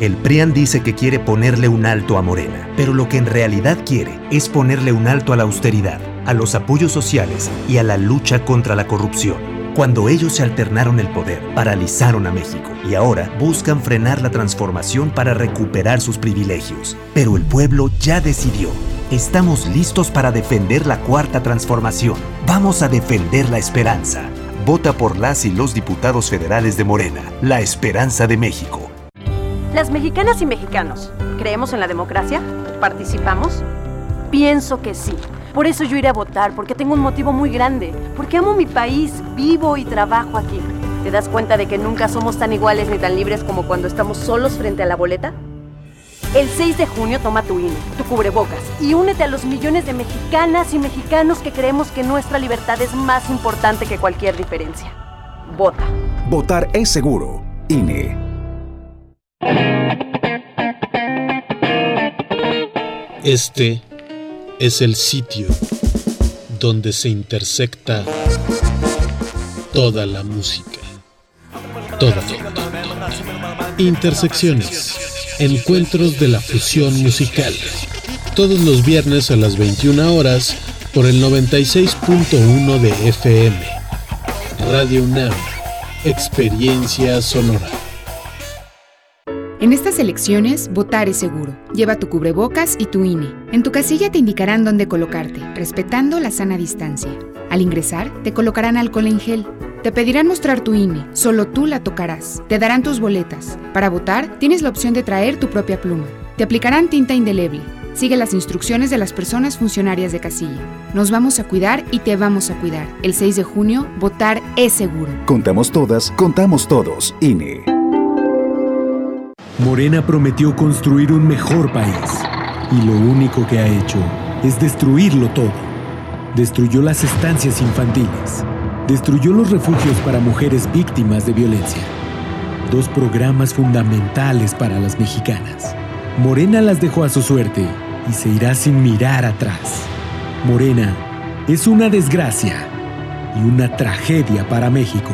El PRIAN dice que quiere ponerle un alto a Morena, pero lo que en realidad quiere es ponerle un alto a la austeridad, a los apoyos sociales y a la lucha contra la corrupción. Cuando ellos se alternaron el poder, paralizaron a México y ahora buscan frenar la transformación para recuperar sus privilegios. Pero el pueblo ya decidió. Estamos listos para defender la cuarta transformación. Vamos a defender la esperanza. Vota por las y los diputados federales de Morena, la esperanza de México. Las mexicanas y mexicanos, ¿creemos en la democracia? ¿Participamos? Pienso que sí. Por eso yo iré a votar, porque tengo un motivo muy grande, porque amo mi país, vivo y trabajo aquí. ¿Te das cuenta de que nunca somos tan iguales ni tan libres como cuando estamos solos frente a la boleta? El 6 de junio toma tu INE, tu cubrebocas y únete a los millones de mexicanas y mexicanos que creemos que nuestra libertad es más importante que cualquier diferencia. Vota. Votar es seguro. INE. Este es el sitio donde se intersecta toda la música. Toda, toda, toda. Intersecciones. Encuentros de la fusión musical. Todos los viernes a las 21 horas por el 96.1 de FM. Radio UNAM. Experiencia sonora. En estas elecciones, votar es seguro. Lleva tu cubrebocas y tu INE. En tu casilla te indicarán dónde colocarte, respetando la sana distancia. Al ingresar, te colocarán alcohol en gel. Te pedirán mostrar tu INE, solo tú la tocarás. Te darán tus boletas. Para votar, tienes la opción de traer tu propia pluma. Te aplicarán tinta indeleble. Sigue las instrucciones de las personas funcionarias de casilla. Nos vamos a cuidar y te vamos a cuidar. El 6 de junio, votar es seguro. Contamos todas, contamos todos. INE. Morena prometió construir un mejor país y lo único que ha hecho es destruirlo todo. Destruyó las estancias infantiles, destruyó los refugios para mujeres víctimas de violencia, dos programas fundamentales para las mexicanas. Morena las dejó a su suerte y se irá sin mirar atrás. Morena es una desgracia y una tragedia para México.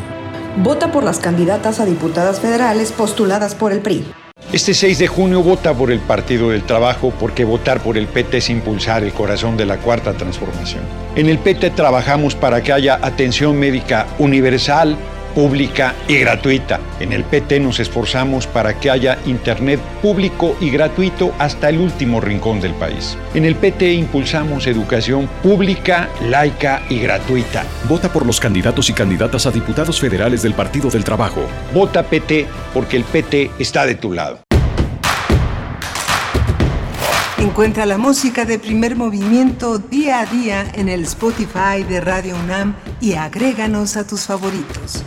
Vota por las candidatas a diputadas federales postuladas por el PRI. Este 6 de junio vota por el Partido del Trabajo porque votar por el PT es impulsar el corazón de la cuarta transformación. En el PT trabajamos para que haya atención médica universal, pública y gratuita. En el PT nos esforzamos para que haya Internet público y gratuito hasta el último rincón del país. En el PT impulsamos educación pública, laica y gratuita. Vota por los candidatos y candidatas a diputados federales del Partido del Trabajo. Vota PT porque el PT está de tu lado. Encuentra la música de primer movimiento día a día en el Spotify de Radio UNAM y agréganos a tus favoritos.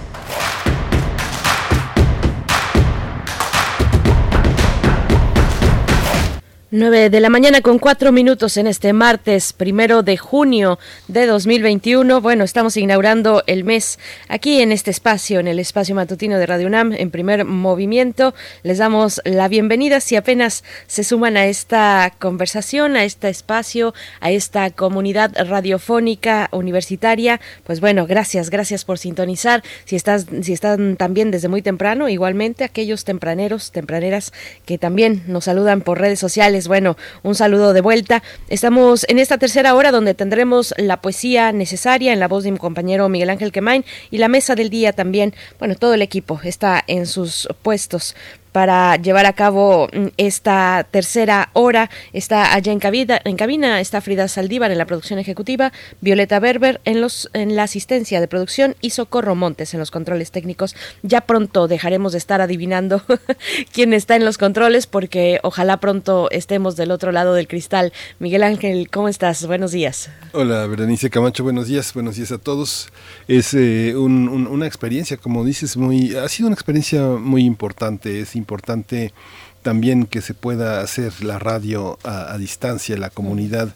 9 de la mañana con cuatro minutos en este martes primero de junio de 2021. Bueno, estamos inaugurando el mes aquí en este espacio, en el espacio matutino de Radio UNAM, en primer movimiento. Les damos la bienvenida si apenas se suman a esta conversación, a este espacio, a esta comunidad radiofónica universitaria. Pues bueno, gracias, gracias por sintonizar. Si, estás, si están también desde muy temprano, igualmente aquellos tempraneros, tempraneras que también nos saludan por redes sociales bueno, un saludo de vuelta. Estamos en esta tercera hora donde tendremos la poesía necesaria en la voz de mi compañero Miguel Ángel Quemain y la mesa del día también. Bueno, todo el equipo está en sus puestos para llevar a cabo mm, esta tercera hora. Está allá en cabina, en cabina está Frida Saldívar en la producción ejecutiva, Violeta Berber en, los, en la asistencia de producción y Socorro Montes en los controles técnicos. Ya pronto dejaremos de estar adivinando quién está en los controles porque ojalá pronto estemos del otro lado del cristal. Miguel Ángel, ¿cómo estás? Buenos días. Hola, Berenice Camacho, buenos días, buenos días a todos. Es eh, un- un- una experiencia, como dices, muy, ha sido una experiencia muy importante. Es importante también que se pueda hacer la radio a, distancia, la comunidad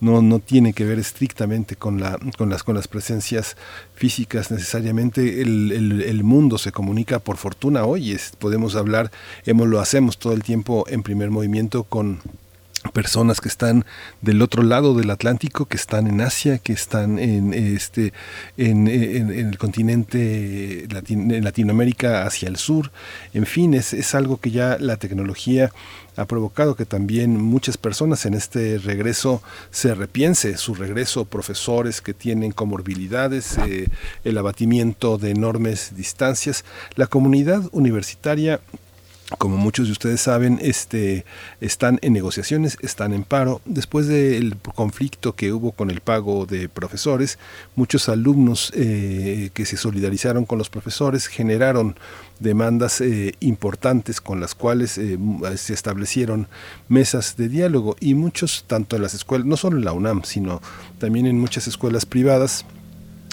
no, no tiene que ver estrictamente con, la, con, las, con las presencias físicas necesariamente. El, el- el mundo se comunica por fortuna hoy, es, podemos hablar, hemos, lo hacemos todo el tiempo en primer movimiento con personas que están del otro lado del Atlántico, que están en Asia, que están en este en, en- en el continente latin- en Latinoamérica hacia el sur. En fin, es, es algo que ya la tecnología ha provocado que también muchas personas en este regreso se repiense su regreso, profesores que tienen comorbilidades, eh, el abatimiento de enormes distancias. La comunidad universitaria como muchos de ustedes saben, este, están en negociaciones, están en paro. Después del conflicto que hubo con el pago de profesores, muchos alumnos eh, que se solidarizaron con los profesores generaron demandas eh, importantes con las cuales eh, se establecieron mesas de diálogo y muchos, tanto en las escuelas, no solo en la UNAM, sino también en muchas escuelas privadas,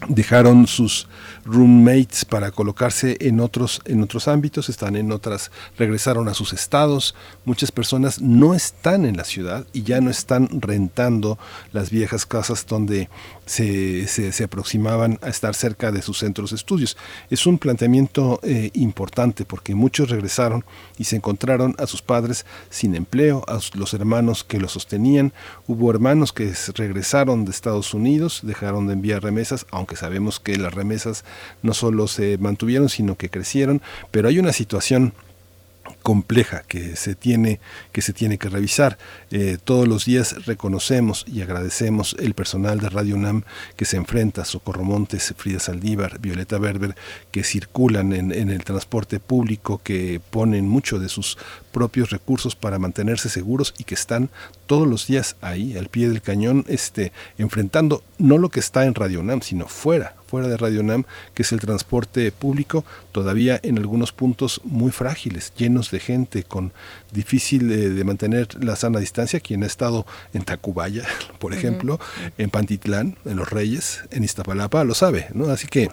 dejaron sus roommates para colocarse en otros en otros ámbitos están en otras regresaron a sus estados. Muchas personas no están en la ciudad y ya no están rentando las viejas casas donde se, se, se aproximaban a estar cerca de sus centros de estudios. Es un planteamiento eh, importante porque muchos regresaron y se encontraron a sus padres sin empleo a los hermanos que los sostenían. Hubo hermanos que regresaron de Estados Unidos dejaron de enviar remesas aunque sabemos que las remesas no solo se mantuvieron, sino que crecieron, pero hay una situación compleja que se tiene que se tiene que revisar. Eh, todos los días reconocemos y agradecemos el personal de Radio UNAM que se enfrenta Socorro Montes Frida Saldívar Violeta Berber que circulan en, el transporte público que ponen mucho de sus propios recursos para mantenerse seguros y que están todos los días ahí al pie del cañón este enfrentando no lo que está en Radio UNAM sino fuera fuera de Radio Nam, que es el transporte público, todavía en algunos puntos muy frágiles, llenos de gente, con difícil eh, de mantener la sana distancia. Quien ha estado en Tacubaya, por ejemplo, en Pantitlán, en Los Reyes, en Iztapalapa, lo sabe, ¿no? Así que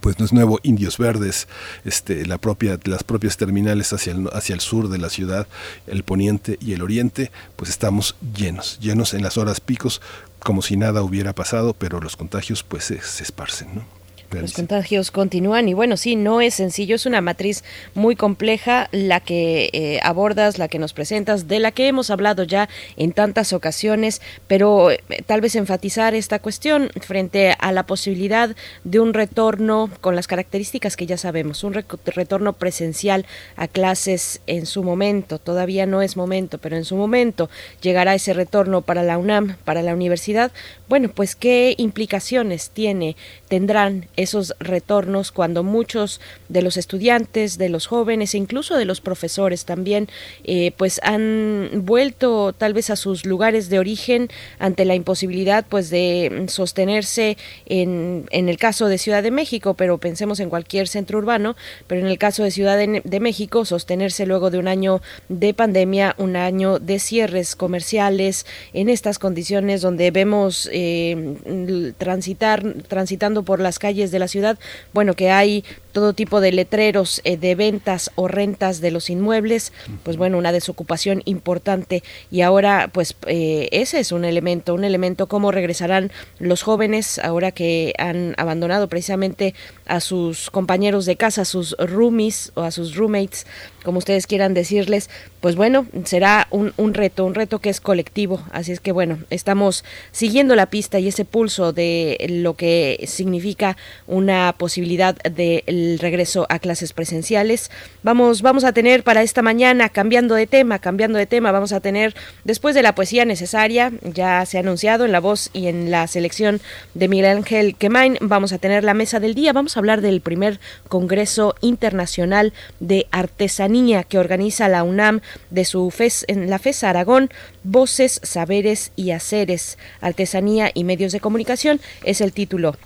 pues no es nuevo Indios Verdes, este, la propia, las propias terminales hacia el, hacia el sur de la ciudad, el poniente y el oriente, pues estamos llenos, llenos en las horas picos, como si nada hubiera pasado, pero los contagios pues se, se esparcen, ¿no? Los contagios continúan y bueno, sí, no es sencillo, es una matriz muy compleja la que eh, abordas, la que nos presentas, de la que hemos hablado ya en tantas ocasiones, pero eh, tal vez enfatizar esta cuestión frente a la posibilidad de un retorno con las características que ya sabemos, un retorno presencial a clases en su momento, todavía no es momento, pero en su momento llegará ese retorno para la UNAM, para la universidad. Bueno, pues qué implicaciones tiene, tendrán esos retornos cuando muchos de los estudiantes, de los jóvenes e incluso de los profesores también, eh, pues han vuelto tal vez a sus lugares de origen ante la imposibilidad pues de sostenerse en, en el caso de Ciudad de México, pero pensemos en cualquier centro urbano, pero en el caso de Ciudad de, de México, sostenerse luego de un año de pandemia, un año de cierres comerciales, en estas condiciones donde vemos eh, transitar, transitando por las calles de la ciudad, bueno, que hay todo tipo de letreros eh, de ventas o rentas de los inmuebles, pues bueno, una desocupación importante. Y ahora pues eh, ese es un elemento, un elemento cómo regresarán los jóvenes ahora que han abandonado precisamente a sus compañeros de casa, a sus roomies o a sus roommates, como ustedes quieran decirles, pues bueno, será un, un reto, un reto que es colectivo, así es que bueno, estamos siguiendo la pista y ese pulso de lo que significa una posibilidad de el regreso a clases presenciales. Vamos, vamos a tener para esta mañana, cambiando de tema, cambiando de tema, vamos a tener, después de la poesía necesaria, ya se ha anunciado en la voz y en la selección de Miguel Ángel Quemain, vamos a tener la mesa del día, vamos a hablar del primer Congreso Internacional de Artesanía que organiza la UNAM de su FES, en la FES Aragón, Voces, Saberes y Haceres, Artesanía y Medios de Comunicación, es el título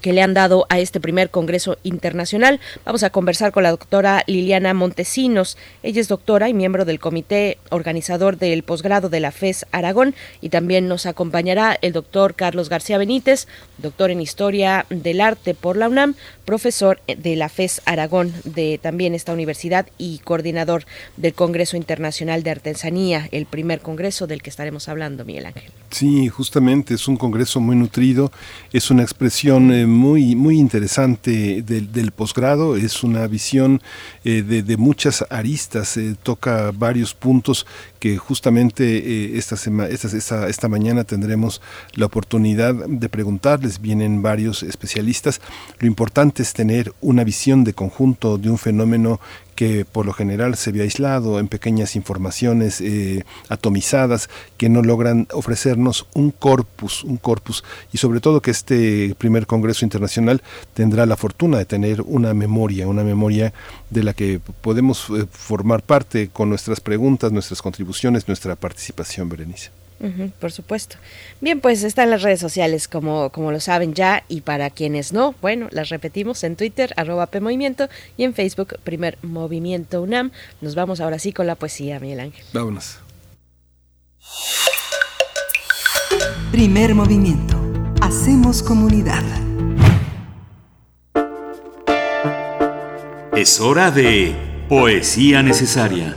que le han dado a este primer Congreso Internacional. Vamos a conversar con la doctora Liliana Montesinos. Ella es doctora y miembro del comité organizador del posgrado de la FES Aragón y también nos acompañará el doctor Carlos García Benítez, doctor en Historia del Arte por la UNAM, profesor de la FES Aragón de también esta universidad y coordinador del Congreso Internacional de Artesanía, el primer congreso del que estaremos hablando, Miguel Ángel. Sí, justamente es un congreso muy nutrido, es una expresión eh, muy, muy interesante del, posgrado, es una visión eh, de, de, muchas aristas, eh, toca varios puntos que justamente esta, esta, esta, esta mañana tendremos la oportunidad de preguntarles, vienen varios especialistas. Lo importante es tener una visión de conjunto de un fenómeno que por lo general se ve aislado en pequeñas informaciones eh, atomizadas que no logran ofrecernos un corpus, un corpus y sobre todo que este primer Congreso Internacional tendrá la fortuna de tener una memoria, una memoria de la que podemos eh, formar parte con nuestras preguntas, nuestras contribuciones, nuestra participación, Berenice. Por supuesto. Bien, pues están las redes sociales, como, como lo saben ya, y para quienes no, bueno, las repetimos en Twitter, arroba PMovimiento, y en Facebook, Primer Movimiento UNAM. Nos vamos ahora sí con la poesía, Miguel Ángel. Vámonos. Primer Movimiento. Hacemos comunidad. Es hora de Poesía Necesaria.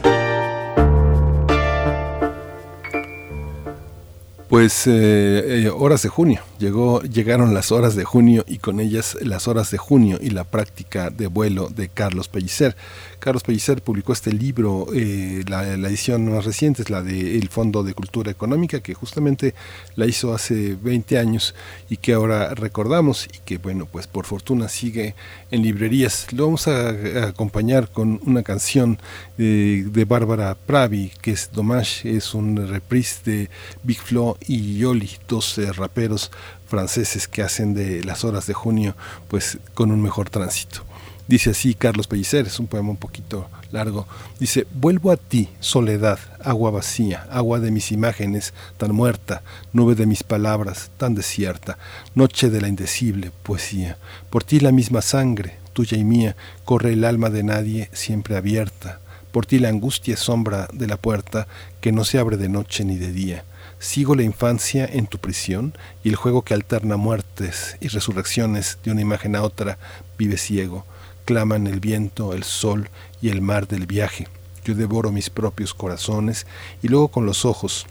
Pues eh, eh, horas de junio, llegó, llegaron las horas de junio y con ellas las horas de junio y la práctica de vuelo de Carlos Pellicer. Carlos Pellicer publicó este libro, eh, la, edición más reciente es la del Fondo de Cultura Económica, que justamente la hizo hace 20 años y que ahora recordamos y que, bueno, pues por fortuna sigue en librerías. Lo vamos a, acompañar con una canción de, de Bárbara Pravi, que es Dommage, es un reprise de Big Flo y Yoli, dos eh, raperos franceses que hacen de las horas de junio pues con un mejor tránsito. Dice así Carlos Pellicer, es un poema un poquito largo. Dice, vuelvo a ti, soledad, agua vacía, agua de mis imágenes, tan muerta, nube de mis palabras, tan desierta, noche de la indecible poesía. Por ti la misma sangre, tuya y mía, corre el alma de nadie, siempre abierta. Por ti la angustia sombra de la puerta, que no se abre de noche ni de día. Sigo la infancia en tu prisión y el juego que alterna muertes y resurrecciones de una imagen a otra vive ciego claman el viento, el sol y el mar del viaje. Yo devoro mis propios corazones y luego con los ojos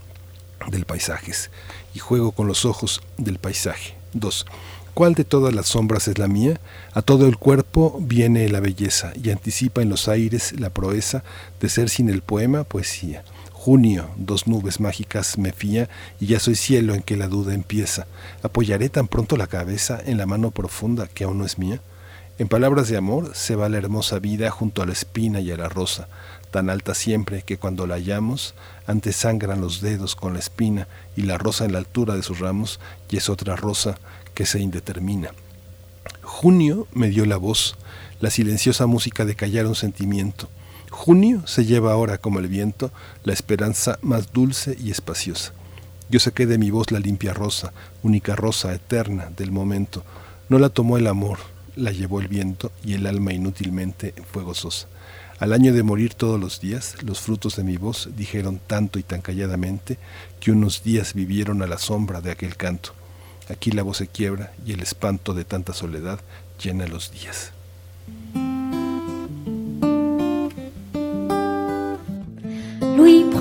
del paisaje y juego con los ojos del paisaje. 2. ¿Cuál de todas las sombras es la mía? A todo el cuerpo viene la belleza y anticipa en los aires la proeza de ser sin el poema poesía. Junio, dos nubes mágicas me fía y ya soy cielo en que la duda empieza. ¿Apoyaré tan pronto la cabeza en la mano profunda que aún no es mía? En palabras de amor se va la hermosa vida junto a la espina y a la rosa, tan alta siempre que cuando la hallamos, antes sangran los dedos con la espina y la rosa en la altura de sus ramos, y es otra rosa que se indetermina. Junio me dio la voz, la silenciosa música de callar un sentimiento. Junio se lleva ahora como el viento la esperanza más dulce y espaciosa. Yo saqué de mi voz la limpia rosa, única rosa eterna del momento. No la tomó el amor, la llevó el viento y el alma inútilmente fue gozosa. Al año de morir todos los días, los frutos de mi voz dijeron tanto y tan calladamente que unos días vivieron a la sombra de aquel canto. Aquí la voz se quiebra y el espanto de tanta soledad llena los días.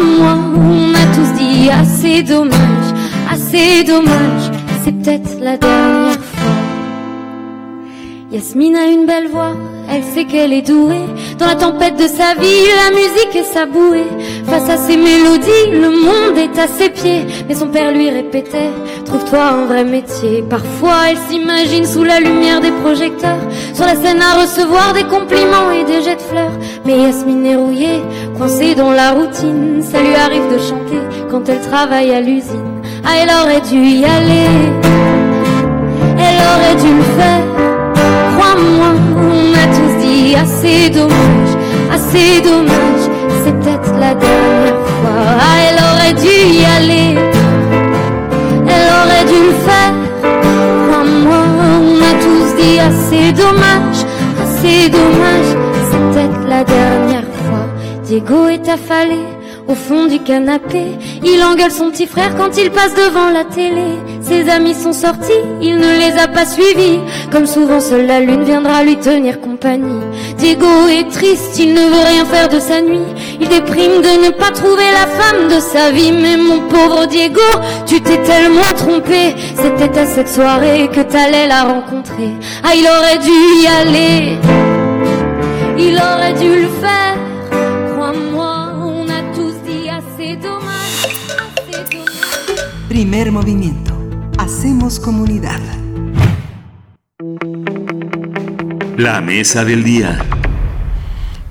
on a tous dit assez dommage, assez dommage, c'est peut-être la dernière. Yasmine a une belle voix, elle sait qu'elle est douée. Dans la tempête de sa vie, la musique est sa bouée. Face à ses mélodies, le monde est à ses pieds. Mais son père lui répétait, trouve-toi un vrai métier. Parfois, elle s'imagine sous la lumière des projecteurs, sur la scène à recevoir des compliments et des jets de fleurs. Mais Yasmine est rouillée, coincée dans la routine. Ça lui arrive de chanter quand elle travaille à l'usine. Ah, elle aurait dû y aller, elle aurait dû le faire crois-moi, on a tous dit assez dommage, assez dommage, c'est peut-être la dernière fois. Ah, elle aurait dû y aller, elle aurait dû le faire. Crois-moi, on a tous dit assez dommage, assez dommage, c'est peut-être la dernière fois. Diego est affalé au fond du canapé. Il engueule son petit frère quand il passe devant la télé. Ses amis sont sortis, il ne les a pas suivis. Comme souvent, seule la lune viendra lui tenir compagnie. Diego est triste, il ne veut rien faire de sa nuit. Il déprime de ne pas trouver la femme de sa vie. Mais mon pauvre Diego, tu t'es tellement trompé. C'était à cette soirée que t'allais la rencontrer. Ah, il aurait dû y aller. Il aurait dû le faire. Primer movimiento. Hacemos comunidad. La mesa del día.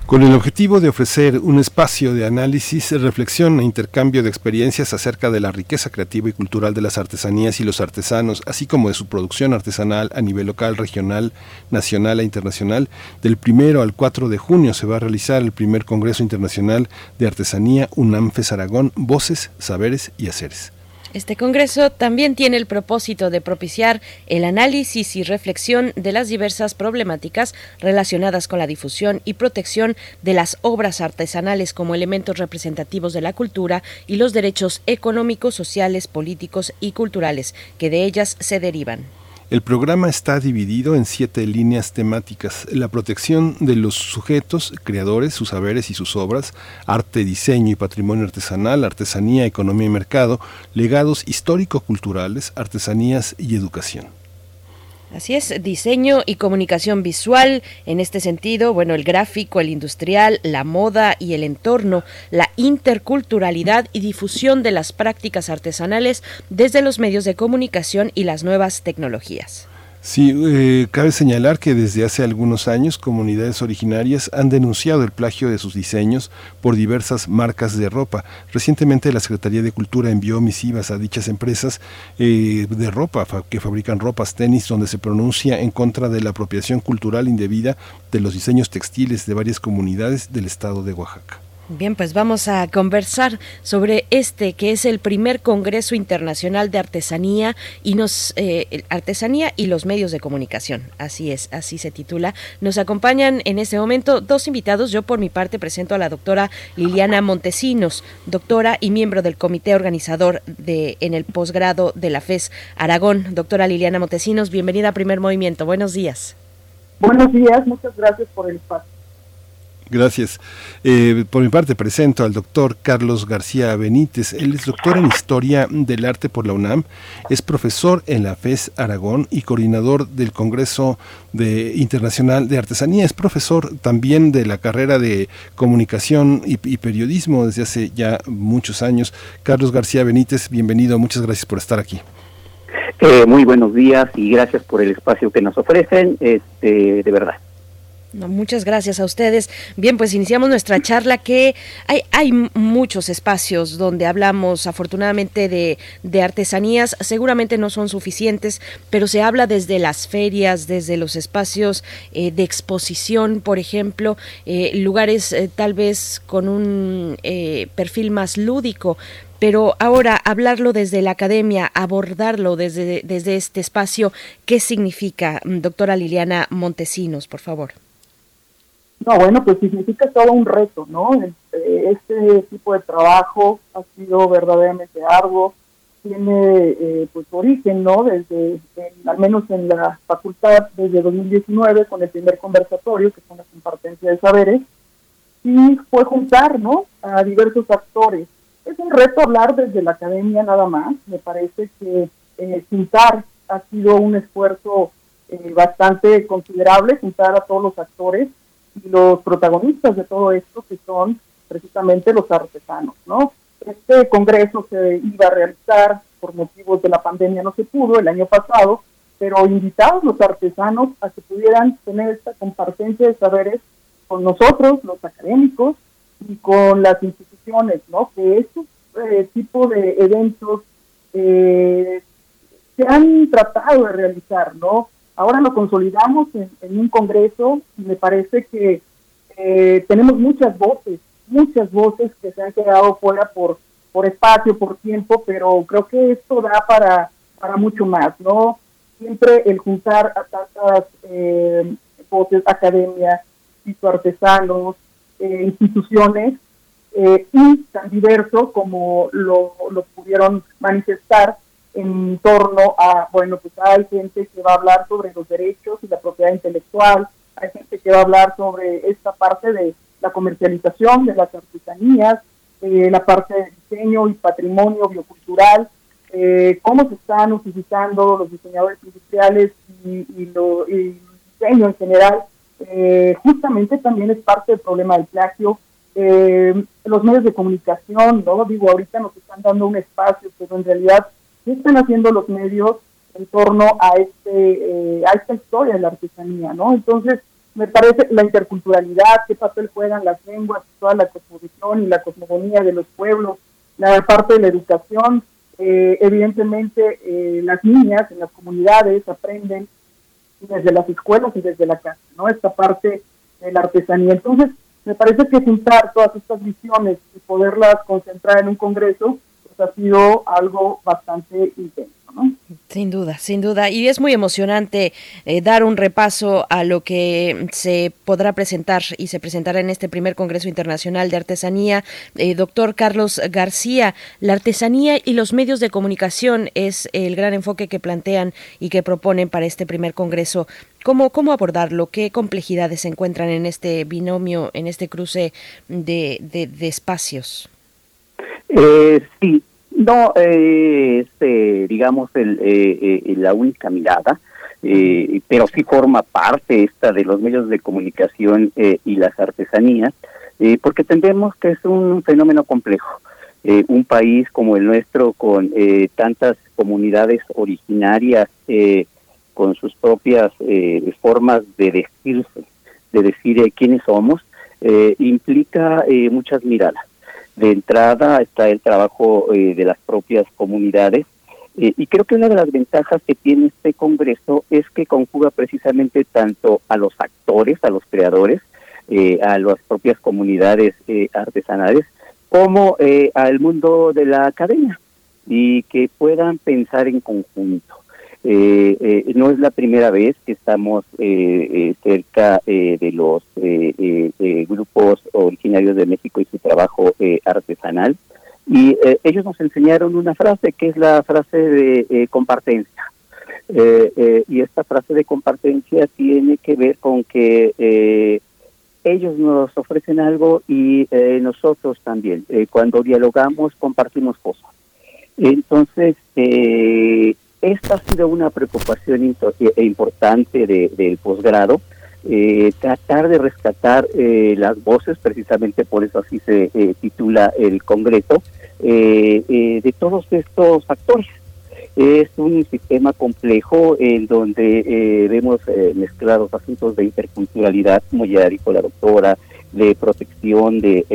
Con el objetivo de ofrecer un espacio de análisis, reflexión e intercambio de experiencias acerca de la riqueza creativa y cultural de las artesanías y los artesanos, así como de su producción artesanal a nivel local, regional, nacional e internacional, del primero al 4 de junio se va a realizar el primer Congreso Internacional de Artesanía UNAMFES Aragón, Voces, Saberes y Haceres. Este Congreso también tiene el propósito de propiciar el análisis y reflexión de las diversas problemáticas relacionadas con la difusión y protección de las obras artesanales como elementos representativos de la cultura y los derechos económicos, sociales, políticos y culturales que de ellas se derivan. El programa está dividido en siete líneas temáticas. La protección de los sujetos, creadores, sus saberes y sus obras, arte, diseño y patrimonio artesanal, artesanía, economía y mercado, legados histórico-culturales, artesanías y educación. Así es, diseño y comunicación visual. En este sentido, bueno, el gráfico, el industrial, la moda y el entorno, la interculturalidad y difusión de las prácticas artesanales desde los medios de comunicación y las nuevas tecnologías. Sí, eh, cabe señalar que desde hace algunos años comunidades originarias han denunciado el plagio de sus diseños por diversas marcas de ropa. Recientemente la Secretaría de Cultura envió misivas a dichas empresas eh, de ropa que fabrican ropas tenis donde se pronuncia en contra de la apropiación cultural indebida de los diseños textiles de varias comunidades del estado de Oaxaca. Bien, pues vamos a conversar sobre este que es el primer Congreso Internacional de Artesanía y nos eh, Artesanía y los medios de comunicación. Así es, así se titula. Nos acompañan en este momento dos invitados. Yo por mi parte presento a la doctora Liliana Montesinos, doctora y miembro del comité organizador de en el posgrado de la FES Aragón. Doctora Liliana Montesinos, bienvenida a Primer Movimiento. Buenos días. Buenos días, muchas gracias por el. Gracias. Eh, por mi parte presento al doctor Carlos García Benítez. Él es doctor en Historia del Arte por la UNAM, es profesor en la FES Aragón y coordinador del Congreso de Internacional de Artesanía. Es profesor también de la carrera de Comunicación y, Periodismo desde hace ya muchos años. Carlos García Benítez, bienvenido. Muchas gracias por estar aquí. Eh, muy buenos días y gracias por el espacio que nos ofrecen, este, de verdad. No, muchas gracias a ustedes. Bien, pues iniciamos nuestra charla que hay, hay muchos espacios donde hablamos afortunadamente de, de, artesanías. Seguramente no son suficientes, pero se habla desde las ferias, desde los espacios eh, de exposición, por ejemplo, eh, lugares eh, tal vez con un perfil más lúdico. Pero ahora hablarlo desde la academia, abordarlo desde, desde este espacio, ¿qué significa, doctora Liliana Montesinos, por favor? No, bueno, pues significa todo un reto, ¿no? Este tipo de trabajo ha sido verdaderamente arduo, tiene eh, pues origen, ¿no? Desde, al menos en la facultad, desde 2019, con el primer conversatorio, que fue una compartencia de saberes, y fue juntar, ¿no? A diversos actores. Es un reto hablar desde la academia nada más, me parece que eh, juntar ha sido un esfuerzo eh, bastante considerable, juntar a todos los actores, los protagonistas de todo esto que son precisamente los artesanos, ¿no? Este congreso se iba a realizar por motivos de la pandemia no se pudo el año pasado, pero invitados los artesanos a que pudieran tener esta compartencia de saberes con nosotros, los académicos, y con las instituciones, ¿no? Que estos eh, tipo de eventos eh, se han tratado de realizar, ¿no? Ahora lo consolidamos en, un congreso y me parece que eh, tenemos muchas voces, muchas voces que se han quedado fuera por, por espacio, por tiempo, pero creo que esto da para, para mucho más, ¿no? Siempre el juntar a tantas eh, voces, academia, artesanos, eh, instituciones, y tan diverso como lo, lo pudieron manifestar en torno a, bueno, pues hay gente que va a hablar sobre los derechos y la propiedad intelectual, hay gente que va a hablar sobre esta parte de la comercialización de las artesanías, eh, la parte de diseño y patrimonio biocultural, eh, cómo se están utilizando los diseñadores industriales y, lo, el diseño en general. Eh, justamente también es parte del problema del plagio. los medios de comunicación, ¿no? Digo, ahorita nos están dando un espacio, pero en realidad ¿Qué están haciendo los medios en torno a este eh, esta historia de la artesanía, no? Entonces, me parece la interculturalidad, qué papel juegan las lenguas, toda la cosmovisión y la cosmogonía de los pueblos, la parte de la educación, eh, evidentemente eh, las niñas en las comunidades aprenden desde las escuelas y desde la casa, ¿no? Esta parte de la artesanía. Entonces, me parece que juntar todas estas visiones y poderlas concentrar en un congreso pues ha sido algo bastante intenso. Sin duda, sin duda. Y es muy emocionante eh, dar un repaso a lo que se podrá presentar y se presentará en este primer Congreso Internacional de Artesanía. Eh, doctor Carlos García, la artesanía y los medios de comunicación es el gran enfoque que plantean y que proponen para este primer Congreso. ¿Cómo, cómo abordarlo? ¿Qué complejidades se encuentran en este binomio, en este cruce de, de, espacios? Eh, sí, no, eh, este, digamos, el, eh, eh, la única mirada, pero sí forma parte esta de los medios de comunicación y las artesanías, porque entendemos que es un fenómeno complejo. un país como el nuestro, con tantas comunidades originarias, con sus propias formas de decirse, de decir quiénes somos, implica muchas miradas de entrada está el trabajo eh, de las propias comunidades eh, y creo que una de las ventajas que tiene este Congreso es que conjuga precisamente tanto a los actores, a los creadores, eh, a las propias comunidades artesanales, como al mundo de la academia y que puedan pensar en conjunto. Eh, eh, no es la primera vez que estamos eh, eh cerca eh, de los grupos originarios de México y su trabajo artesanal. Y ellos nos enseñaron una frase que es la frase de compartencia. y esta frase de compartencia tiene que ver con que ellos nos ofrecen algo y nosotros también. cuando dialogamos, compartimos cosas. Entonces, eh, esta ha sido una preocupación eh, importante del posgrado, eh, tratar de rescatar eh, las voces, precisamente por eso así se titula el Congreso, de todos estos factores. Es un sistema complejo en donde vemos mezclados asuntos de interculturalidad, como ya dijo la doctora, de protección de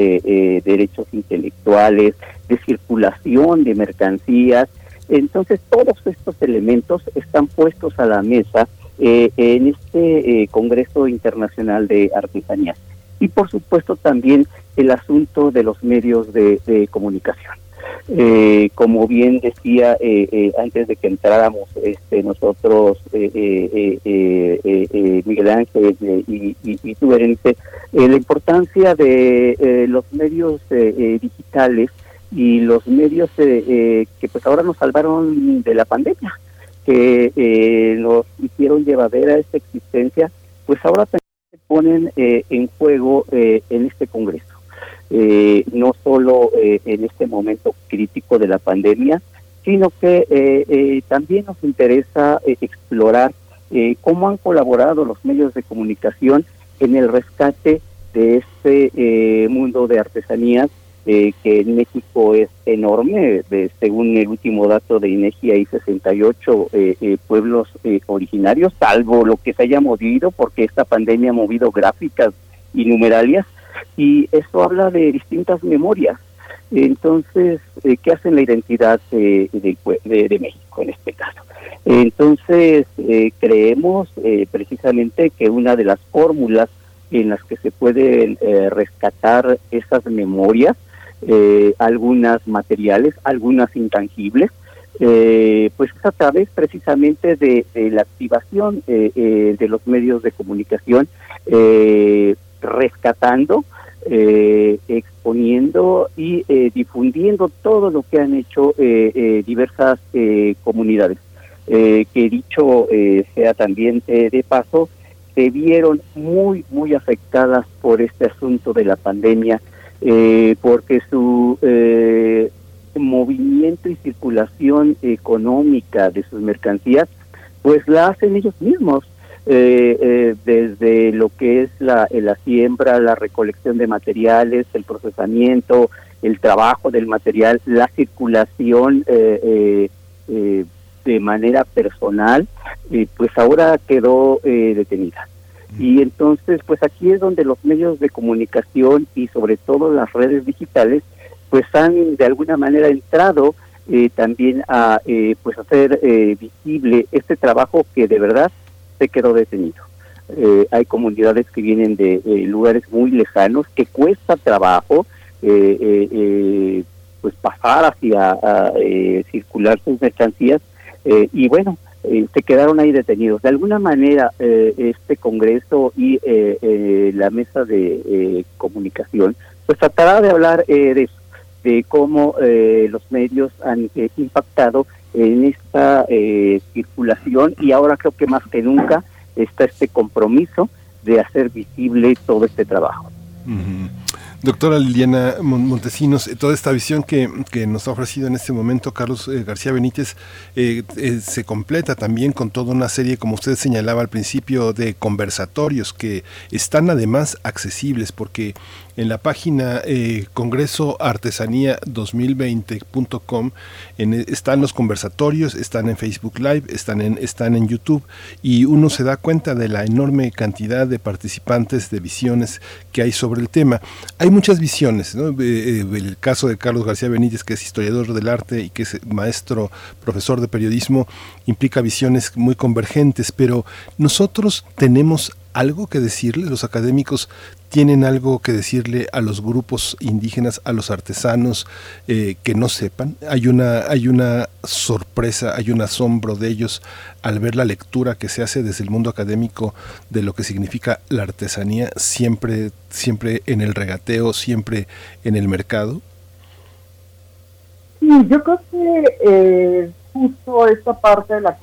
derechos intelectuales, de circulación de mercancías, entonces, todos estos elementos están puestos a la mesa eh, en este eh, Congreso Internacional de Artesanías. Y, por supuesto, también el asunto de los medios de, comunicación. Eh, como bien decía antes de que entráramos este, nosotros, Miguel Ángel y, y, y tú, la importancia de los medios digitales y los medios eh, eh, que pues ahora nos salvaron de la pandemia, que eh, nos hicieron llevadera esta existencia, pues ahora también se ponen en juego en este Congreso. no solo en este momento crítico de la pandemia, sino que también nos interesa explorar cómo han colaborado los medios de comunicación en el rescate de este mundo de artesanías eh, que en México es enorme. según el último dato de INEGI hay 68 eh, eh, pueblos originarios, salvo lo que se haya movido, porque esta pandemia ha movido gráficas y numeralias, y esto habla de distintas memorias. Entonces, ¿qué hacen la identidad de, de, México en este caso? Entonces, creemos precisamente que una de las fórmulas en las que se pueden rescatar esas memorias eh, algunas materiales, algunas intangibles, eh, pues a través precisamente de, la activación eh, eh, de los medios de comunicación, rescatando, exponiendo y difundiendo todo lo que han hecho diversas comunidades. que dicho sea también de paso, se vieron muy, muy afectadas por este asunto de la pandemia eh, porque su eh, movimiento y circulación económica de sus mercancías, pues la hacen ellos mismos. Eh, desde lo que es la, la siembra, la recolección de materiales, el procesamiento, el trabajo del material, la circulación de manera personal, pues ahora quedó detenida. Y entonces, pues aquí es donde los medios de comunicación y sobre todo las redes digitales, pues han de alguna manera entrado eh, también a eh, pues hacer eh, visible este trabajo que de verdad se quedó detenido. hay comunidades que vienen de lugares muy lejanos, que cuesta trabajo pues pasar hacia circular sus mercancías y bueno se quedaron ahí detenidos. De alguna manera, este Congreso y la mesa de comunicación, pues tratará de hablar de de cómo los medios han impactado en esta circulación y ahora creo que más que nunca está este compromiso de hacer visible todo este trabajo. Doctora Liliana Montesinos, eh, toda esta visión que, que, nos ha ofrecido en este momento Carlos eh, García Benítez eh, se completa también con toda una serie, como usted señalaba al principio, de conversatorios que están además accesibles porque en la página eh, congresoartesanía2020.com están los conversatorios, están en Facebook Live, están en, están en YouTube y uno se da cuenta de la enorme cantidad de participantes, de visiones que hay sobre el tema. Hay muchas visiones, ¿no? Eh, el caso de Carlos García Benítez, que es historiador del arte y que es maestro, profesor de periodismo, implica visiones muy convergentes, pero nosotros tenemos algo que decirle, los académicos tienen algo que decirle a los grupos indígenas, a los artesanos eh, que no sepan. Hay una, hay una sorpresa, hay un asombro de ellos al ver la lectura que se hace desde el mundo académico de lo que significa la artesanía, siempre, siempre en el regateo, siempre en el mercado. Sí, yo creo que eh, justo esta parte de la,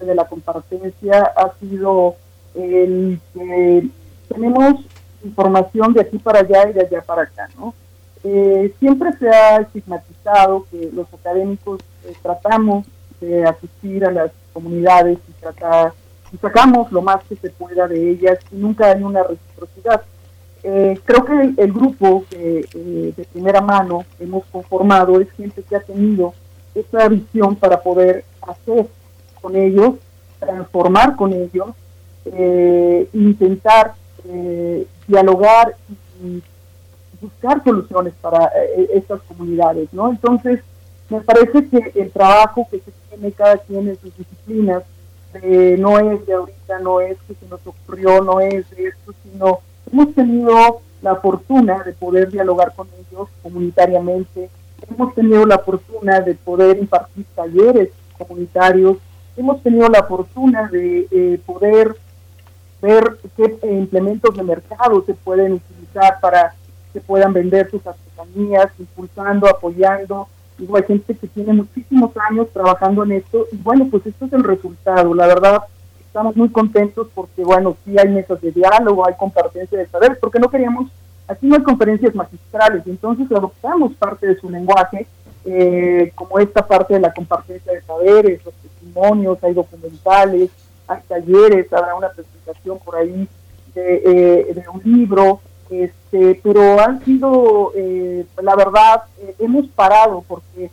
de la compartencia ha sido el que tenemos información de aquí para allá y de allá para acá, ¿no? Eh, siempre se ha estigmatizado que los académicos eh, tratamos de asistir a las comunidades y tratar y sacamos lo más que se pueda de ellas y nunca hay una reciprocidad. Eh, creo que el, grupo que de primera mano hemos conformado es gente que ha tenido esa visión para poder hacer con ellos, transformar con ellos, intentar eh, dialogar y buscar soluciones para eh, estas comunidades, ¿no? Entonces, me parece que el trabajo que se tiene cada quien en sus disciplinas eh, no es de ahorita, no es que se nos ocurrió, no es de esto, sino hemos tenido la fortuna de poder dialogar con ellos comunitariamente, hemos tenido la fortuna de poder impartir talleres comunitarios, hemos tenido la fortuna de eh, poder ver qué implementos de mercado se pueden utilizar para que puedan vender sus artesanías, impulsando, apoyando. Digo, hay gente que tiene muchísimos años trabajando en esto y bueno, pues esto es el resultado. La verdad, estamos muy contentos porque, bueno, sí hay mesas de diálogo, hay compartencia de saberes, porque no queríamos, aquí no hay conferencias magistrales, entonces adoptamos parte de su lenguaje, eh, como esta parte de la compartencia de saberes, los testimonios, hay documentales, hay talleres, habrá una presentación por ahí de, eh, un libro, este, pero han sido, eh, la verdad, eh, hemos parado porque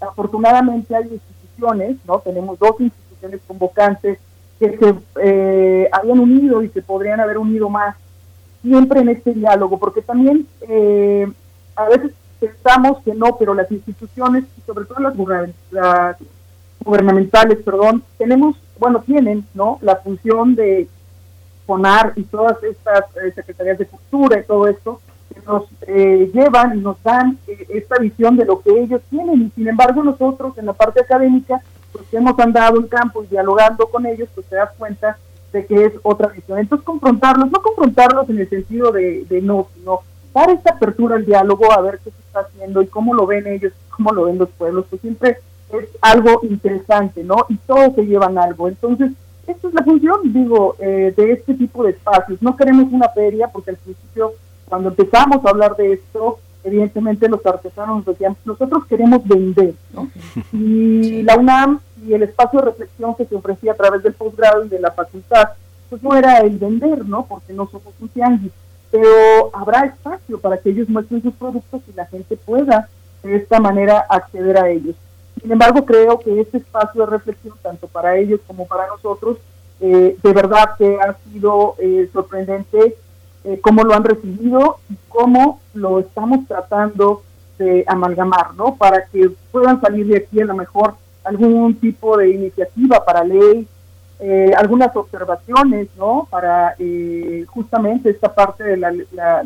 afortunadamente hay instituciones, ¿no? Tenemos dos instituciones convocantes que se habían unido y se podrían haber unido más siempre en este diálogo, porque también a veces pensamos que no, pero las instituciones, y sobre todo las gubernamentales, perdón, tenemos bueno, tienen, ¿no? La función de poner y todas estas eh, secretarías de cultura y todo esto, que nos eh, llevan y nos dan eh, esta visión de lo que ellos tienen. Y sin embargo, nosotros en la parte académica, pues que hemos andado en campo y dialogando con ellos, pues te das cuenta de que es otra visión. Entonces, confrontarlos, no confrontarlos en el sentido de, de no, sino dar esta apertura al diálogo, a ver qué se está haciendo y cómo lo ven ellos, cómo lo ven los pueblos, pues siempre es algo interesante, ¿no? Y todos se llevan algo. Entonces, esta es la función, digo, eh, de este tipo de espacios. No queremos una feria, porque al principio, cuando empezamos a hablar de esto, evidentemente los artesanos nos decían, nosotros queremos vender, ¿no? Y la UNAM y el espacio de reflexión que se ofrecía a través del posgrado y de la facultad, pues no era el vender, ¿no? Porque no somos un tianguis, pero habrá espacio para que ellos muestren sus productos y la gente pueda de esta manera acceder a ellos. Sin embargo, creo que este espacio de reflexión, tanto para ellos como para nosotros, eh, de verdad que ha sido eh, sorprendente eh, cómo lo han recibido y cómo lo estamos tratando de amalgamar, ¿no? Para que puedan salir de aquí a lo mejor algún tipo de iniciativa para ley, algunas observaciones, ¿no? Para justamente esta parte de la,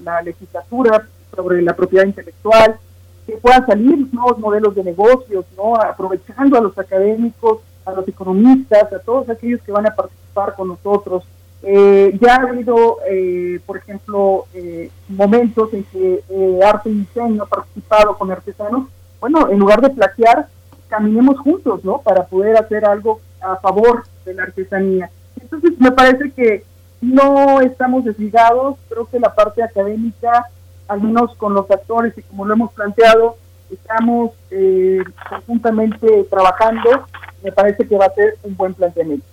la legislatura sobre la propiedad intelectual, que puedan salir nuevos modelos de negocios, ¿no? aprovechando a los académicos, a los economistas, a todos aquellos que van a participar con nosotros. Eh, ya ha habido, eh, por ejemplo, eh, momentos en que arte y diseño ha participado con artesanos. Bueno, en lugar de plagiar, caminemos juntos, ¿no? Para poder hacer algo a favor de la artesanía. Entonces, me parece que no estamos desligados. Creo que la parte académica, al menos con los actores y como lo hemos planteado, estamos conjuntamente trabajando. Me parece que va a ser un buen planteamiento.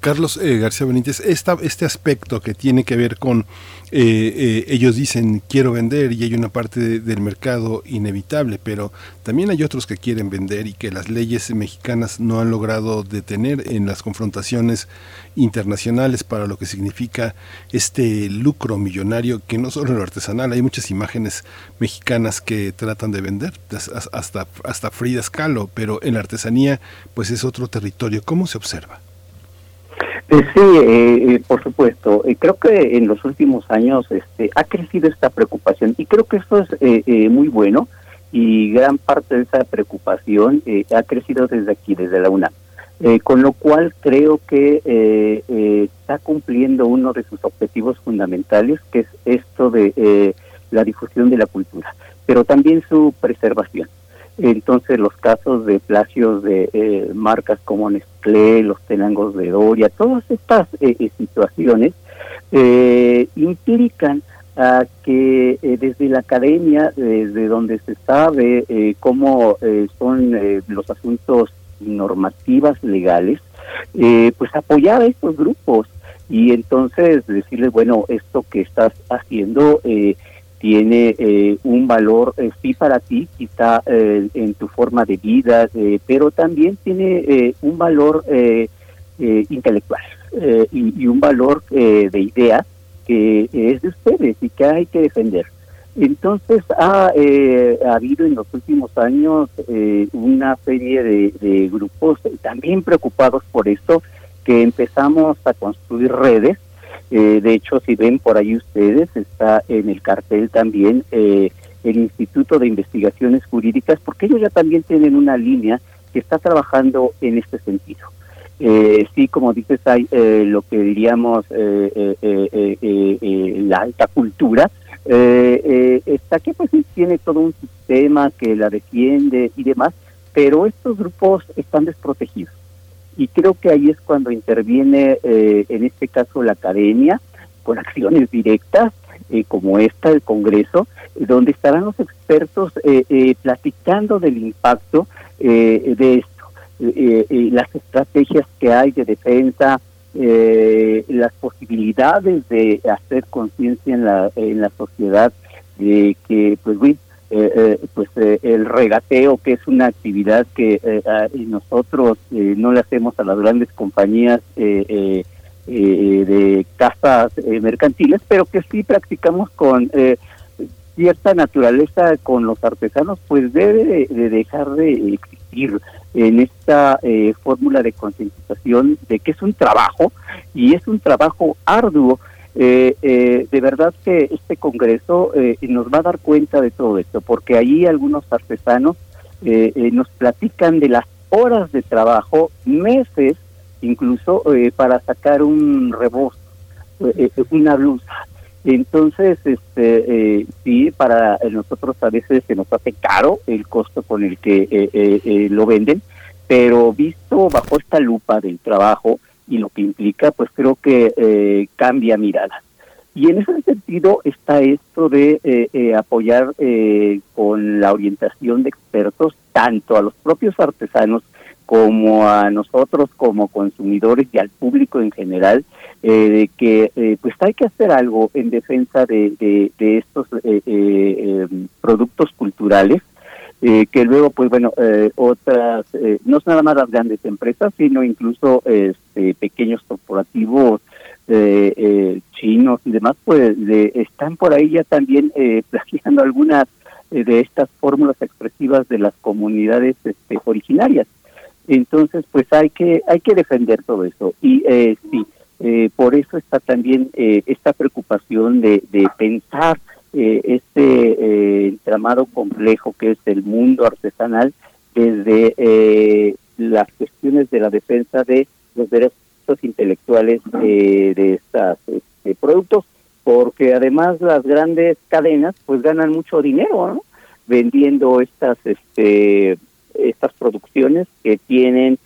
Carlos eh, García Benítez, esta, este aspecto que tiene que ver con, eh, eh, ellos dicen quiero vender y hay una parte del mercado inevitable, pero también hay otros que quieren vender y que las leyes mexicanas no han logrado detener en las confrontaciones internacionales para lo que significa este lucro millonario que no solo en lo artesanal, hay muchas imágenes mexicanas que tratan de vender, hasta, hasta Frida Kahlo, pero en la artesanía pues es otro territorio. ¿Cómo se observa? Eh, sí, eh, eh, por supuesto. creo que en los últimos años este, ha crecido esta preocupación y creo que eso es muy bueno y gran parte de esa preocupación ha crecido desde aquí, desde la UNAM. Con lo cual creo que está cumpliendo uno de sus objetivos fundamentales, que es esto de la difusión de la cultura, pero también su preservación. Entonces los casos de plagios de eh, marcas como Nestlé, los tenangos de Doria, todas estas eh, eh, situaciones implican a que desde la academia, desde donde se sabe cómo son los asuntos normativas legales, pues apoyar a estos grupos y entonces decirles, bueno, esto que estás haciendo tiene eh, un valor eh, sí para ti, quizá eh, en tu forma de vida, pero también tiene un valor intelectual y, un valor de idea que es de ustedes y que hay que defender. Entonces ha, habido en los últimos años una serie de, de grupos también preocupados por esto, que empezamos a construir redes eh, de hecho, si ven por ahí ustedes, está en el cartel también eh, el Instituto de Investigaciones Jurídicas, porque ellos ya también tienen una línea que está trabajando en este sentido. Eh, sí, como dices, hay lo que diríamos la alta cultura, está que pues tiene todo un sistema que la defiende y demás, pero estos grupos están desprotegidos. Y creo que ahí es cuando interviene, eh, en este caso, la academia, con acciones directas, eh, como esta, el Congreso, donde estarán los expertos eh, platicando del impacto de esto, las estrategias que hay de defensa, las posibilidades de hacer conciencia en la, en la sociedad de que, pues, eh, eh, pues eh, el regateo, que es una actividad que nosotros no le hacemos a las grandes compañías de casas mercantiles, pero que sí practicamos con cierta naturaleza con los artesanos, pues debe de, dejar de existir en esta fórmula de concientización de que es un trabajo y es un trabajo arduo eh, eh, de verdad que este Congreso eh, nos va a dar cuenta de todo esto, porque ahí algunos artesanos eh, nos platican de las horas de trabajo, meses incluso, para sacar un rebozo, una blusa. Entonces, este, sí, para nosotros a veces se nos hace caro el costo con el que lo venden, pero visto bajo esta lupa del trabajo, y lo que implica, pues creo que eh, cambia mirada. Y en ese sentido está esto de eh, eh, apoyar con la orientación de expertos tanto a los propios artesanos como a nosotros como consumidores y al público en general, de que pues hay que hacer algo en defensa de, de, de estos productos culturales eh, que luego, pues bueno, eh, otras, eh, no son nada más las grandes empresas, sino incluso este, pequeños corporativos chinos y demás, pues están por ahí ya también plagiando algunas de estas fórmulas expresivas de las comunidades este, originarias. Entonces, pues hay que hay que defender todo eso y sí, por eso está también esta preocupación de, de pensar eh, este entramado complejo que es el mundo artesanal desde las cuestiones de la defensa de los derechos intelectuales de estos este, productos, porque además las grandes cadenas pues ganan mucho dinero vendiendo estas este, estas producciones que tienen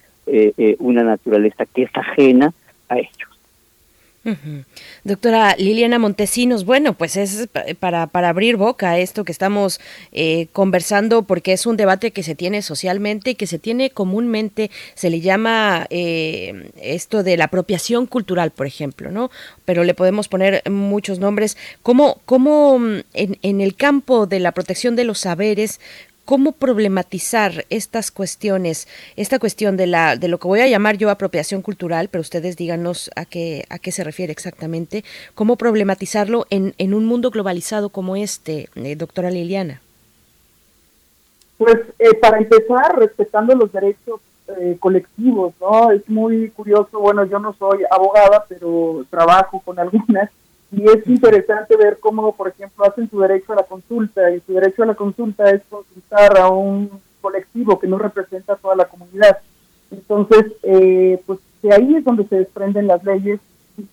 una naturaleza que es ajena a ellos. Doctora Liliana Montesinos, bueno, pues es para, para abrir boca esto que estamos eh, conversando, porque es un debate que se tiene socialmente y que se tiene comúnmente, se le llama eh, esto de la apropiación cultural, por ejemplo, ¿no? Pero le podemos poner muchos nombres. ¿Cómo, cómo mm, en el campo de la protección de los saberes, cómo problematizar estas cuestiones, esta cuestión de la de lo que voy a llamar yo apropiación cultural, pero ustedes díganos a qué a qué se refiere exactamente, cómo problematizarlo en, en un mundo globalizado como este, eh, doctora Liliana. Pues eh, para empezar, respetando los derechos eh, colectivos, ¿no? Es muy curioso, bueno, yo no soy abogada, pero trabajo con algunas y es interesante ver cómo, por ejemplo, hacen su derecho a la consulta y su derecho a la consulta es consultar a un colectivo que no representa a toda la comunidad. Entonces, eh, pues de ahí es donde se desprenden las leyes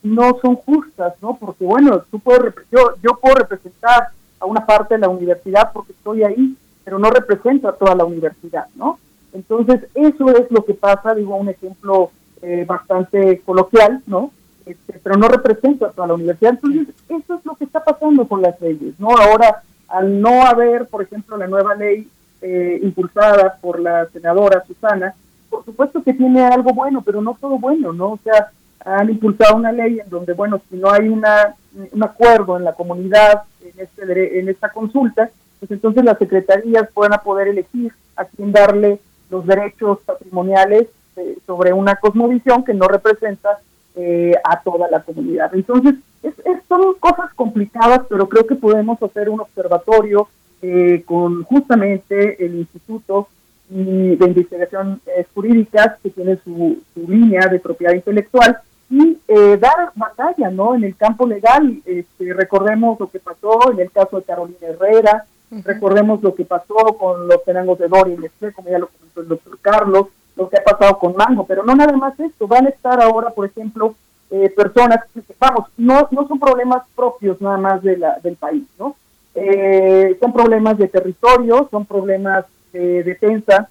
no son justas, ¿no? Porque bueno, tú puedes yo yo puedo representar a una parte de la universidad porque estoy ahí, pero no represento a toda la universidad, ¿no? Entonces, eso es lo que pasa, digo, un ejemplo eh, bastante coloquial, ¿no? Este, pero no represento a toda la universidad. Entonces, eso es lo que está pasando con las leyes, ¿no? Ahora, al no haber, por ejemplo, la nueva ley eh, impulsada por la senadora Susana, por supuesto que tiene algo bueno, pero no todo bueno, ¿no? O sea, han impulsado una ley en donde, bueno, si no hay una, un acuerdo en la comunidad en, este, en esta consulta, pues entonces las secretarías puedan poder elegir a quién darle los derechos patrimoniales eh, sobre una cosmovisión que no representa eh, a toda la comunidad. Entonces, es, son cosas complicadas, pero creo que podemos hacer un observatorio eh, con justamente el Instituto de Investigación Jurídicas, que tiene su, línea de propiedad intelectual, y eh, dar batalla ¿no? en el campo legal. Este, recordemos lo que pasó en el caso de Carolina Herrera, recordemos lo que pasó con los penangos de Doria y como ya lo comentó el doctor Carlos, lo que ha pasado con Mango, pero no nada más esto, van a estar ahora, por ejemplo, eh, personas vamos, no, no son problemas propios nada más de la, del país, ¿no? Eh, son problemas de territorio, son problemas de defensa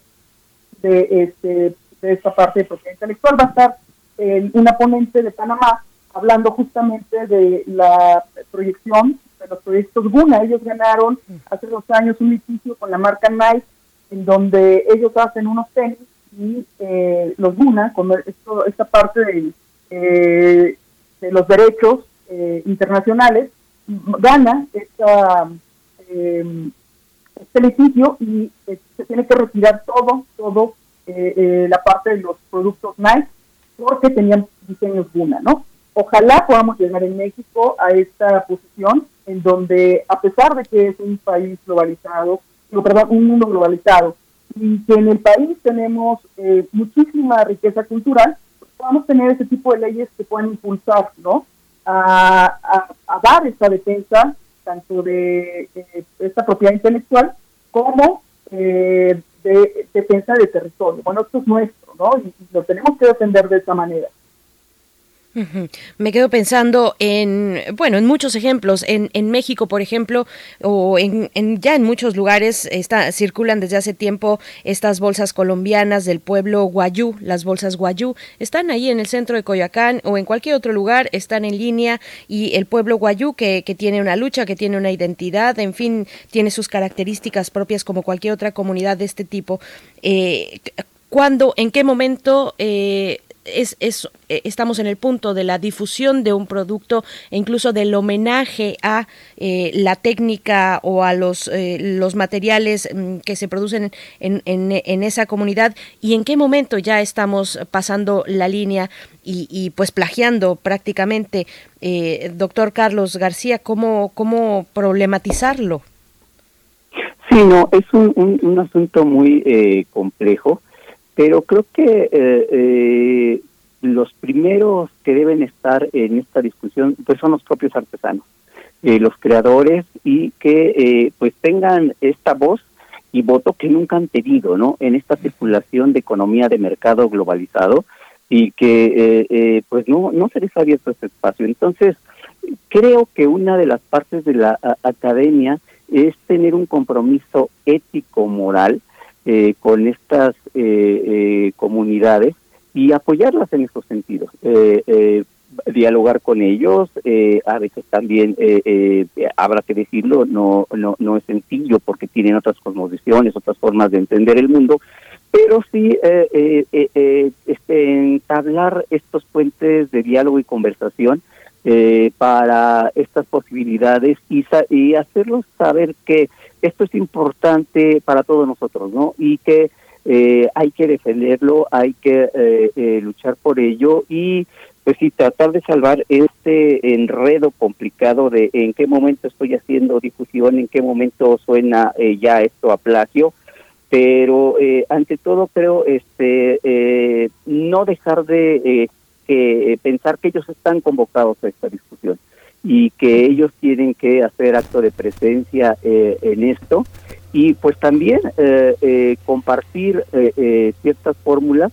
de, este, de esta parte de propiedad intelectual. Va a estar eh, una ponente de Panamá hablando justamente de la proyección de los proyectos Guna. Ellos ganaron hace dos años un litigio con la marca Nike, en donde ellos hacen unos tenis y eh, los Guna, con esto, esta parte de, eh, de los derechos eh, internacionales, gana esta, em, este litigio y se tiene que retirar todo, todo la parte de los productos Nike porque tenían diseños Guna, ¿no? Ojalá podamos llegar en México a esta posición en donde, a pesar de que es un país globalizado, no, perdón, un mundo globalizado, y que en el país tenemos eh, muchísima riqueza cultural, podamos tener ese tipo de leyes que puedan impulsar, ¿no? A, dar esta defensa, tanto de esta propiedad intelectual como eh, de defensa de territorio. Bueno, esto es nuestro, ¿no? y lo tenemos que defender de esa manera. Me quedo pensando en, bueno, en muchos ejemplos. En, en México, por ejemplo, o en, ya en muchos lugares está, circulan desde hace tiempo estas bolsas colombianas del pueblo guayú, las bolsas guayú. Están ahí en el centro de Coyoacán o en cualquier otro lugar, están en línea y el pueblo guayú que, que tiene una lucha, que tiene una identidad, en fin, tiene sus características propias como cualquier otra comunidad de este tipo. Eh, ¿Cuándo, en qué momento eh, es, es, eh, estamos en el punto de la difusión de un producto e incluso del homenaje a eh, la técnica o a los, eh, los materiales mm, que se producen en, en, esa comunidad y en qué momento ya estamos pasando la línea y, y pues plagiando prácticamente. doctor Carlos García, ¿cómo, cómo problematizarlo? Sí, no, es un, un, un asunto muy complejo pero creo que eh, eh, los primeros que deben estar en esta discusión pues son los propios artesanos. los creadores y que pues tengan esta voz y voto que nunca han tenido, ¿no? En esta circulación de economía de mercado globalizado y que pues no no se les ha abierto este espacio. Entonces creo que una de las partes de la academia es tener un compromiso ético moral eh, con estas eh, eh, comunidades y apoyarlas en esos sentidos. dialogar con ellos, a veces también habrá que decirlo, no, no, no es sencillo porque tienen otras cosmovisiones, otras formas de entender el mundo, pero sí este, entablar estos puentes de diálogo y conversación para estas posibilidades y, y hacerlos saber que esto es importante para todos nosotros, ¿no? Y que eh, hay que defenderlo, hay que eh, eh, luchar por ello y pues sí, tratar de salvar este enredo complicado de en qué momento estoy haciendo difusión, en qué momento suena ya esto a plagio, pero ante todo creo este no dejar de que pensar que ellos están convocados a esta discusión y que ellos tienen que hacer acto de presencia eh, en esto y pues también eh, eh, compartir ciertas fórmulas.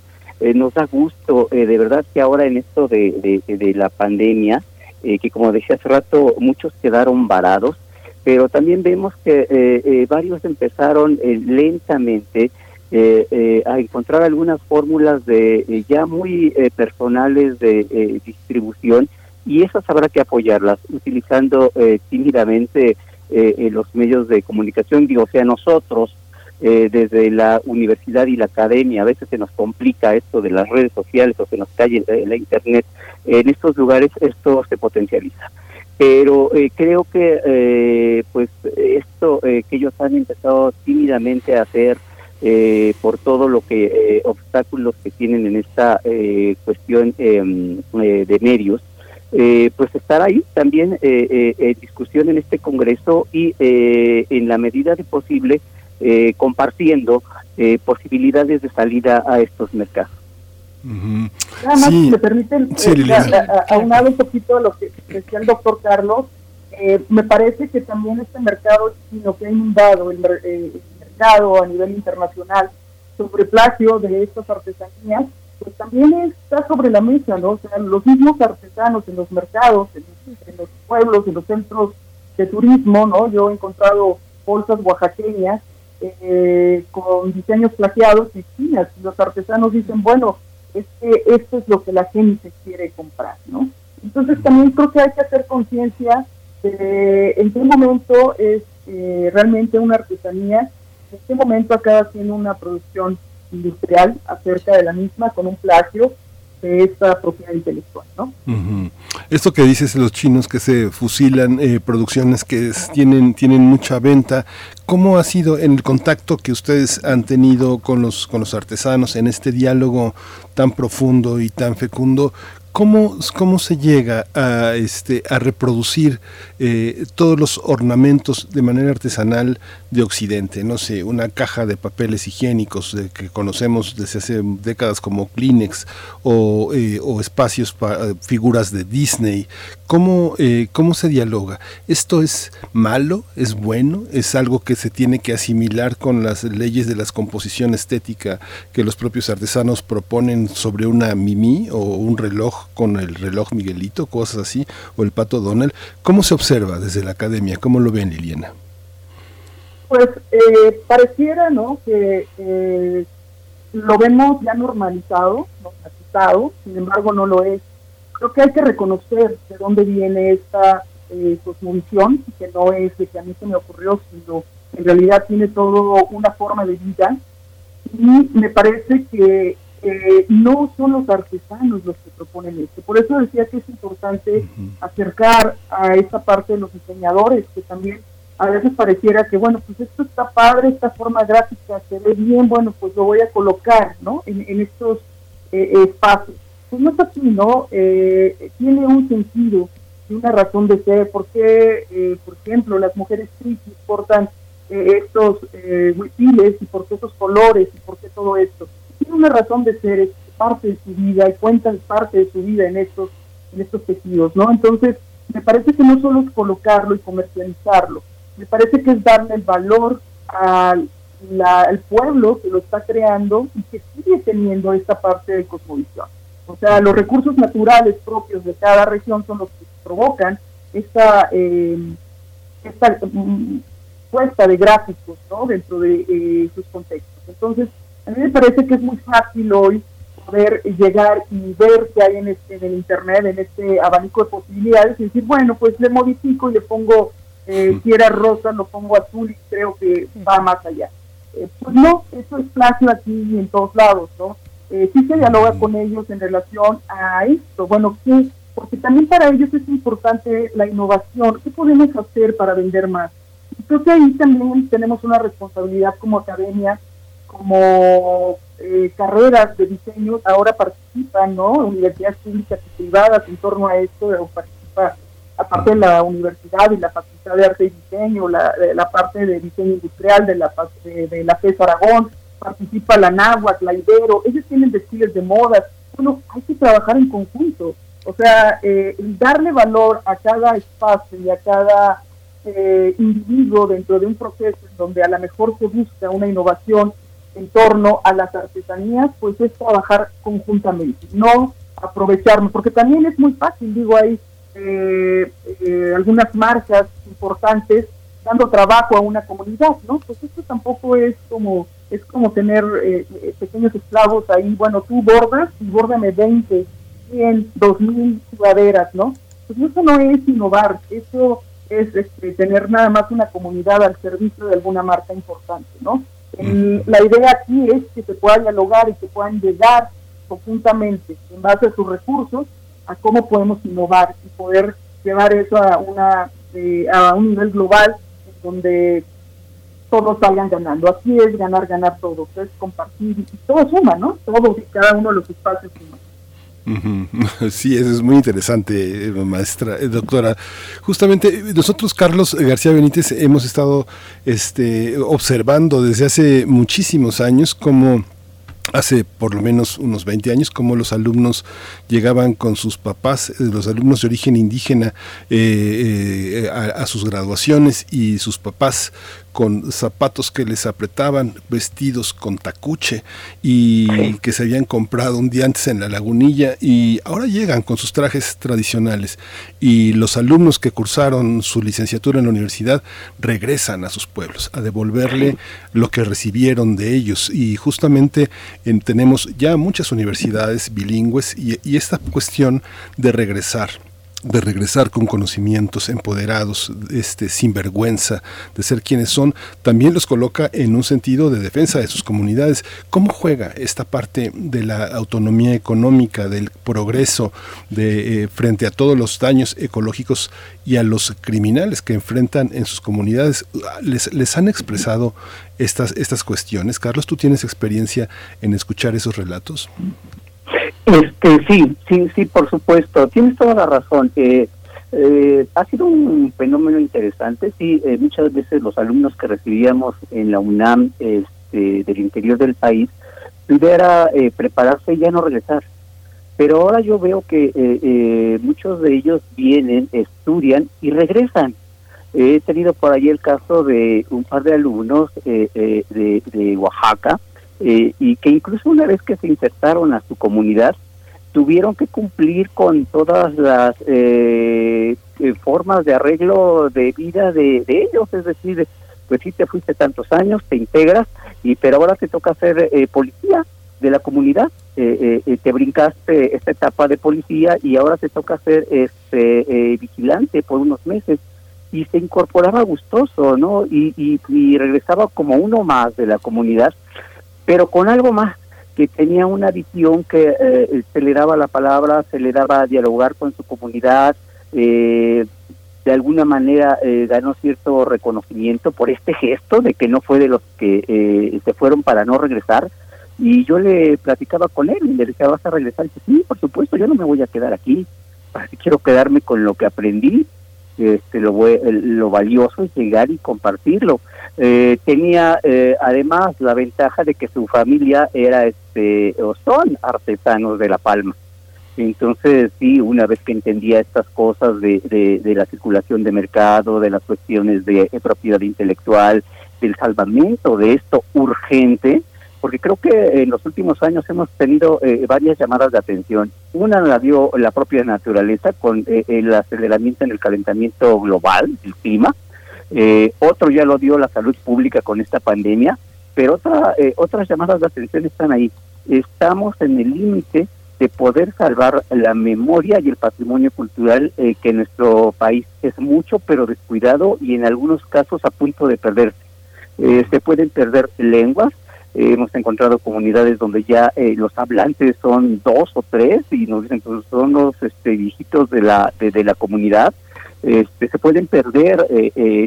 nos da gusto, de verdad que ahora en esto de, de, la pandemia, que como decía hace rato, muchos quedaron varados, pero también vemos que varios empezaron lentamente a encontrar algunas fórmulas de ya muy personales de distribución y esas habrá que apoyarlas utilizando eh, tímidamente eh, los medios de comunicación, digo, o sea, nosotros eh, desde la universidad y la academia, a veces se nos complica esto de las redes sociales o se nos cae la internet, en estos lugares esto se potencializa. Pero creo que pues esto que ellos han empezado tímidamente a hacer por todo lo que obstáculos que tienen en esta cuestión em, de medios, eh, pues estar ahí también eh, eh, en discusión en este Congreso y en la medida de posible compartiendo posibilidades de salida a estos mercados. Nada más, si me permiten, aunado un poquito a lo que decía el doctor Carlos, me parece que también este mercado chino que ha inundado el, el mercado a nivel internacional sobre plagio de estas artesanías, pues también está sobre la mesa, ¿no? O sea, los mismos artesanos en los mercados, en, los pueblos, en los centros de turismo, ¿no? Yo he encontrado bolsas oaxaqueñas eh, con diseños plagiados y chinas. Los artesanos dicen, bueno, es que esto es lo que la gente quiere comprar, ¿no? Entonces también creo que hay que hacer conciencia de en qué momento es eh, realmente una artesanía, en qué momento acaba haciendo una producción industrial acerca de la misma con un plagio de esta propiedad intelectual, ¿no? Esto que dices los chinos que se fusilan eh, producciones que tienen tienen mucha venta, ¿cómo ha sido en el contacto que ustedes han tenido con los con los artesanos en este diálogo tan profundo y tan fecundo? ¿Cómo, ¿Cómo se llega a, este, a reproducir eh, todos los ornamentos de manera artesanal de Occidente? No sé, una caja de papeles higiénicos de, que conocemos desde hace décadas como Kleenex o, eh, espacios para figuras de Disney. ¿Cómo, eh, ¿Cómo se dialoga? ¿Esto es malo? ¿Es bueno? ¿Es algo que se tiene que asimilar con las leyes de la composición estética que los propios artesanos proponen sobre una mimi o un reloj con el reloj Miguelito, cosas así, o el pato Donald. ¿Cómo se observa desde la academia? ¿Cómo lo ven, Liliana? Pues eh, pareciera, ¿no? Que eh, lo vemos ya normalizado, normalizado, sin embargo no lo es. Creo que hay que reconocer de dónde viene esta eh, cosmovisión, que no es de que a mí se me ocurrió, sino en realidad tiene todo una forma de vida. Y me parece que eh, no son los artesanos los que proponen esto. Por eso decía que es importante acercar a esta parte de los diseñadores, que también a veces pareciera que, bueno, pues esto está padre, esta forma gráfica se ve bien, bueno, pues lo voy a colocar, ¿no? En, estos eh, espacios. Pues no es así, ¿no? Eh, tiene un sentido y una razón de ser. ¿Por qué, por ejemplo, las mujeres trans portan estos huipiles y por qué esos colores y por qué todo esto? Tiene una razón de ser, parte de su vida y cuenta parte de su vida en estos, en estos tejidos, ¿no? Entonces, me parece que no solo es colocarlo y comercializarlo, me parece que es darle el valor al pueblo que lo está creando y que sigue teniendo esta parte de cosmovisión. O sea, los recursos naturales propios de cada región son los que provocan esta, eh, esta mm, puesta de gráficos ¿no? dentro de eh, sus contextos. Entonces, a mí me parece que es muy fácil hoy poder llegar y ver qué hay en, este, en el Internet, en este abanico de posibilidades, y decir, bueno, pues le modifico y le pongo, eh, si era rosa, lo pongo azul y creo que va más allá. Eh, pues no, eso es plagio aquí y en todos lados, ¿no? Eh, sí se dialoga con ellos en relación a esto, bueno, ¿qué? Porque también para ellos es importante la innovación, ¿qué podemos hacer para vender más? Creo que ahí también tenemos una responsabilidad como academia, como eh, carreras de diseño ahora participan, ¿no? Universidades públicas y privadas en torno a esto, participa aparte de la universidad y la Facultad de Arte y Diseño, la, parte de diseño industrial de la, de, la FES Aragón, participa la Náhuatl, la Ibero, ellos tienen desfiles de modas. Bueno, hay que trabajar en conjunto. O sea, eh, darle valor a cada espacio y a cada eh, individuo dentro de un proceso en donde a lo mejor se busca una innovación en torno a las artesanías, pues es trabajar conjuntamente, no aprovecharnos, porque también es muy fácil, digo, hay eh, eh, algunas marcas importantes dando trabajo a una comunidad, ¿no? Pues esto tampoco es como es como tener eh, pequeños esclavos ahí, bueno, tú bordas y bórdame 20, 100, 2000 sudaderas, ¿no? Pues eso no es innovar, eso es este, tener nada más una comunidad al servicio de alguna marca importante, ¿no? La idea aquí es que se pueda dialogar y que puedan llegar conjuntamente en base a sus recursos a cómo podemos innovar y poder llevar eso a una eh, a un nivel global donde todos salgan ganando. Aquí es ganar, ganar todos, es compartir y todo suma, ¿no? Todos y cada uno de los espacios suma. Sí, eso es muy interesante, maestra, eh, doctora. Justamente nosotros, Carlos García Benítez, hemos estado este, observando desde hace muchísimos años cómo hace por lo menos unos 20 años, como los alumnos llegaban con sus papás, eh, los alumnos de origen indígena, eh, a, sus graduaciones y sus papás con zapatos que les apretaban, vestidos con tacuche y que se habían comprado un día antes en la lagunilla y ahora llegan con sus trajes tradicionales. Y los alumnos que cursaron su licenciatura en la universidad regresan a sus pueblos a devolverle lo que recibieron de ellos. Y justamente tenemos ya muchas universidades bilingües y esta cuestión de regresar de regresar con conocimientos empoderados, este, sin vergüenza de ser quienes son, también los coloca en un sentido de defensa de sus comunidades. ¿Cómo juega esta parte de la autonomía económica, del progreso de, eh, frente a todos los daños ecológicos y a los criminales que enfrentan en sus comunidades? ¿Les, les han expresado estas, estas cuestiones? Carlos, ¿tú tienes experiencia en escuchar esos relatos? Este, sí, sí, sí, por supuesto. Tienes toda la razón. Eh, eh, ha sido un fenómeno interesante. Sí, eh, muchas veces los alumnos que recibíamos en la UNAM este, del interior del país, era prepararse y ya no regresar. Pero ahora yo veo que muchos de ellos vienen, estudian y regresan. He tenido por ahí el caso de un par de alumnos de, de Oaxaca eh, y que incluso una vez que se insertaron a su comunidad, tuvieron que cumplir con todas las eh, eh, formas de arreglo de vida de, ellos, es decir, pues sí te fuiste tantos años, te integras, y pero ahora te toca ser policía de la comunidad, te brincaste esta etapa de policía y ahora te toca ser este vigilante por unos meses. Y se incorporaba gustoso, ¿no? Y, y regresaba como uno más de la comunidad pero con algo más, que tenía una visión que eh, se le daba la palabra, se le daba dialogar con su comunidad, eh, de alguna manera eh, ganó cierto reconocimiento por este gesto de que no fue de los que se fueron para no regresar. Y yo le platicaba con él y le decía, ¿vas a regresar? Y dice, sí, por supuesto, yo no me voy a quedar aquí. Quiero quedarme con lo que aprendí este, lo, lo valioso es llegar y compartirlo. Eh, tenía eh, además la ventaja de que su familia era este o son artesanos de La Palma. Entonces, sí, una vez que entendía estas cosas de, de, la circulación de mercado, de las cuestiones de, propiedad intelectual, del salvamento de esto urgente, porque creo que en los últimos años hemos tenido eh, varias llamadas de atención. Una la dio la propia naturaleza con eh, el aceleramiento en el calentamiento global, el clima. Eh, otro ya lo dio la salud pública con esta pandemia, pero otra, otras llamadas de atención están ahí. Estamos en el límite de poder salvar la memoria y el patrimonio cultural eh, que en nuestro país es mucho, pero descuidado y en algunos casos a punto de perderse. Eh, se pueden perder lenguas. Eh, hemos encontrado comunidades donde ya los hablantes son dos o tres y nos dicen que pues, son los este, viejitos de la, de, la comunidad. Este, se pueden perder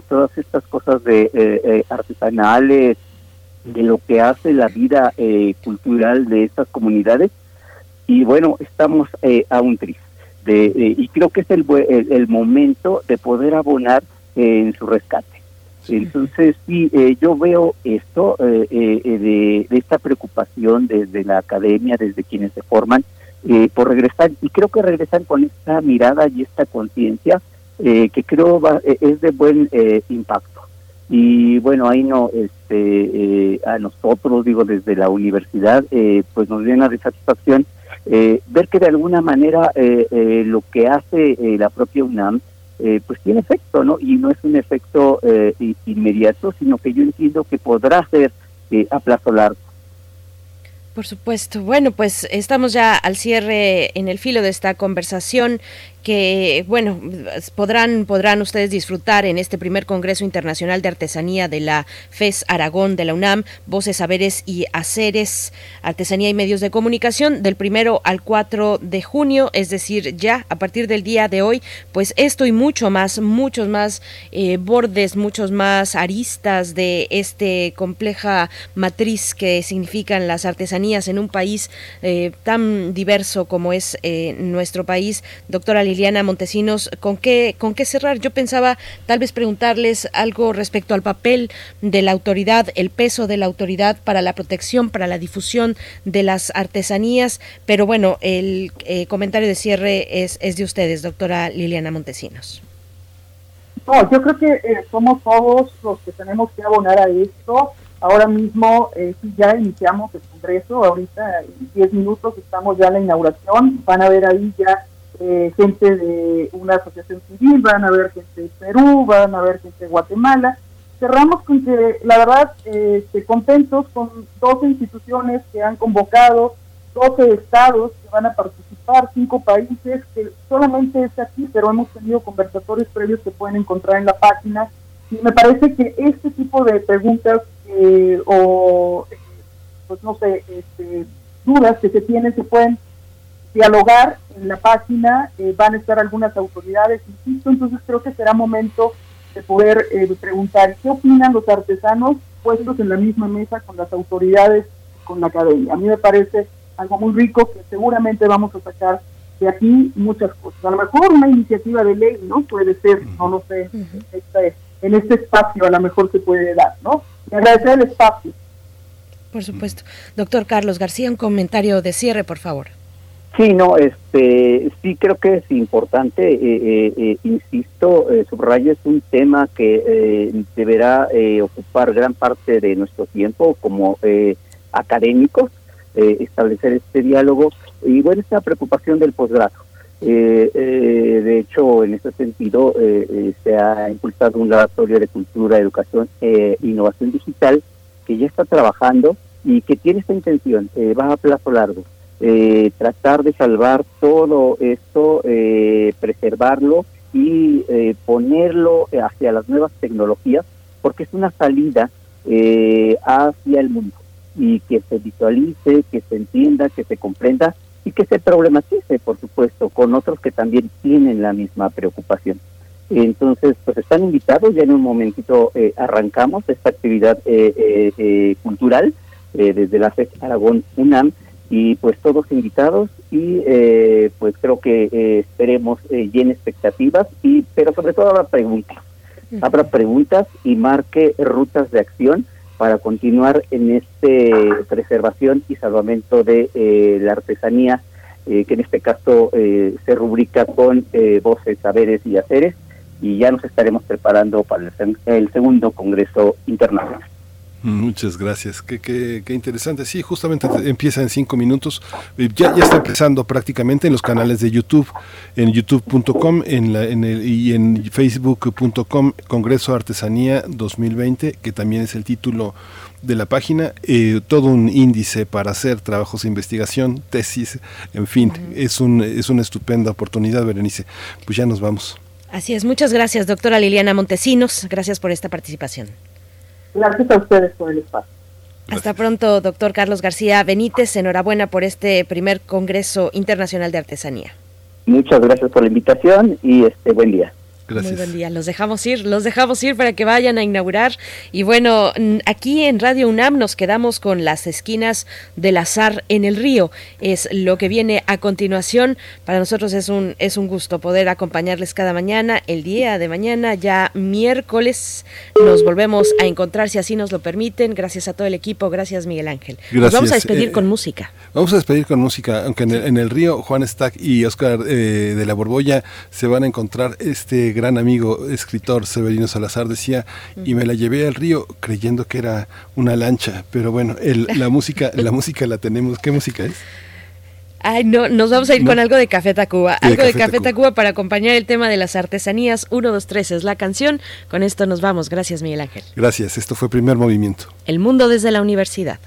todas estas cosas de artesanales, de lo que hace la vida cultural de estas comunidades y bueno, estamos eh, a un tris. De, y creo que es el, el, momento de poder abonar eh, en su rescate. Entonces, sí, eh, yo veo esto de, de, esta preocupación desde la academia, desde quienes se forman, por regresar, y creo que regresan con esta mirada y esta conciencia que creo va, es de buen impacto. Y bueno, ahí no, este, a nosotros, digo, desde la universidad, pues nos llena de satisfacción eh, ver que de alguna manera eh, eh, lo que hace la propia UNAM pues tiene efecto, ¿no? Y no es un efecto inmediato, sino que yo entiendo que podrá ser a plazo largo. Por supuesto. Bueno, pues estamos ya al cierre en el filo de esta conversación que, bueno, podrán, podrán ustedes disfrutar en este primer Congreso Internacional de Artesanía de la FES Aragón de la UNAM, Voces, Saberes y Haceres, Artesanía y Medios de Comunicación, del primero al 4 de junio, es decir, ya a partir del día de hoy, pues esto y mucho más, muchos más eh, bordes, muchos más aristas de este compleja matriz que significan las artesanías en un país eh, tan diverso como es eh, nuestro país. Doctora Liliana Montesinos, ¿con qué, ¿con qué cerrar? Yo pensaba tal vez preguntarles algo respecto al papel de la autoridad, el peso de la autoridad para la protección, para la difusión de las artesanías, pero bueno, el eh, comentario de cierre es, es de ustedes, doctora Liliana Montesinos. No, yo creo que eh, somos todos los que tenemos que abonar a esto. Ahora mismo eh, ya iniciamos el Congreso, ahorita en 10 minutos estamos ya en la inauguración, van a ver ahí ya eh, gente de una asociación civil, van a ver gente de Perú, van a ver gente de Guatemala. Cerramos con que, la verdad, eh, contentos con 12 instituciones que han convocado, 12 estados que van a participar, 5 países, que solamente es aquí, pero hemos tenido conversatorios previos que pueden encontrar en la página. Y me parece que este tipo de preguntas eh, o, pues no sé, este, dudas que se tienen se pueden dialogar en la página, eh, van a estar algunas autoridades, insisto, entonces creo que será momento de poder eh, preguntar qué opinan los artesanos puestos en la misma mesa con las autoridades, con la academia. A mí me parece algo muy rico que seguramente vamos a sacar de aquí muchas cosas. A lo mejor una iniciativa de ley, ¿no? Puede ser, no lo sé, este, en este espacio a lo mejor se puede dar, ¿no? Y agradecer el espacio. Por supuesto. Doctor Carlos García, un comentario de cierre, por favor. Sí, no, este, sí creo que es importante, eh, eh, eh insisto, eh, subrayo, es un tema que deberá ocupar gran parte de nuestro tiempo como académicos, establecer este diálogo y bueno, esta preocupación del posgrado. de hecho, en ese sentido, se ha impulsado un laboratorio de cultura, educación e innovación digital que ya está trabajando y que tiene esta intención, va a plazo largo eh, tratar de salvar todo esto, eh, preservarlo y eh, ponerlo hacia las nuevas tecnologías, porque es una salida hacia el mundo y que se visualice, que se entienda, que se comprenda y que se problematice, por supuesto, con otros que también tienen la misma preocupación. Entonces, pues están invitados, ya en un momentito arrancamos esta actividad cultural desde la FED Aragón UNAM y pues todos invitados y eh, pues creo que eh, esperemos eh, llene expectativas y pero sobre todo habrá preguntas. Habrá preguntas y marque rutas de acción para continuar en este preservación y salvamento de la artesanía que en este caso se rubrica con voces, saberes y haceres, y ya nos estaremos preparando para el segundo Congreso Internacional. Muchas gracias, qué, qué, qué, interesante. Sí, justamente empieza en cinco minutos. Eh, ya, ya está empezando prácticamente en los canales de YouTube, en youtube.com en en el, y en facebook.com Congreso Artesanía 2020, que también es el título de la página, eh, todo un índice para hacer trabajos de investigación, tesis, en fin, es, un, es una estupenda oportunidad, Berenice. Pues ya nos vamos. Así es, muchas gracias, doctora Liliana Montesinos. Gracias por esta participación. Gracias a ustedes por el espacio. Hasta pronto, doctor Carlos García Benítez. Enhorabuena por este primer Congreso Internacional de Artesanía. Muchas gracias por la invitación y este buen día. Muy buen día. Los dejamos ir, los dejamos ir para que vayan a inaugurar. Y bueno, aquí en Radio UNAM nos quedamos con las esquinas del azar en el río. Es lo que viene a continuación. Para nosotros es un, es un gusto poder acompañarles cada mañana. El día de mañana, ya miércoles, nos volvemos a encontrar si así nos lo permiten. Gracias a todo el equipo. Gracias, Miguel Ángel. Nos vamos a despedir eh, con música. Vamos a despedir con música, aunque en el, río Juan Stack y Oscar eh, de la Borbolla se van a encontrar este gran amigo escritor Severino Salazar decía, y me la llevé al río creyendo que era una lancha, pero bueno, el, la música la música la tenemos. ¿Qué música es? Ay, no, nos vamos a ir con algo de Café Tacuba. algo de Café, Tacuba. para acompañar el tema de las artesanías. 1, 2, 3 es la canción. Con esto nos vamos. Gracias, Miguel Ángel. Gracias. Esto fue Primer Movimiento. El mundo desde la universidad.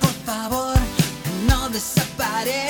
Por favor, no desaparezcas.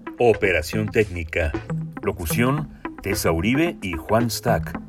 operación técnica. Locución, Tessa Uribe y Juan Stack.